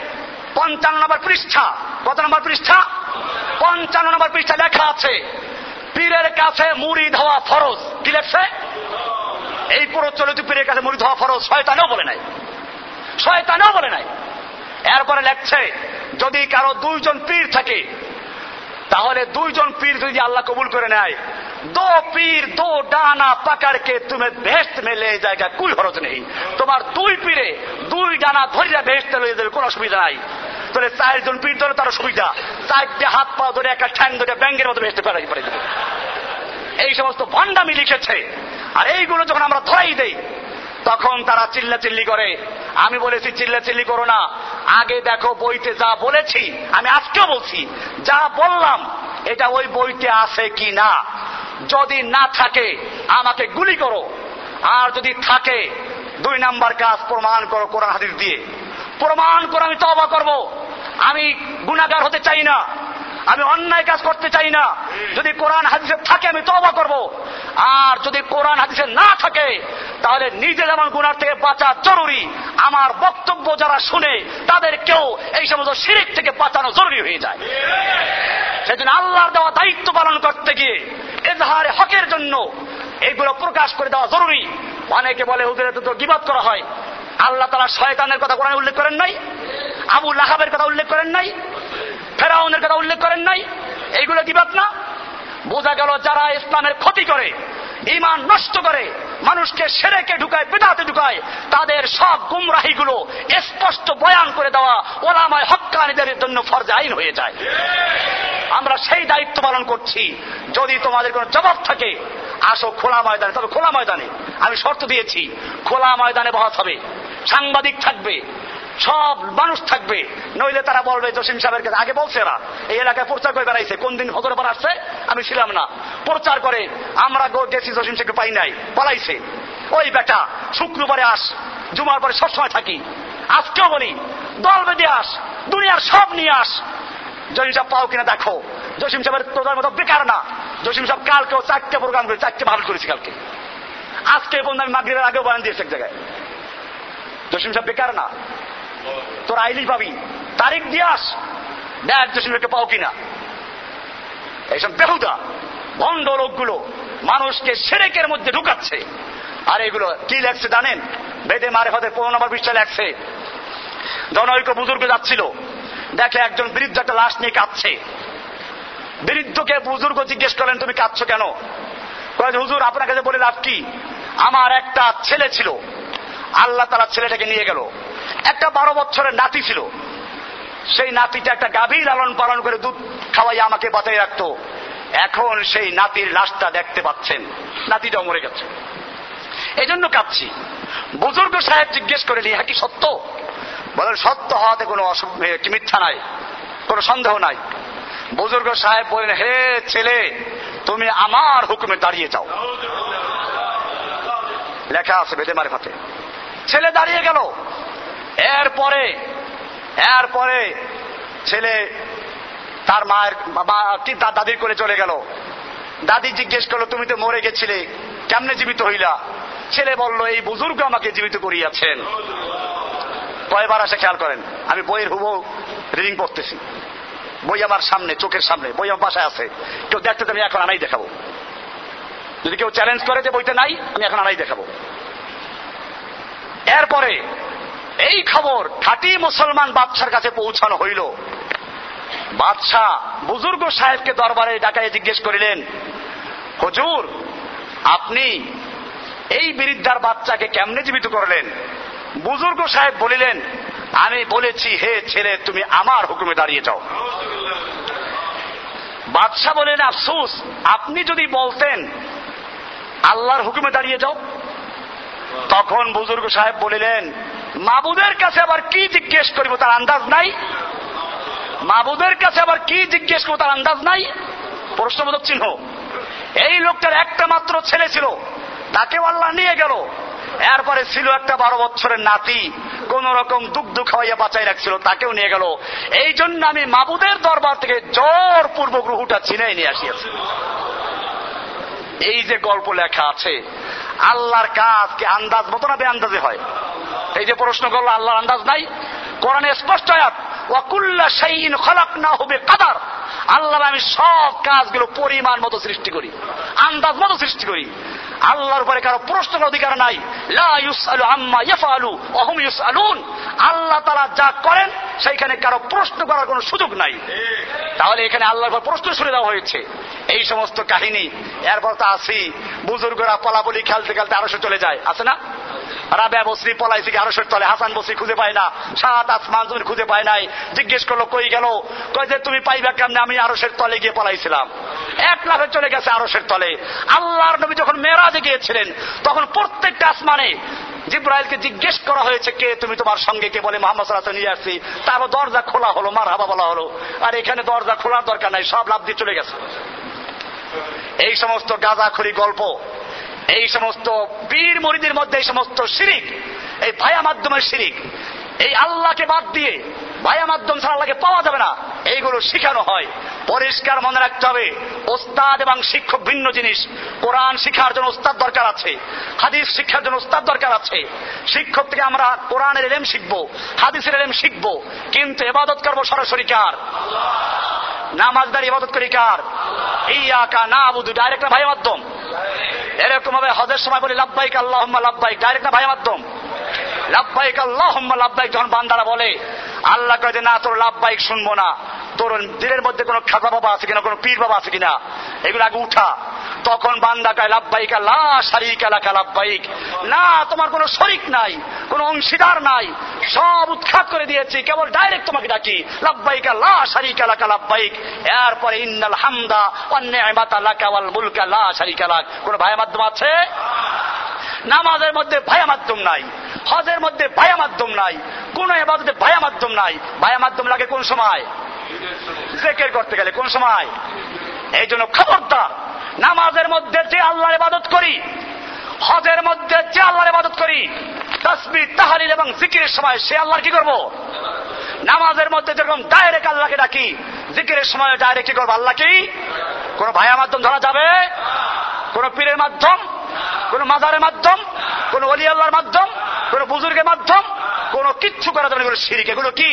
পঞ্চান্ন নম্বর পৃষ্ঠা। কত নম্বর পৃষ্ঠা? পঞ্চান্ন নম্বর পৃষ্ঠা লেখা আছে, পীরের কাছে মুড়ি ধোয়া ফরজ। কি লেখছে? এই প্রচলিত পীরের কাছে মুড়ি ধোয়া ফরজ, শয়তানেও বলে নাই। শয়তানেও বলে নাই। এরপরে লেখছে, যদি কারও দুইজন পীর থাকে, তাহলে দুইজন পীর যদি আল্লাহ কবুল করে নেয় দো পীর দো ডানা পাকাড়কে তুমি ভেস্ট মেলে জায়গা কুই হরজ নেই তোমার দুই পীরে দুই ডানা ধরিয়া ভেস্ট লয়ে যাবে কোনো অসুবিধা নাই তাহলে চারজন পীর ধরে তার সুবিধা চারটে হাত পা ধরে একটা ঠ্যাং ধরে ব্যাঙ্গের মতো ভেস্টে ফেলাই পড়ে দেবে এই সমস্ত ভণ্ডামি লিখেছে। আর এইগুলো যখন আমরা ধরাই দেই, তখন তারা চিল্লা চিল্লি করে। আমি বলেছি চিল্লা চিল্লি করো না। আগে দেখো বইতে যা বলেছি, আমি আজকেও বলছি। যা বললাম, এটা ওই বইতে আছে কি না? যদি না থাকে, আমাকে গুলি করো। আর যদি থাকে, দুই নাম্বার কাজ প্রমাণ করো কোরআন হাদিস দিয়ে। প্রমাণ করে আমি তবা করব। আমি গুণাগার হতে চাই না। আমি অন্যায় কাজ করতে চাই না। যদি কোরআন হাদিসে থাকে, আমি তবা করব। আর যদি কোরআন হাদিসে না থাকে, তাহলে নিজে যেমন গুনার থেকে বাঁচা জরুরি, আমার বক্তব্য যারা শুনে তাদেরকেও এই সমস্ত শিরিক থেকে বাঁচানো জরুরি হয়ে যায়। সেজন্য আল্লাহর দেওয়া দায়িত্ব পালন করতে গিয়ে এজাহারে হকের জন্য এগুলো প্রকাশ করে দেওয়া জরুরি। অনেকে বলে, হুজুরে তো গিবাদ করা হয়। আল্লাহ তারা শয়তানের কথা কোরআনে উল্লেখ করেন নাই? আবু লাহাবের কথা উল্লেখ করেন নাই? ফেরাউনের কথা উল্লেখ করেন নাই? এইগুলো গিবাদ না বোঝা গেল যারা ইসলামের ক্ষতি করে ইমান নষ্ট করে, মানুষকে সেরেকে ঢুকায়, বেদাতে ঢুকায়, তাদের সব গুমরাহিগুলো স্পষ্ট বয়ান করে দেওয়া ওলামায় হক্কানিদের জন্য ফরজে আইন হয়ে যায়। আমরা সেই দায়িত্ব পালন করছি। যদি তোমাদের কোনো জবাব থাকে, আসো খোলা ময়দানে, তবে খোলা ময়দানে। আমি শর্ত দিয়েছি, খোলা ময়দানে বহাস হবে। সাংবাদিক থাকবে সব মানুষ থাকবে। নইলে তারা বলবে জসিম সাহেবের কাছে, আগে বলছে না এই এলাকায় প্রচার করে বেড়াইছে, কোন দিন হজর পর আসছে? আমি ছিলাম না। প্রচার করে, আমরা গেছি জসিম সাহেবকে পাই নাই, পলাইছে। ওই বেটা, শুক্রবারে আস, জুমার পরে সবসময় থাকি। আজকেও বলি, দল বেঁধে আস, দুনিয়ার সব নিয়ে আস। জসিম সাহেব পাও কিনা দেখো। জসিম সাহেবের তোদের মতো বেকার না। জসিম সাহেব কালকেও চারটে প্রোগ্রাম করে চারটে ভালো করেছি কালকে। আজকে পর্যন্ত আমি মাগরীবের আগেও বানান দিয়েছি এক জায়গায়। জসিম সাহেব বেকার না। তোর আইলি পাবি তারিখ দিয়ে আস। জসিম সাহেবকে পাও কিনা? এইসব বেহুদা, ভণ্ড লোকগুলো মানুষকে সেরেকের মধ্যে ঢুকাচ্ছে। আর এগুলো কি লেখছে জানেন? বেদে মারে হতে পনেরো নম্বর পৃষ্ঠা লেখছে, জনৈক বুজুর্গ যাচ্ছিল, দেখে একজন বৃদ্ধ একটা লাশ নিয়ে কাঁদছে। বৃদ্ধকে বুজুর্গ জিজ্ঞেস করেন তুমি কাঁদছো কেন? হুজুর, আপনার কাছে বলে লাভ কি? আমার একটা ছেলে ছিল আল্লাহ তারা ছেলেটাকে নিয়ে গেল। একটা বারো বছরের নাতি ছিল। সেই নাতিটা একটা গাভীর লালন পালন করে দুধ খাওয়াই আমাকে বাঁচাই রাখতো। এখন সেই নাতির লাশটা দেখতে পাচ্ছেন। নাতিটাও মরে গেছে। এই জন্য কাঁদছি। বুজুর্গ সাহেব জিজ্ঞেস করে ইহা কি সত্য? বলেন, সত্য হওয়াতে কোনো মিথ্যা নাই। কোনো সন্দেহ নাই। বুজুর্গ সাহেব বলেন হে ছেলে, তুমি আমার হুকুমে দাঁড়িয়ে যাও। লেখা আছে বেদে মারে ফাতে ছেলে দাঁড়িয়ে গেল। এরপরে এরপরে ছেলে তার মায়ের কি দাদির করে চলে গেল। দাদি জিজ্ঞেস করল, তুমি তো মরে গেছিলে, কেমনে জীবিত হইলা? ছেলে বলল, এই বুজুর্গ আমাকে জীবিত করিয়াছেন। কয়বার আসে খেয়াল করেন, আমি বইয়ের হুবো রিডিং পড়তেছি। বই আমার সামনে, চোখের সামনে, বই আমার বাসায় আছে। কেউ দেখতে আমি এখন আনাই দেখাবো। যদি কেউ চ্যালেঞ্জ করে যে বইতে নাই, আমি এখন আনাই দেখাবো। এরপরে এই খবর খাঁটি মুসলমান বাদশার কাছে পৌঁছানো হইল। বাদশাহ বুজুর্গ সাহেবকে দরবারে ডাকায় জিজ্ঞেস করিলেন, হুজুর, আপনি এই বৃদ্ধার বাচ্চাকে কেমনে জীবিত করলেন? বুজুর্গ সাহেব বলিলেন, আমি বলেছি, হে ছেলে, তুমি আমার হুকুমে দাঁড়িয়ে যাও। বাদশাহ বলেন আফসুস, আপনি যদি বলতেন, আল্লাহর হুকুমে দাঁড়িয়ে যাও। তখন বুজুর্গ সাহেব বলিলেন, মাবুদের কাছে আবার কি জিজ্ঞেস করিব তার আন্দাজ নাই? মাবুদের কাছে আবার কি জিজ্ঞেস করব তার আন্দাজ নাই? প্রশ্নবোধক চিহ্ন। এই লোকটার একটা মাত্র ছেলে ছিল, তাকেও আল্লাহ নিয়ে গেল। এরপরে ছিল একটা বারো বছরের নাতি, কোন রকম দুগ্ধ খাওয়াইয়া বাঁচাই রাখছিল, তাকেও নিয়ে গেল। এই জন্য আমি মাবুদের দরবার থেকে জোর পূর্বক রুহুটা ছিনাই নিয়ে আসিয়াছি। এই যে গল্প লেখা আছে, আল্লাহর কাজ কি আন্দাজ মতো না বেআন্দাজে হয়? এই যে প্রশ্ন করল, আল্লাহর আন্দাজ নাই? কোরআনে স্পষ্ট আয়াত, ওয়াকুল্লা শাইইন খলাকনা হবে কাদার আল্লাহ আমি সব কাজগুলো পরিমাণ মতো সৃষ্টি করি, আন্দাজ মতো সৃষ্টি করি। আল্লাহর উপরে কারও প্রশ্নের অধিকার নাই। আল্লাহ তাআলা যা করেন, সেইখানে কারও প্রশ্ন করার কোনো সুযোগ নাই। তাহলে এখানে আল্লাহর উপর প্রশ্ন শুনে দেওয়া হয়েছে। এই সমস্ত কাহিনী, এরপর তো আসি, বুজুর্গরা পলাপলি খেলতে খেলতে আরও চলে যায়। আছে না? রাবেয়া বসরি পলাইছে আরশের তলে, হাসান বসরি খুঁজে পায় না, সাত আসমান তুমি খুঁজে পায় নাই। জিজ্ঞেস করল, কই গেল? কই যে, তুমি পাইবা কেমনে? আমি আরশের তলে গিয়ে পলাইছিলাম। এক লাফে চলে গেছে আরশের তলে। আল্লাহর নবী যখন মেরাজে গিয়েছিলেন, তখন প্রত্যেকটা আসমানে জিব্রাইলকে জিজ্ঞেস করা হয়েছে, কে তুমি তোমার সঙ্গে? কে বলে, মোহাম্মদ সাল্লাহ নিয়ে আসছি। তারপর দরজা খোলা হলো মার হাবা বলা হলো। আর এখানে দরজা খোলার দরকার নাই, সব লাভ দিয়ে চলে গেছে। এই সমস্ত গাঁজাখড়ি গল্প, এই সমস্ত বীর মরিদের মধ্যে এই সমস্ত শিরিক, এই ভায়া মাধ্যমের শিরিক, এই আল্লাহকে বাদ দিয়ে ভায়া মাধ্যম ছাড়া আল্লাহকে পাওয়া যাবে না। এইগুলো শিখানো হয়। পরিষ্কার মনে রাখতে হবে। ওস্তাদ এবং শিক্ষক ভিন্ন জিনিস। কোরআন শিখার জন্য ওস্তাদ দরকার আছে। হাদিস শিক্ষার জন্য ওস্তাদ দরকার আছে। শিক্ষক থেকে আমরা কোরআনের এলেম শিখব, হাদিসের এলেম শিখব। কিন্তু এবাদত করব সরাসরি কার? নামাজদার ইবাদত করি কার? ইয়াকা না বুধু ডাইরেক্ট না ভাই মাধ্যম? এরকম ভাবে হজের সময় বলি লাভবাইক আল্লাহ লাভবাইক ডাইরেক্ট না ভাই মাধ্যম? লাভবাইক আল্লাহ লাভবাহিক যখন বান্দারা বলে আল্লাহ কয়ে যে না তোর লাভবাহিক শুনব না। তোর দিলের মধ্যে কোনো খাজা বাবা আছে কিনা, কোনো পীর বাবা আছে কিনা, এগুলো আগে উঠা। তখন বান্দা কয় লাভবাইক লা এলাকা লাভবাইক না, তোমার কোনো শরিক নাই, কোনো অংশীদার নাই। সব উৎখাত করে দিয়েছি, কেবল ডাইরেক্ট তোমাকে ডাকি লাভবাইক লা শারিক এলাকা লাভবাইক এরপরে, ইন্নাল হামদা অন্য লাকা ওয়াল মুলকা, লা শারিক এলাক কোন ভাই মাধ্যম আছে? নামাজের মধ্যে ভায়া মাধ্যম নাই, হজের মধ্যে ভায়া মাধ্যম নাই, কোন এবাদতে ভায়া মাধ্যম নাই। ভায়া মাধ্যম লাগে কোন সময়? জেকের করতে গেলে কোন সময়? এই জন্য খবরদার। নামাজের মধ্যে যে আল্লাহর ইবাদত করি, হজের মধ্যে যে আল্লাহর ইবাদত করি তসবি তাহারিল এবং জিকিরের সময় সে আল্লাহর কি করব? নামাজের মধ্যে যেরকম ডাইরেক্ট আল্লাহকে ডাকি, জিকিরের সময় ডাইরেক্ট কি করব? আল্লাহ কি কোন ভাইয়া মাধ্যম ধরা যাবে? কোন পীরের মাধ্যম? কোন মাজারের মাধ্যম? কোন অলি আল্লাহর মাধ্যম? কোন বুজুর্গের মাধ্যম? কোন কিচ্ছু করা যাবে এগুলো শিরিক এগুলো কি?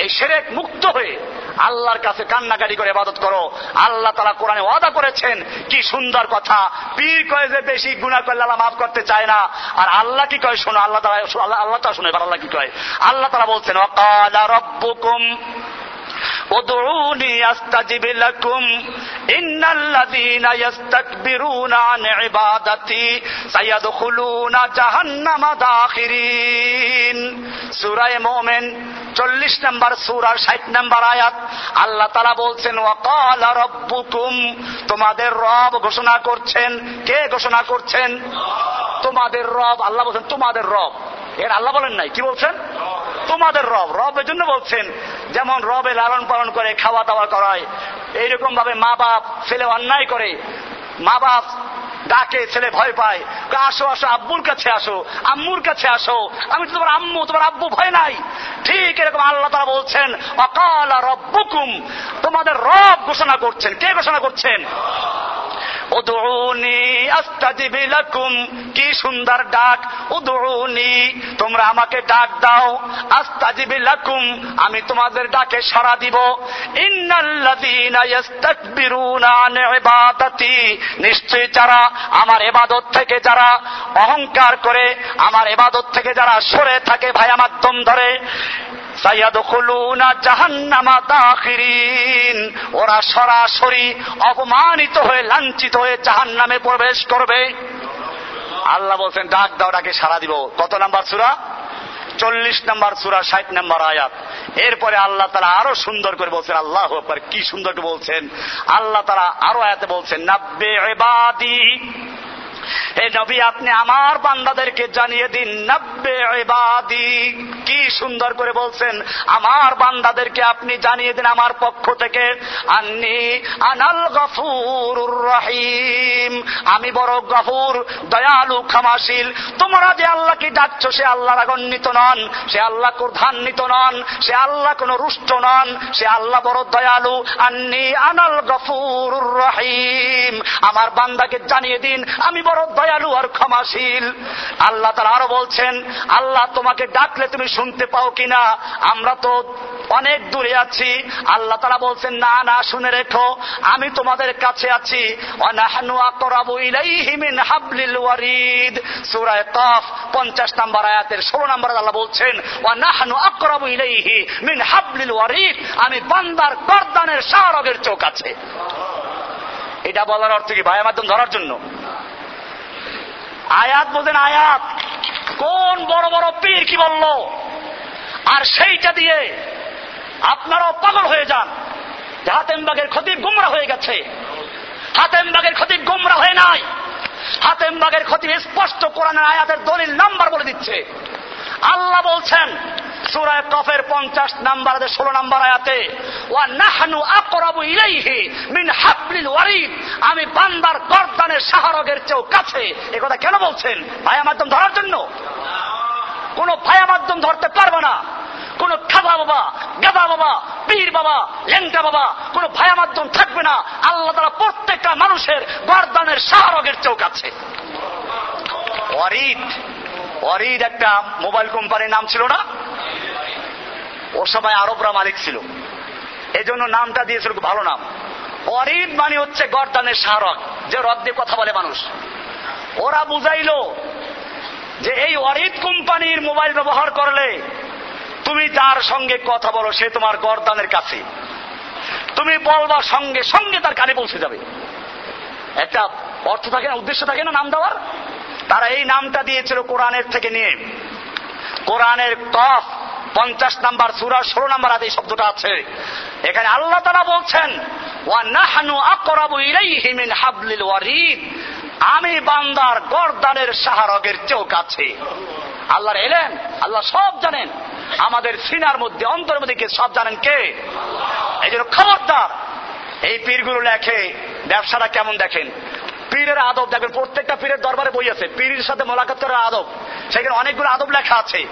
এই সেরেক মুক্ত হয়ে আল্লাহর কাছে কান্নাকাটি করে ইবাদত করো। আল্লাহ তারা কোরআনে ওয়াদা করেছেন, কি সুন্দর কথা। পীর কয়ে যে বেশি গুণা করলে আল্লাহ মাফ করতে চায় না। আর আল্লাহ কি কয়, শোনো, আল্লাহ তারা আল্লাহ তারা শুনে, আল্লাহ কি কয়? আল্লাহ তারা বলছেন অকালা রব্বুকুম ادعوني استجب لكم ان الذين يستكبرون عن عبادتي سيدخلون جهنم داخرين সূরা মুমিন চল্লিশ নম্বর সুরার ষাট নম্বর আয়াত আল্লাহ তারা বলছেন ওয়াকাল রব্বুকুম তোমাদের রব ঘোষণা করছেন কে ঘোষণা করছেন তোমাদের রব আল্লাহ বলছেন তোমাদের রব এর আল্লাহ বলেন নাই কি বলছেন তোমাদের রব। রব জন্য বলছেন, যেমন রবে লালন পালন করে খাওয়া দাওয়া করায় এইরকম ভাবে মা বাপ ছেলে অন্যায় করে, মা বাপ ডাকে, ছেলে ভয় পায় আসো আসো, আব্বুর কাছে আসো, আম্মুর কাছে আসো, আমি তো তোমার আম্মু, তোমার আব্বু ভয় নাই। ঠিক এরকম আল্লাহ তারা বলছেন, অকাল রব্বুকুম। তোমাদের রব ঘোষণা করছেন। কে ঘোষণা করছেন? কি সুন্দর ডাক। উদুনি তোমরা আমাকে ডাক দাও। আস্তাজিব লাকুম, আমি তোমাদের ডাকে সাড়া দিব। নিশ্চয়ই যারা আমার এবাদত থেকে যারা অহংকার করে, আমার এবাদত থেকে যারা সরে থাকে ভাইয়া মাধ্যম ধরে। ওরা সরাসরি অপমানিত হয়ে, লাঞ্ছিত হয়ে জাহান নামে প্রবেশ করবে। আল্লাহ বলছেন, ডাক দাও, ডাকে সারা দিব। কত নাম্বার সুরা? চল্লিশ নাম্বার সুরা, ষাট নাম্বার আয়াত। এরপরে আল্লাহ তারা আরও সুন্দর করে বলছেন, আল্লাহ কি সুন্দর বলছেন। আল্লাহ তারা আরও আয়াতে বলছেন, নাব্বে হে নবী, আপনি আমার বান্দাদেরকে জানিয়ে দিন, নব্বে এবাদি কি সুন্দর করে বলছেন, আমার বান্দাদেরকে আপনি জানিয়ে দিন আমার পক্ষ থেকে, আন্নি আনাল গফুর রহিম। আমি বড় গফুর, দয়ালু, ক্ষমাশীল। তোমরা যে আল্লাহকে ডাকছো, সে আল্লাহ রাগান্বিত নন, সে আল্লাহ ক্রধান্বিত নন, সে আল্লাহ কোন রুষ্ট নন, সে আল্লাহ বড় দয়ালু। আন্নি আনাল গফুর রহিম। আমার বান্দাকে জানিয়ে দিন, আমি বড় দয়ালু আর ক্ষমাশীল। আল্লাহ তারা আরও বলছেন, আল্লাহ তোমাকে ডাকলে তুমি শুনতে পাও কিনা? আমরা তো অনেক দূরে আছি। আল্লাহ তারা বলছেন, না না, শুনে রেখো। আমি তোমাদের কাছে আছি। 50 নম্বর আয়াতের 16 নম্বর আল্লাহ বলছেন ওয়ানাহানু আকরাবু ইলাইহি মিন হাবলিল ওয়ারিদ। আমি বান্দার গর্দানের শাহরগের চোখ আছে। এটা বলার অর্থ কি? ভাইয়ের মাধ্যম ধরার জন্য? আয়াত বোঝেন আয়াত। কোন বড় বড় পীর কি বলল? আর সেইটা দিয়ে আপনারাও পাগল হয়ে যান। হাতেমবাগের ক্ষতি গুমরা হয়ে গেছে। হাতেমবাগের ক্ষতি গুমরা হয়ে নাই। হাতেমবাগের ক্ষতি স্পষ্ট কোরআনের আয়াতের দলিল নাম্বার বলে দিচ্ছে। আল্লাহ বলছেন, সুরায় কফের পঞ্চাশ নাম্বার ষোলো নাম্বার আয়াতে, ওয়া নাহানু আকরাবু ইলাইহি মিন হাবলিল ওয়ারিদ। আমি বান্দার গর্দানের শাহরগের চেয়েও কাছে। এ কথা কেন বলছেন? ভাইয়া মাধ্যম ধরার জন্য? কোন ভাইয়া মাধ্যম ধরতে পারবে না। কোন খাদা বাবা, গাদা বাবা, পীর বাবা লেংটা বাবা, কোন ভায়া মাধ্যম থাকবে না। আল্লাহ তারা প্রত্যেকটা মানুষের গর্দানের শাহরগের চৌক আছে ওয়ারিদ ওয়ারিদ একটা মোবাইল কোম্পানির নাম ছিল না? ও সবাই আরবরা মালিক ছিল। এজন্য নামটা দিয়েছিল ভালো নাম। অরিদ মানে হচ্ছে গর্দানের স্মারক যে রদ দিয়ে কথা বলে মানুষ। ওরা বুঝাইল যে এই অরিদ কোম্পানির মোবাইল ব্যবহার করলে তুমি যার সঙ্গে কথা বলো, সে তোমার গরদানের কাছে। তুমি বলবা সঙ্গে সঙ্গে তার কানে পৌঁছে যাবে। একটা অর্থ থাকে না, উদ্দেশ্য থাকে না নাম দেওয়ার? তারা এই নামটা দিয়েছিল কোরআনের থেকে নিয়ে। কোরআনের কফ, পঞ্চাশ নাম্বার সুরা, ষোলো নাম্বার আদি শব্দটা আছে। এখানে আল্লাহ তারা বলছেন আমি বান্দার গরদানের শাহরগের চোখ আছে আল্লাহর এলেন আল্লাহ সব জানেন। আমাদের সিনার মধ্যে অন্তর মধ্যে সব জানেন কে? এই জন্য খবরদার। এই পীরগুলো লেখে, ব্যবসাটা কেমন দেখেন? পীরের আদব, দেখবেন প্রত্যেকটা পীরের দরবারে বই আছে। পীরের সাথে মোলাকাত করার আদব। সেখানে অনেকগুলো আদব লেখা আছে।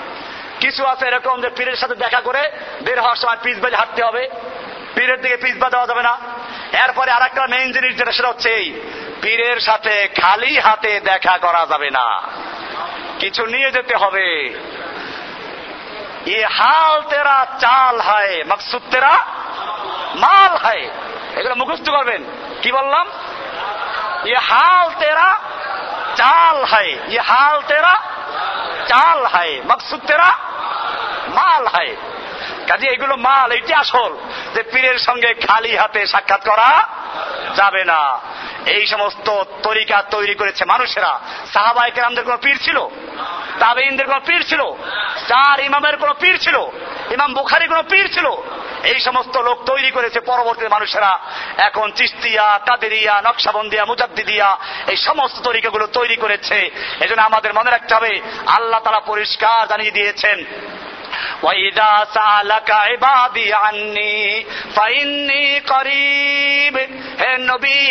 কিছু আছে এরকম যে পীরের সাথে দেখা করে বের হওয়ার সময় পিস বেজ হাঁটতে হবে। পীরের দিকে পিছবা দেওয়া যাবে না। এরপরে আর একটা মেইন জিনিস যেটা, সেটা হচ্ছে এই, পীরের সাথে খালি হাতে দেখা করা যাবে না। কিছু নিয়ে যেতে হবে। ये হাল তেরা চাল হয়, মকসুদ তেরা মাল হয়। এগুলো মুখস্থ করবেন। কি বললাম? ये হাল তেরা চাল হয় ये হাল তেরা চাল হয় মকসুদ তেরা মাল হয় কাজে এগুলো মাল এটি আসল যে পীরের সঙ্গে খালি হাতে সাক্ষাৎ করা যাবে না। এই সমস্ত তরিকা তৈরি করেছে মানুষেরা। সাহাবাই কেরামদের কোন পীর ছিল? তাবেইনদের কোন পীর ছিল? চার ইমামের কোন পীর ছিল? ইমাম বুখারি কোন পীর ছিল? এই সমস্ত লোক তৈরি করেছে পরবর্তী মানুষেরা। এখন চিস্তিয়া কাদেরিয়া নকশাবন্দিয়া, মুজাদ্দিদিয়া, এই সমস্ত তরিকাগুলো তৈরি করেছে। এজন্য আমাদের মনে রাখতে হবে, আল্লাহ তারা পরিষ্কার জানিয়ে দিয়েছেন। وإذا سألك عبادي عني فإني قريب হে নবী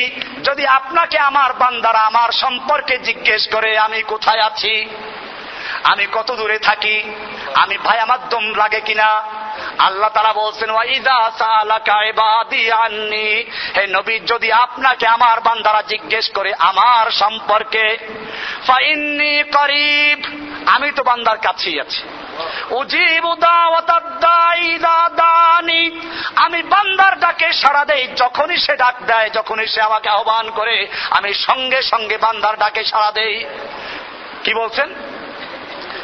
যদি আপনাকে আমার বান্দারা আমার সম্পর্কে জিজ্ঞেস করে আমি কোথায় আছি আমি কত দূরে থাকি? আমি ভায়া মাধ্যম লাগে কিনা? আল্লাহ তারা বলছেন হে নবী, যদি আপনাকে আমার বান্দারা জিজ্ঞেস করে আমার সম্পর্কে করিব, আমি তো বান্দার কাছেই আছি। আমি বান্দার ডাকে সাড়া দেই, যখনই সে ডাক দেয়, যখনই সে আমাকে আহ্বান করে, আমি সঙ্গে সঙ্গে বান্দার ডাকে সাড়া দেই। কি বলছেন?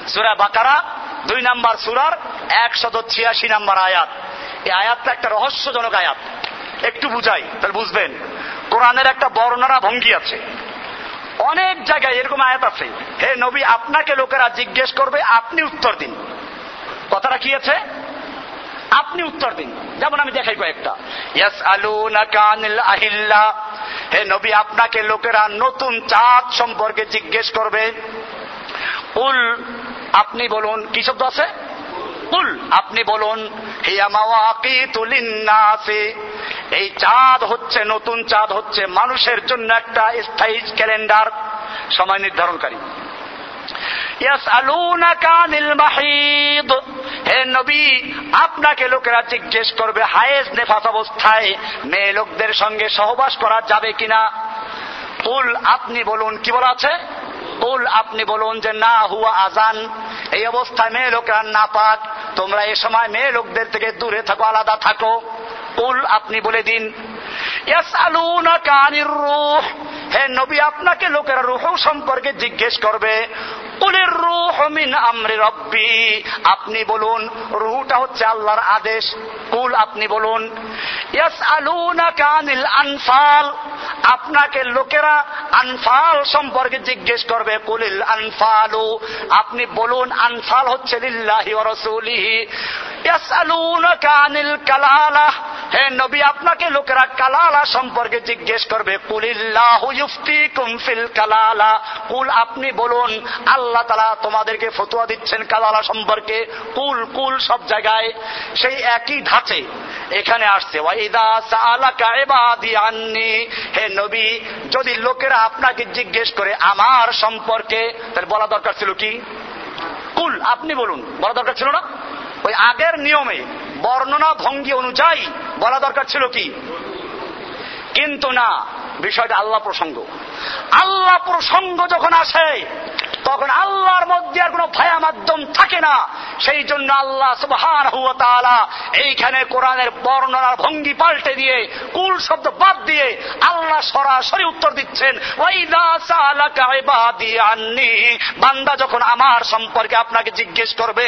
সুরা বাকারা, দুই নাম্বার সুরার একশত ছিয়াশি নাম্বার আয়াত। এই আয়াতটা একটা রহস্যজনক আয়াত। একটু বুঝাই, তাহলে বুঝবেন। কোরআনের একটা বর্ণনা ভঙ্গি আছে। অনেক জায়গায় এরকম আয়াত আছে। হে নবী, আপনাকে লোকেরা জিজ্ঞেস করবে, আপনি উত্তর দিন। কথাটা কি আছে? আপনি উত্তর দিন। যেমন আমি দেখাই কয়েকটা। ইয়াস আলু আহিল্লা। হে নবী, আপনাকে লোকেরা নতুন চাঁদ সম্পর্কে জিজ্ঞেস করবে। উল আপনি বলুন, কি শব্দ আছে? উল আপনি বলুন এই চাঁদ হচ্ছে, নতুন চাঁদ হচ্ছে, মানুষের জন্য একটা স্থায়ী ক্যালেন্ডার, সময় নির্ধারণকারী। হে নবী, আপনাকে লোকেরা জিজ্ঞেস করবে, হায়েস নেফাস অবস্থায় মেয়ে লোকদের সঙ্গে সহবাস করা যাবে কিনা? কুল, আপনি বলুন, কি বলা আছে? কুল আপনি বলুন যে না, হুয়া আজান এই অবস্থায় মেয়ে লোকেরা না পাক তোমরা এ সময় মেয়ে লোকদের থেকে দূরে থাকো, আলাদা থাকো। কুল আপনি বলে দিন হে নবী, আপনাকে লোকেরা রুহ সম্পর্কে জিজ্ঞেস করবে। রুহ আপনি বলুন, রুহটা হচ্ছে আল্লাহর আদেশ। কুল, আপনি বলুন কানিল আনফাল। আপনাকে লোকেরা আনফাল সম্পর্কে জিজ্ঞেস করবে, কুলিল আনফালু। আপনি বলুন, আনফাল হচ্ছে লিল্লাহি আনিল কালালা। হে নবী, আপনাকে লোকেরা কালালা সম্পর্কে জিজ্ঞেস করবে, কুলিল্লাহু ইউফতিকুম ফিল কালালা। কুল, আপনি বলুন, আল্লাহ তাআলা তোমাদেরকে ফতোয়া দিচ্ছেন কালালা সম্পর্কে। কুল কুল সব জায়গায় সেই একই ধাঁচে এখানে আসছে। হে নবী, যদি লোকেরা আপনাকে জিজ্ঞেস করে আমার সম্পর্কে, তাহলে বলা দরকার ছিল কি? কুল, আপনি বলুন, বলা দরকার ছিল না? ওই আগের নিয়মে, বর্ণনা ভঙ্গি অনুযায়ী বলা দরকার ছিল কি? কিন্তু না, বিষয়টা আল্লাহ প্রসঙ্গ। আল্লাহ প্রসঙ্গ যখন আসে তখন আল্লাহর মধ্যে আর কোনো ভায়া মাধ্যম থাকে না। সেই জন্য আল্লাহ সুবহান এইখানে কোরআনের বর্ণনার ভঙ্গি পাল্টে দিয়ে, কুল শব্দ বাদ দিয়ে আল্লাহ সরাসরি উত্তর দিচ্ছেন বান্দা যখন আমার সম্পর্কে আপনাকে জিজ্ঞেস করবে?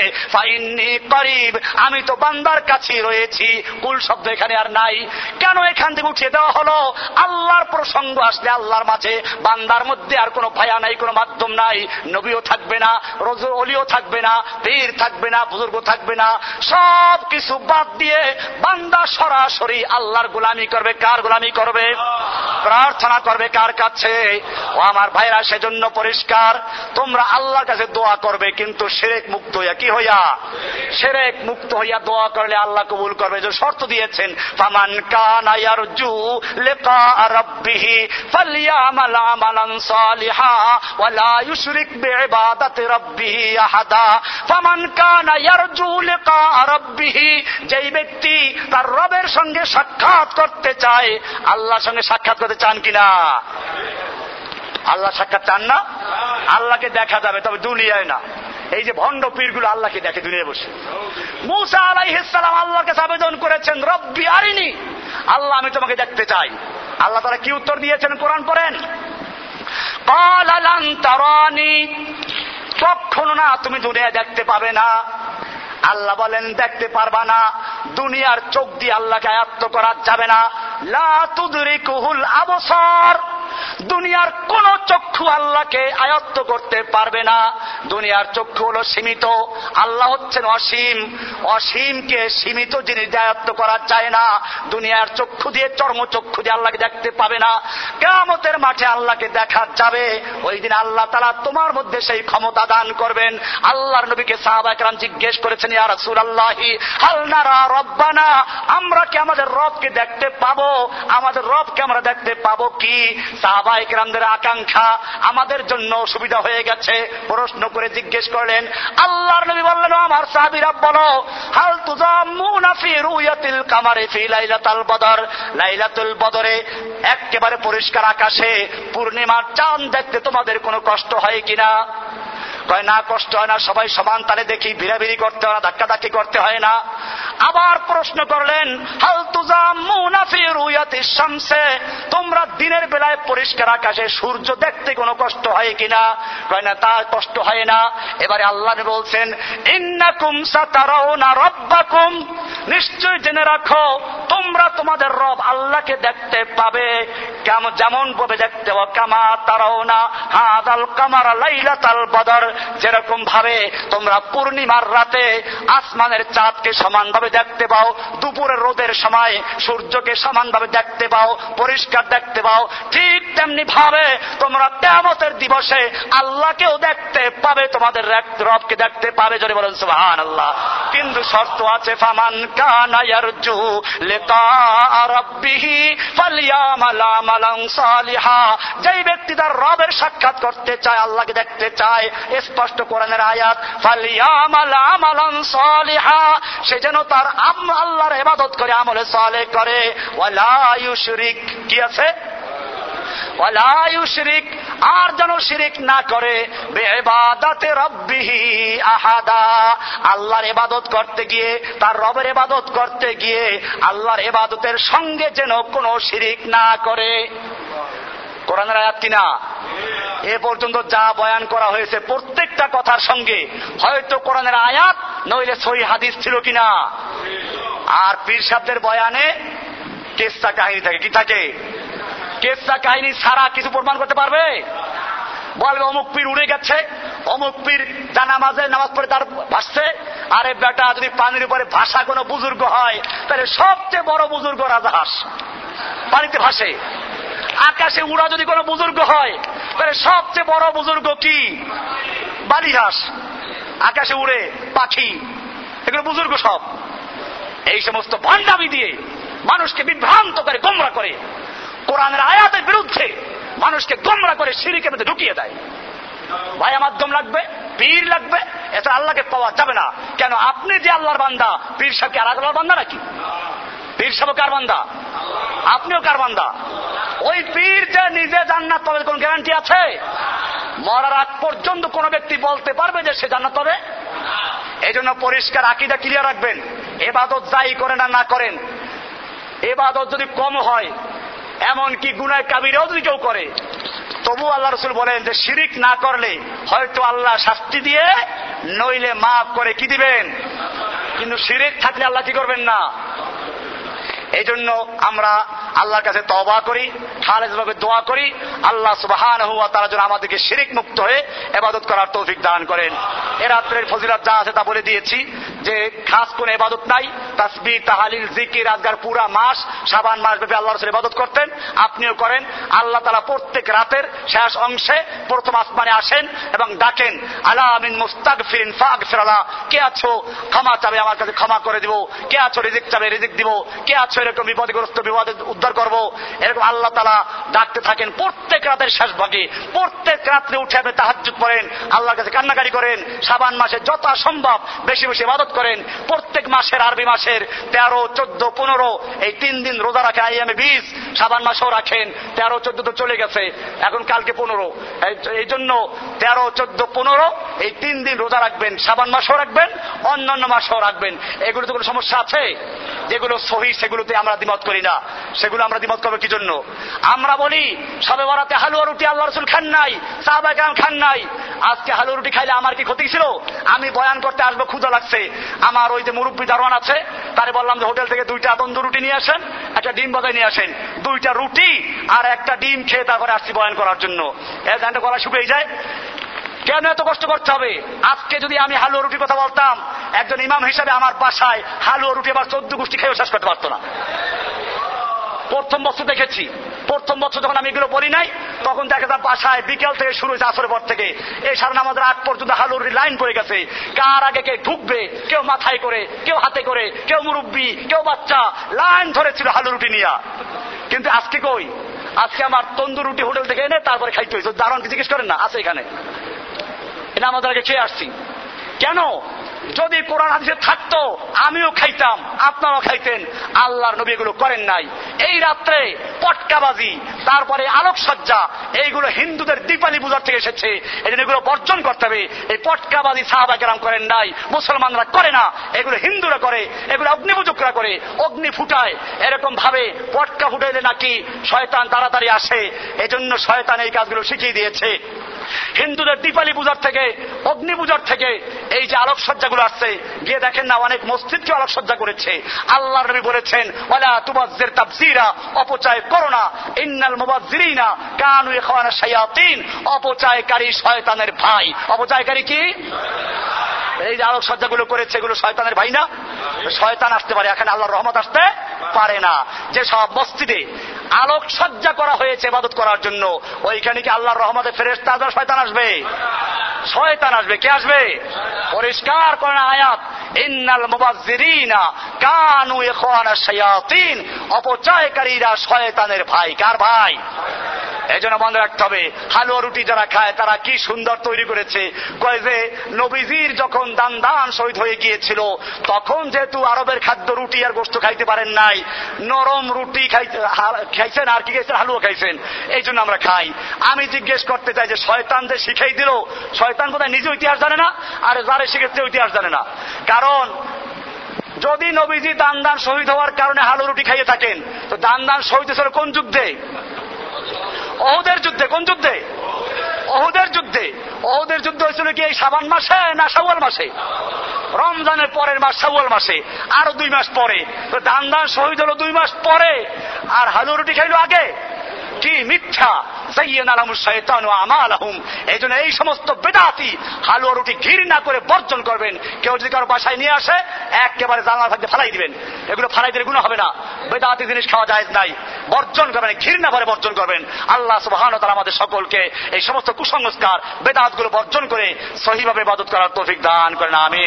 আমি তো বান্দার কাছে রয়েছি, কুল শব্দ এখানে আর নাই। কেন এখান থেকে উঠিয়ে দেওয়া হলো? আল্লাহর প্রসঙ্গ আসলে আল্লাহর মাঝে। বান্দার মধ্যে আর কোনো ভায়া নাই, কোনো মাধ্যম নাই। নবীও থাকবে না রজুর অলিও থাকবে না, পীর থাকবে না, বুজুর্গ থাকবে না। সব কিছু বাদ দিয়ে বান্দা সরাসরি আল্লাহর গোলামি করবে, কার গোলামি করবে? প্রার্থনা করবে, কার কাছে? ও আমার ভাইরা, সেজন্য পরিষ্কার, তোমরা আল্লাহর কাছে দোয়া করবে, কিন্তু সেরেক মুক্ত হইয়া কি হইয়া? সেরেক মুক্ত হইয়া দোয়া করলে আল্লাহ কবুল করবে, যে শর্ত দিয়েছেন, ফামান কানা ইয়ারজু লিকা রাব্বিহি ফালইয়ামাল আমালান সালিহা ওয়া লা রাব্বিহি আহাদা। ফামান কানা ইয়ারজু লিকা রাব্বিহি। যেই ব্যক্তি তার রবের সঙ্গে সাক্ষাৎ করতে চায়, আল্লাহর সঙ্গে সাক্ষাৎ করতে চান কিনা? আল্লাহ সাক্ষাৎ চান না? আল্লাহকে দেখা যাবে, তবে দুনিয়ায় না। এই যে ভণ্ড পীরগুলো আল্লাহকে দেখে দুনিয়ায় বসে। মুসা আলাই আলাইহিসালাম আল্লাহকে আবেদন করেছেন, রব্বি আরিনি। আল্লাহ, আমি তোমাকে দেখতে চাই। আল্লাহ তারা কি উত্তর দিয়েছেন কোরআন পড়েন? কালালান তারানি চক্ষু না তুমি দূরে দেখতে পাবে না। আল্লাহ বলেন, দেখতে পারবা না, দুনিয়ার চোখ দিয়ে আল্লাহকে আয়ত্ত করা যাবে না। লা তুদরিকুহুল আবসার। দুনিয়ার কোন চক্ষু আল্লাহকে আয়ত্ত করতে পারবে না। দুনিয়ার চক্ষু হলো সীমিত। আল্লাহ হচ্ছেন অসীম। অসীমকে সীমিত জিনিস আয়ত্ত করা যায় না। দুনিয়ার চক্ষু দিয়ে, চর্ম চক্ষু দিয়ে আল্লাহকে দেখতে পাবে না। কেমতের মাঠে আল্লাহকে দেখা যাবে। ওই দিন আল্লাহ তালা তোমার মধ্যে সেই ক্ষমতা দান করবেন। আল্লাহর নবীকে সাহাবাহাম জিজ্ঞেস হাল রব্বানা, আমরা কি আমাদের রবকে দেখতে পাবো? আমাদের রবকে আমরা দেখতে পাবো কি? সাহাবাহিকরামদের আকাঙ্ক্ষা আমাদের জন্য সুবিধা হয়ে গেছে। প্রশ্ন করে জিজ্ঞেস করলেন, আল্লাহর নবী বললেন আমার সাহাবিরা, বলো, হাল তুজাম্মুনা ফি রুয়াতিল কামারে ফি লাইলাতাল বদর? লাইলাতুল বদরে একেবারে পরিষ্কার আকাশে পূর্ণিমার চাঁদ দেখতে তোমাদের কোনো কষ্ট হয় কিনা? কয়, না, কষ্ট হয় না, সবাই সমান তালে দেখি, ভিড়াভিড়ি করতে হয় না, ধাক্কাধাক্কি করতে হয় না। আবার প্রশ্ন করলেন, হাল শামসে? তোমরা দিনের বেলায় পরিষ্কার আকাশে সূর্য দেখতে কোনো কষ্ট হয় কিনা কয়, না, তা কষ্ট হয় না। এবারে আল্লাহ বলছেন, ইন্নাকুম সাতারাউনা রাব্বাকুম। নিশ্চয় জেনে রাখো, তোমরা তোমাদের রব আল্লাহকে দেখতে পাবে। যেমন ভাবে দেখতে পাবো কামা তারাও না হাদাল কামারা লাইলাতাল বদর। যেরকম ভাবে তোমরা পূর্ণিমার রাতে আসমানের চাঁদকে সমানভাবে দেখতে পাও, দুপুরের রোদের সময় সূর্যকে সমানভাবে দেখতে পাও, পরিষ্কার দেখতে পাও, ঠিক তেমনি ভাবে তোমরা তেমতের দিবসে আল্লাহকেও দেখতে পাবে, তোমাদের রবকে দেখতে পাবে যদি বলেন সুহান আল্লাহ কিন্তু শর্ত আছে, ফামান কানা ইয়ারজু লিকা যেই ব্যক্তি তার রবের সাক্ষাৎ করতে চায়, আল্লাহকে দেখতে চায় স্পষ্ট কোরআনের আয়াত সে যেন তার আল্লাহর ইবাদত করে, আমলে সালেহ করে। ওয়ালা কি আছে? আর যেন শিরিক না করে। বেবাদাতে রব্বিহি আহাদা, আল্লাহর এবাদত করতে গিয়ে, তার রবের এবাদত করতে গিয়ে, আল্লাহর এবাদতের সঙ্গে যেন কোনো শিরিক না করে। কোরআনের আয়াত কিনা? এ পর্যন্ত যা বয়ান করা হয়েছে প্রত্যেকটা কথার সঙ্গে, হয়তো কোরআনের আয়াত, নইলে সই হাদিস ছিল কিনা? আর পীর সাহেবদের বয়ানে কেসা কাহিনী থাকে। কি থাকে? কেসা কাহিনী ছাড়া কিছু প্রমাণ করতে পারবে? বলবে অমুক পীর উড়ে গেছে, অমুক পীর জানামাজে নামাজ পড়ে তার ভাসছে আরে বেটা, যদি পানির উপরে ভাষা কোনো বুজুর্গ হয়, তাহলে সবচেয়ে বড় বুজুর্গ রাজাহাস পানিতে ভাসে। আকাশে উড়া যদি কোনো বুজুর্গ হয়, তাহলে সবচেয়ে বড় বুজুর্গ কি? বালিহাস আকাশে উড়ে পাখি। এগুলো বুজুর্গ সব। এই সমস্ত ভণ্ডামি দিয়ে মানুষকে বিভ্রান্ত করে, গোমরা করে। কোরআনের আয়াতের বিরুদ্ধে মানুষকে গোমরা করে সিঁড়িকে মধ্যে ঢুকিয়ে দেয়। ভাইয়া মাধ্যম লাগবে, পীর লাগবে এটা আল্লাহকে পাওয়া যাবে না। কেন, আপনি যে আল্লাহর বান্দা, পীর সাহেবকে আর আল্লাহর বান্দা নাকি? পীর সাহেব কার বান্দা? আপনিও কার বান্দা? ওই পীর যে নিজে জান্নাত পাবে, কোন গ্যারান্টি আছে? মরার আগ পর্যন্ত কোন ব্যক্তি বলতে পারবে যে সে জান্নাত পাবে? এই জন্য পরিষ্কার আকিদা ক্লিয়ার রাখবেন। এবাদত যাই করেন আর না করেন। এবাদত যদি কম হয় এমনকি গুনায় কাবিরেও যদি কেউ করে তবু আল্লাহ রসুল বলেন যে শিরিক না করলে হয়তো আল্লাহ শাস্তি দিয়ে নইলে মাফ করে কি দিবেন? কিন্তু শিরিক থাকলে আল্লাহ কি করবেন না? এই জন্য আমরা আল্লাহর কাছে তবা করি, খালেজ ভাবে দোয়া করি, আল্লাহ সুবাহান হুয়া তারা যেন আমাদেরকে শিরিক মুক্ত হয়ে এবাদত করার তৌফিক দান করেন। এ রাত্রের ফজিরাত যা আছে তা বলে দিয়েছি যে খাস কোন এবাদত নাই তাসবি তাহালিল, জিকির আজগার পুরা মাস সাবান মাস ব্যাপী আল্লাহ রসুল ইবাদত করতেন, আপনিও করেন। আল্লাহ তালা প্রত্যেক রাতের শেষ অংশে প্রথম আসমানে আসেন এবং ডাকেন, আলা আমিন মুস্তাক ফিরিন ফাগ ফেরালা কে আছো? ক্ষমা চাবে আমার কাছে ক্ষমা করে দিব। কে আছো? রিজিক চাবে, রিজিক দিব। কে আছো? এরকম বিপদগ্রস্ত বিপদে উদ্ধার করব। এরকম আল্লাহ তালা ডাকতে থাকেন, প্রত্যেক রাতের শেষ ভাগে, প্রত্যেক রাত্রে উঠে আপনি তাহাজুদ করেন আল্লাহর কাছে কান্নাকারি করেন, সাবান মাসে যত সম্ভব বেশি বেশি ইবাদত করেন, প্রত্যেক মাসের আরবি মাসের তেরো, চোদ্দ, পনেরো, এই তিন দিন রোজা রাখেন আইএমএ বিশ, সাবান মাসেও রাখেন, তেরো, চোদ্দ তো চলে গেছে, এখন কালকে পনেরো। এই জন্য তেরো, চোদ্দ, পনেরো, এই তিন দিন রোজা রাখবেন, সাবান মাসও রাখবেন, অন্যান্য মাসও রাখবেন। এগুলোতে কোনো সমস্যা আছে? যেগুলো সহি সেগুলোতে আমরা দ্বিমত করি না। সেগুলো আমরা দ্বিমত করব কি জন্য? আমরা বলি, সবে বরাতে হালুয়া রুটি আল্লাহ রসুল খান নাই সাহবাগাম খান নাই। আজকে হালুয়া রুটি খাইলে আমার কি ক্ষতি ছিল? আমি বয়ান করতে আসব ক্ষুদা লাগছে। আমার ওই যে মুরব্বী দারোয়ান আছে, তারে বললাম যে হোটেল থেকে দুইটা তন্দুর রুটি নিয়ে আসেন, একটা ডিম বাজায় নিয়ে আসেন। দুইটা রুটি আর একটা ডিম খেয়ে তারপরে আসছি বয়ান করার জন্য। ধানটা গলা শুকিয়ে যায়। কেন এত কষ্ট করতে হবে? আজকে যদি আমি হালুয়া রুটির কথা বলতাম, একজন ইমাম হিসাবে আমার বাসায় হালুয়া রুটি আবার চোদ্দ গোষ্ঠী খেয়েও শেষ করতে পারতো না। প্রথম বছর দেখেছি। প্রথম বছর যখন আমি এগুলো বলি নাই, তখন দেখা যায় বাসায় বিকেল থেকে শুরু হয়েছে আসরের পর থেকে। এই সারা আমাদের আট পর্যন্ত হালুর লাইন পড়ে গেছে। কার আগে কে ঢুকবে, কেউ মাথায় করে, কেউ হাতে করে, কেউ মুরব্বী, কেউ বাচ্চা, লাইন ধরেছিল হালু রুটি নিয়া। কিন্তু আজকে কই? আজকে আমার তন্দুর রুটি হোটেল থেকে এনে তারপরে খাইতে হয়েছে। দারণকে জিজ্ঞেস করেন না, আছে এখানে? এটা আমাদের আগে খেয়ে আসছি। কেন? যদি কোরআন হাদিসে থাকতো, আমিও খাইতাম, আপনারাও খাইতেন, আল্লাহর নবী এগুলো করেন নাই। এই রাত্রে পটকাবাজি, তারপরে আলোকসজ্জা, এইগুলো হিন্দুদের দীপালি পূজার থেকে এসেছে। এই জন্য এগুলো বর্জন করতে হবে। এই পটকাবাজি সাহাবা কেরাম করেন নাই, মুসলমানরা করে না। এগুলো হিন্দুরা করে, এগুলো অগ্নিপূজকরা করে, অগ্নি ফুটায়। এরকম ভাবে পটকা ফুটাইলে নাকি শয়তান তাড়াতাড়ি আসে। এজন্য শয়তান এই কাজগুলো শিখিয়ে দিয়েছে। হিন্দুদের দীপালি পূজার থেকে, অগ্নি পূজার থেকে এই যে আলোকসজ্জাগুলো আসছে, গিয়ে দেখেন না, অনেক মসজিদকে আলোকসজ্জা করেছে। আল্লাহ নবী বলেছেন অপচয় করো না। ইন্নাল মুবাজ্জিরিনা কানু ইখওয়ানা শায়াতিন। অপচয়কারী শয়তানের ভাই। অপচয়কারী কি? এই যে আলোকসজ্জাগুলো করেছে, এগুলো শয়তানের ভাই না? শয়তান আসতে পারে, এখানে আল্লাহর রহমত আসতে পারে না। যে সব মসজিদে আলোকসজ্জা করা হয়েছে ইবাদত করার জন্য, ওইখানে কি আল্লাহর রহমতে ফেরেস তাদের শয়তান আসবে। শয়তান আসবে। কে আসবে? পরিষ্কার করেন আয়াত। ইন্নাল মুবাজ্জিরিনা কানু ইখওয়ানা শায়াতিন। অপচয়কারীরা শয়তানের ভাই। কার ভাই? এই জন্য মনে রাখতে হবে। হালুয়া রুটি যারা খায়, তারা কি সুন্দর তৈরি করেছে। কয় যে, নবীজির যখন দান দান শহীদ হয়ে গিয়েছিল, তখন যেহেতু আরবের খাদ্য রুটি আর গোস্ত খাইতে পারেন নাই, নরম রুটি খাইছেন আর কি খাইছেন? হালুয়া খাইছেন। এই জন্য আমরা খাই। আমি জিজ্ঞেস করতে চাই যে, শয়তান যে শিখাই দিল, শয়তান কোথায় নিজে ইতিহাস জানে না, আর যারে শিখেছে ইতিহাস জানে না। কারণ, যদি নবীজি দান দান শহীদ হওয়ার কারণে হালু রুটি খাইয়ে থাকেন, তো দান দান শহীদ হয়েছিল কোন যুদ্ধে? অহুদের যুদ্ধে, কোন যুদ্ধে? অহুদের যুদ্ধে। অহুদের যুদ্ধ হয়েছিল কি এই সাবান মাসে না সাওয়াল মাসে? রমজানের পরের মাস সাওয়াল মাসে, আরও দুই মাস পরে। তো দান দান শহীদ হলো দুই মাস পরে, আর হালু রুটি খাইলো আগে? কি মিথ্যা? এই জন্য এই সমস্ত বেদাতি হালুয়া রুটি ঘৃণা করে বর্জন করবেন। কেউ যদি কারও বাসায় নিয়ে আসে, একেবারে জানলা থাকতে ফালাই দিবেন। এগুলো ফালাই দিলে গুণ হবে না। বেদাতি জিনিস খাওয়া যায় নাই। বর্জন করবেন, ঘৃণা করে বর্জন করবেন। আল্লাহ সুবাহান তারা আমাদের সকলকে এই সমস্ত কুসংস্কার, বেদাতগুলো বর্জন করে সহিভাবে বাদত করার তৌফিক দান করেন, আমিন।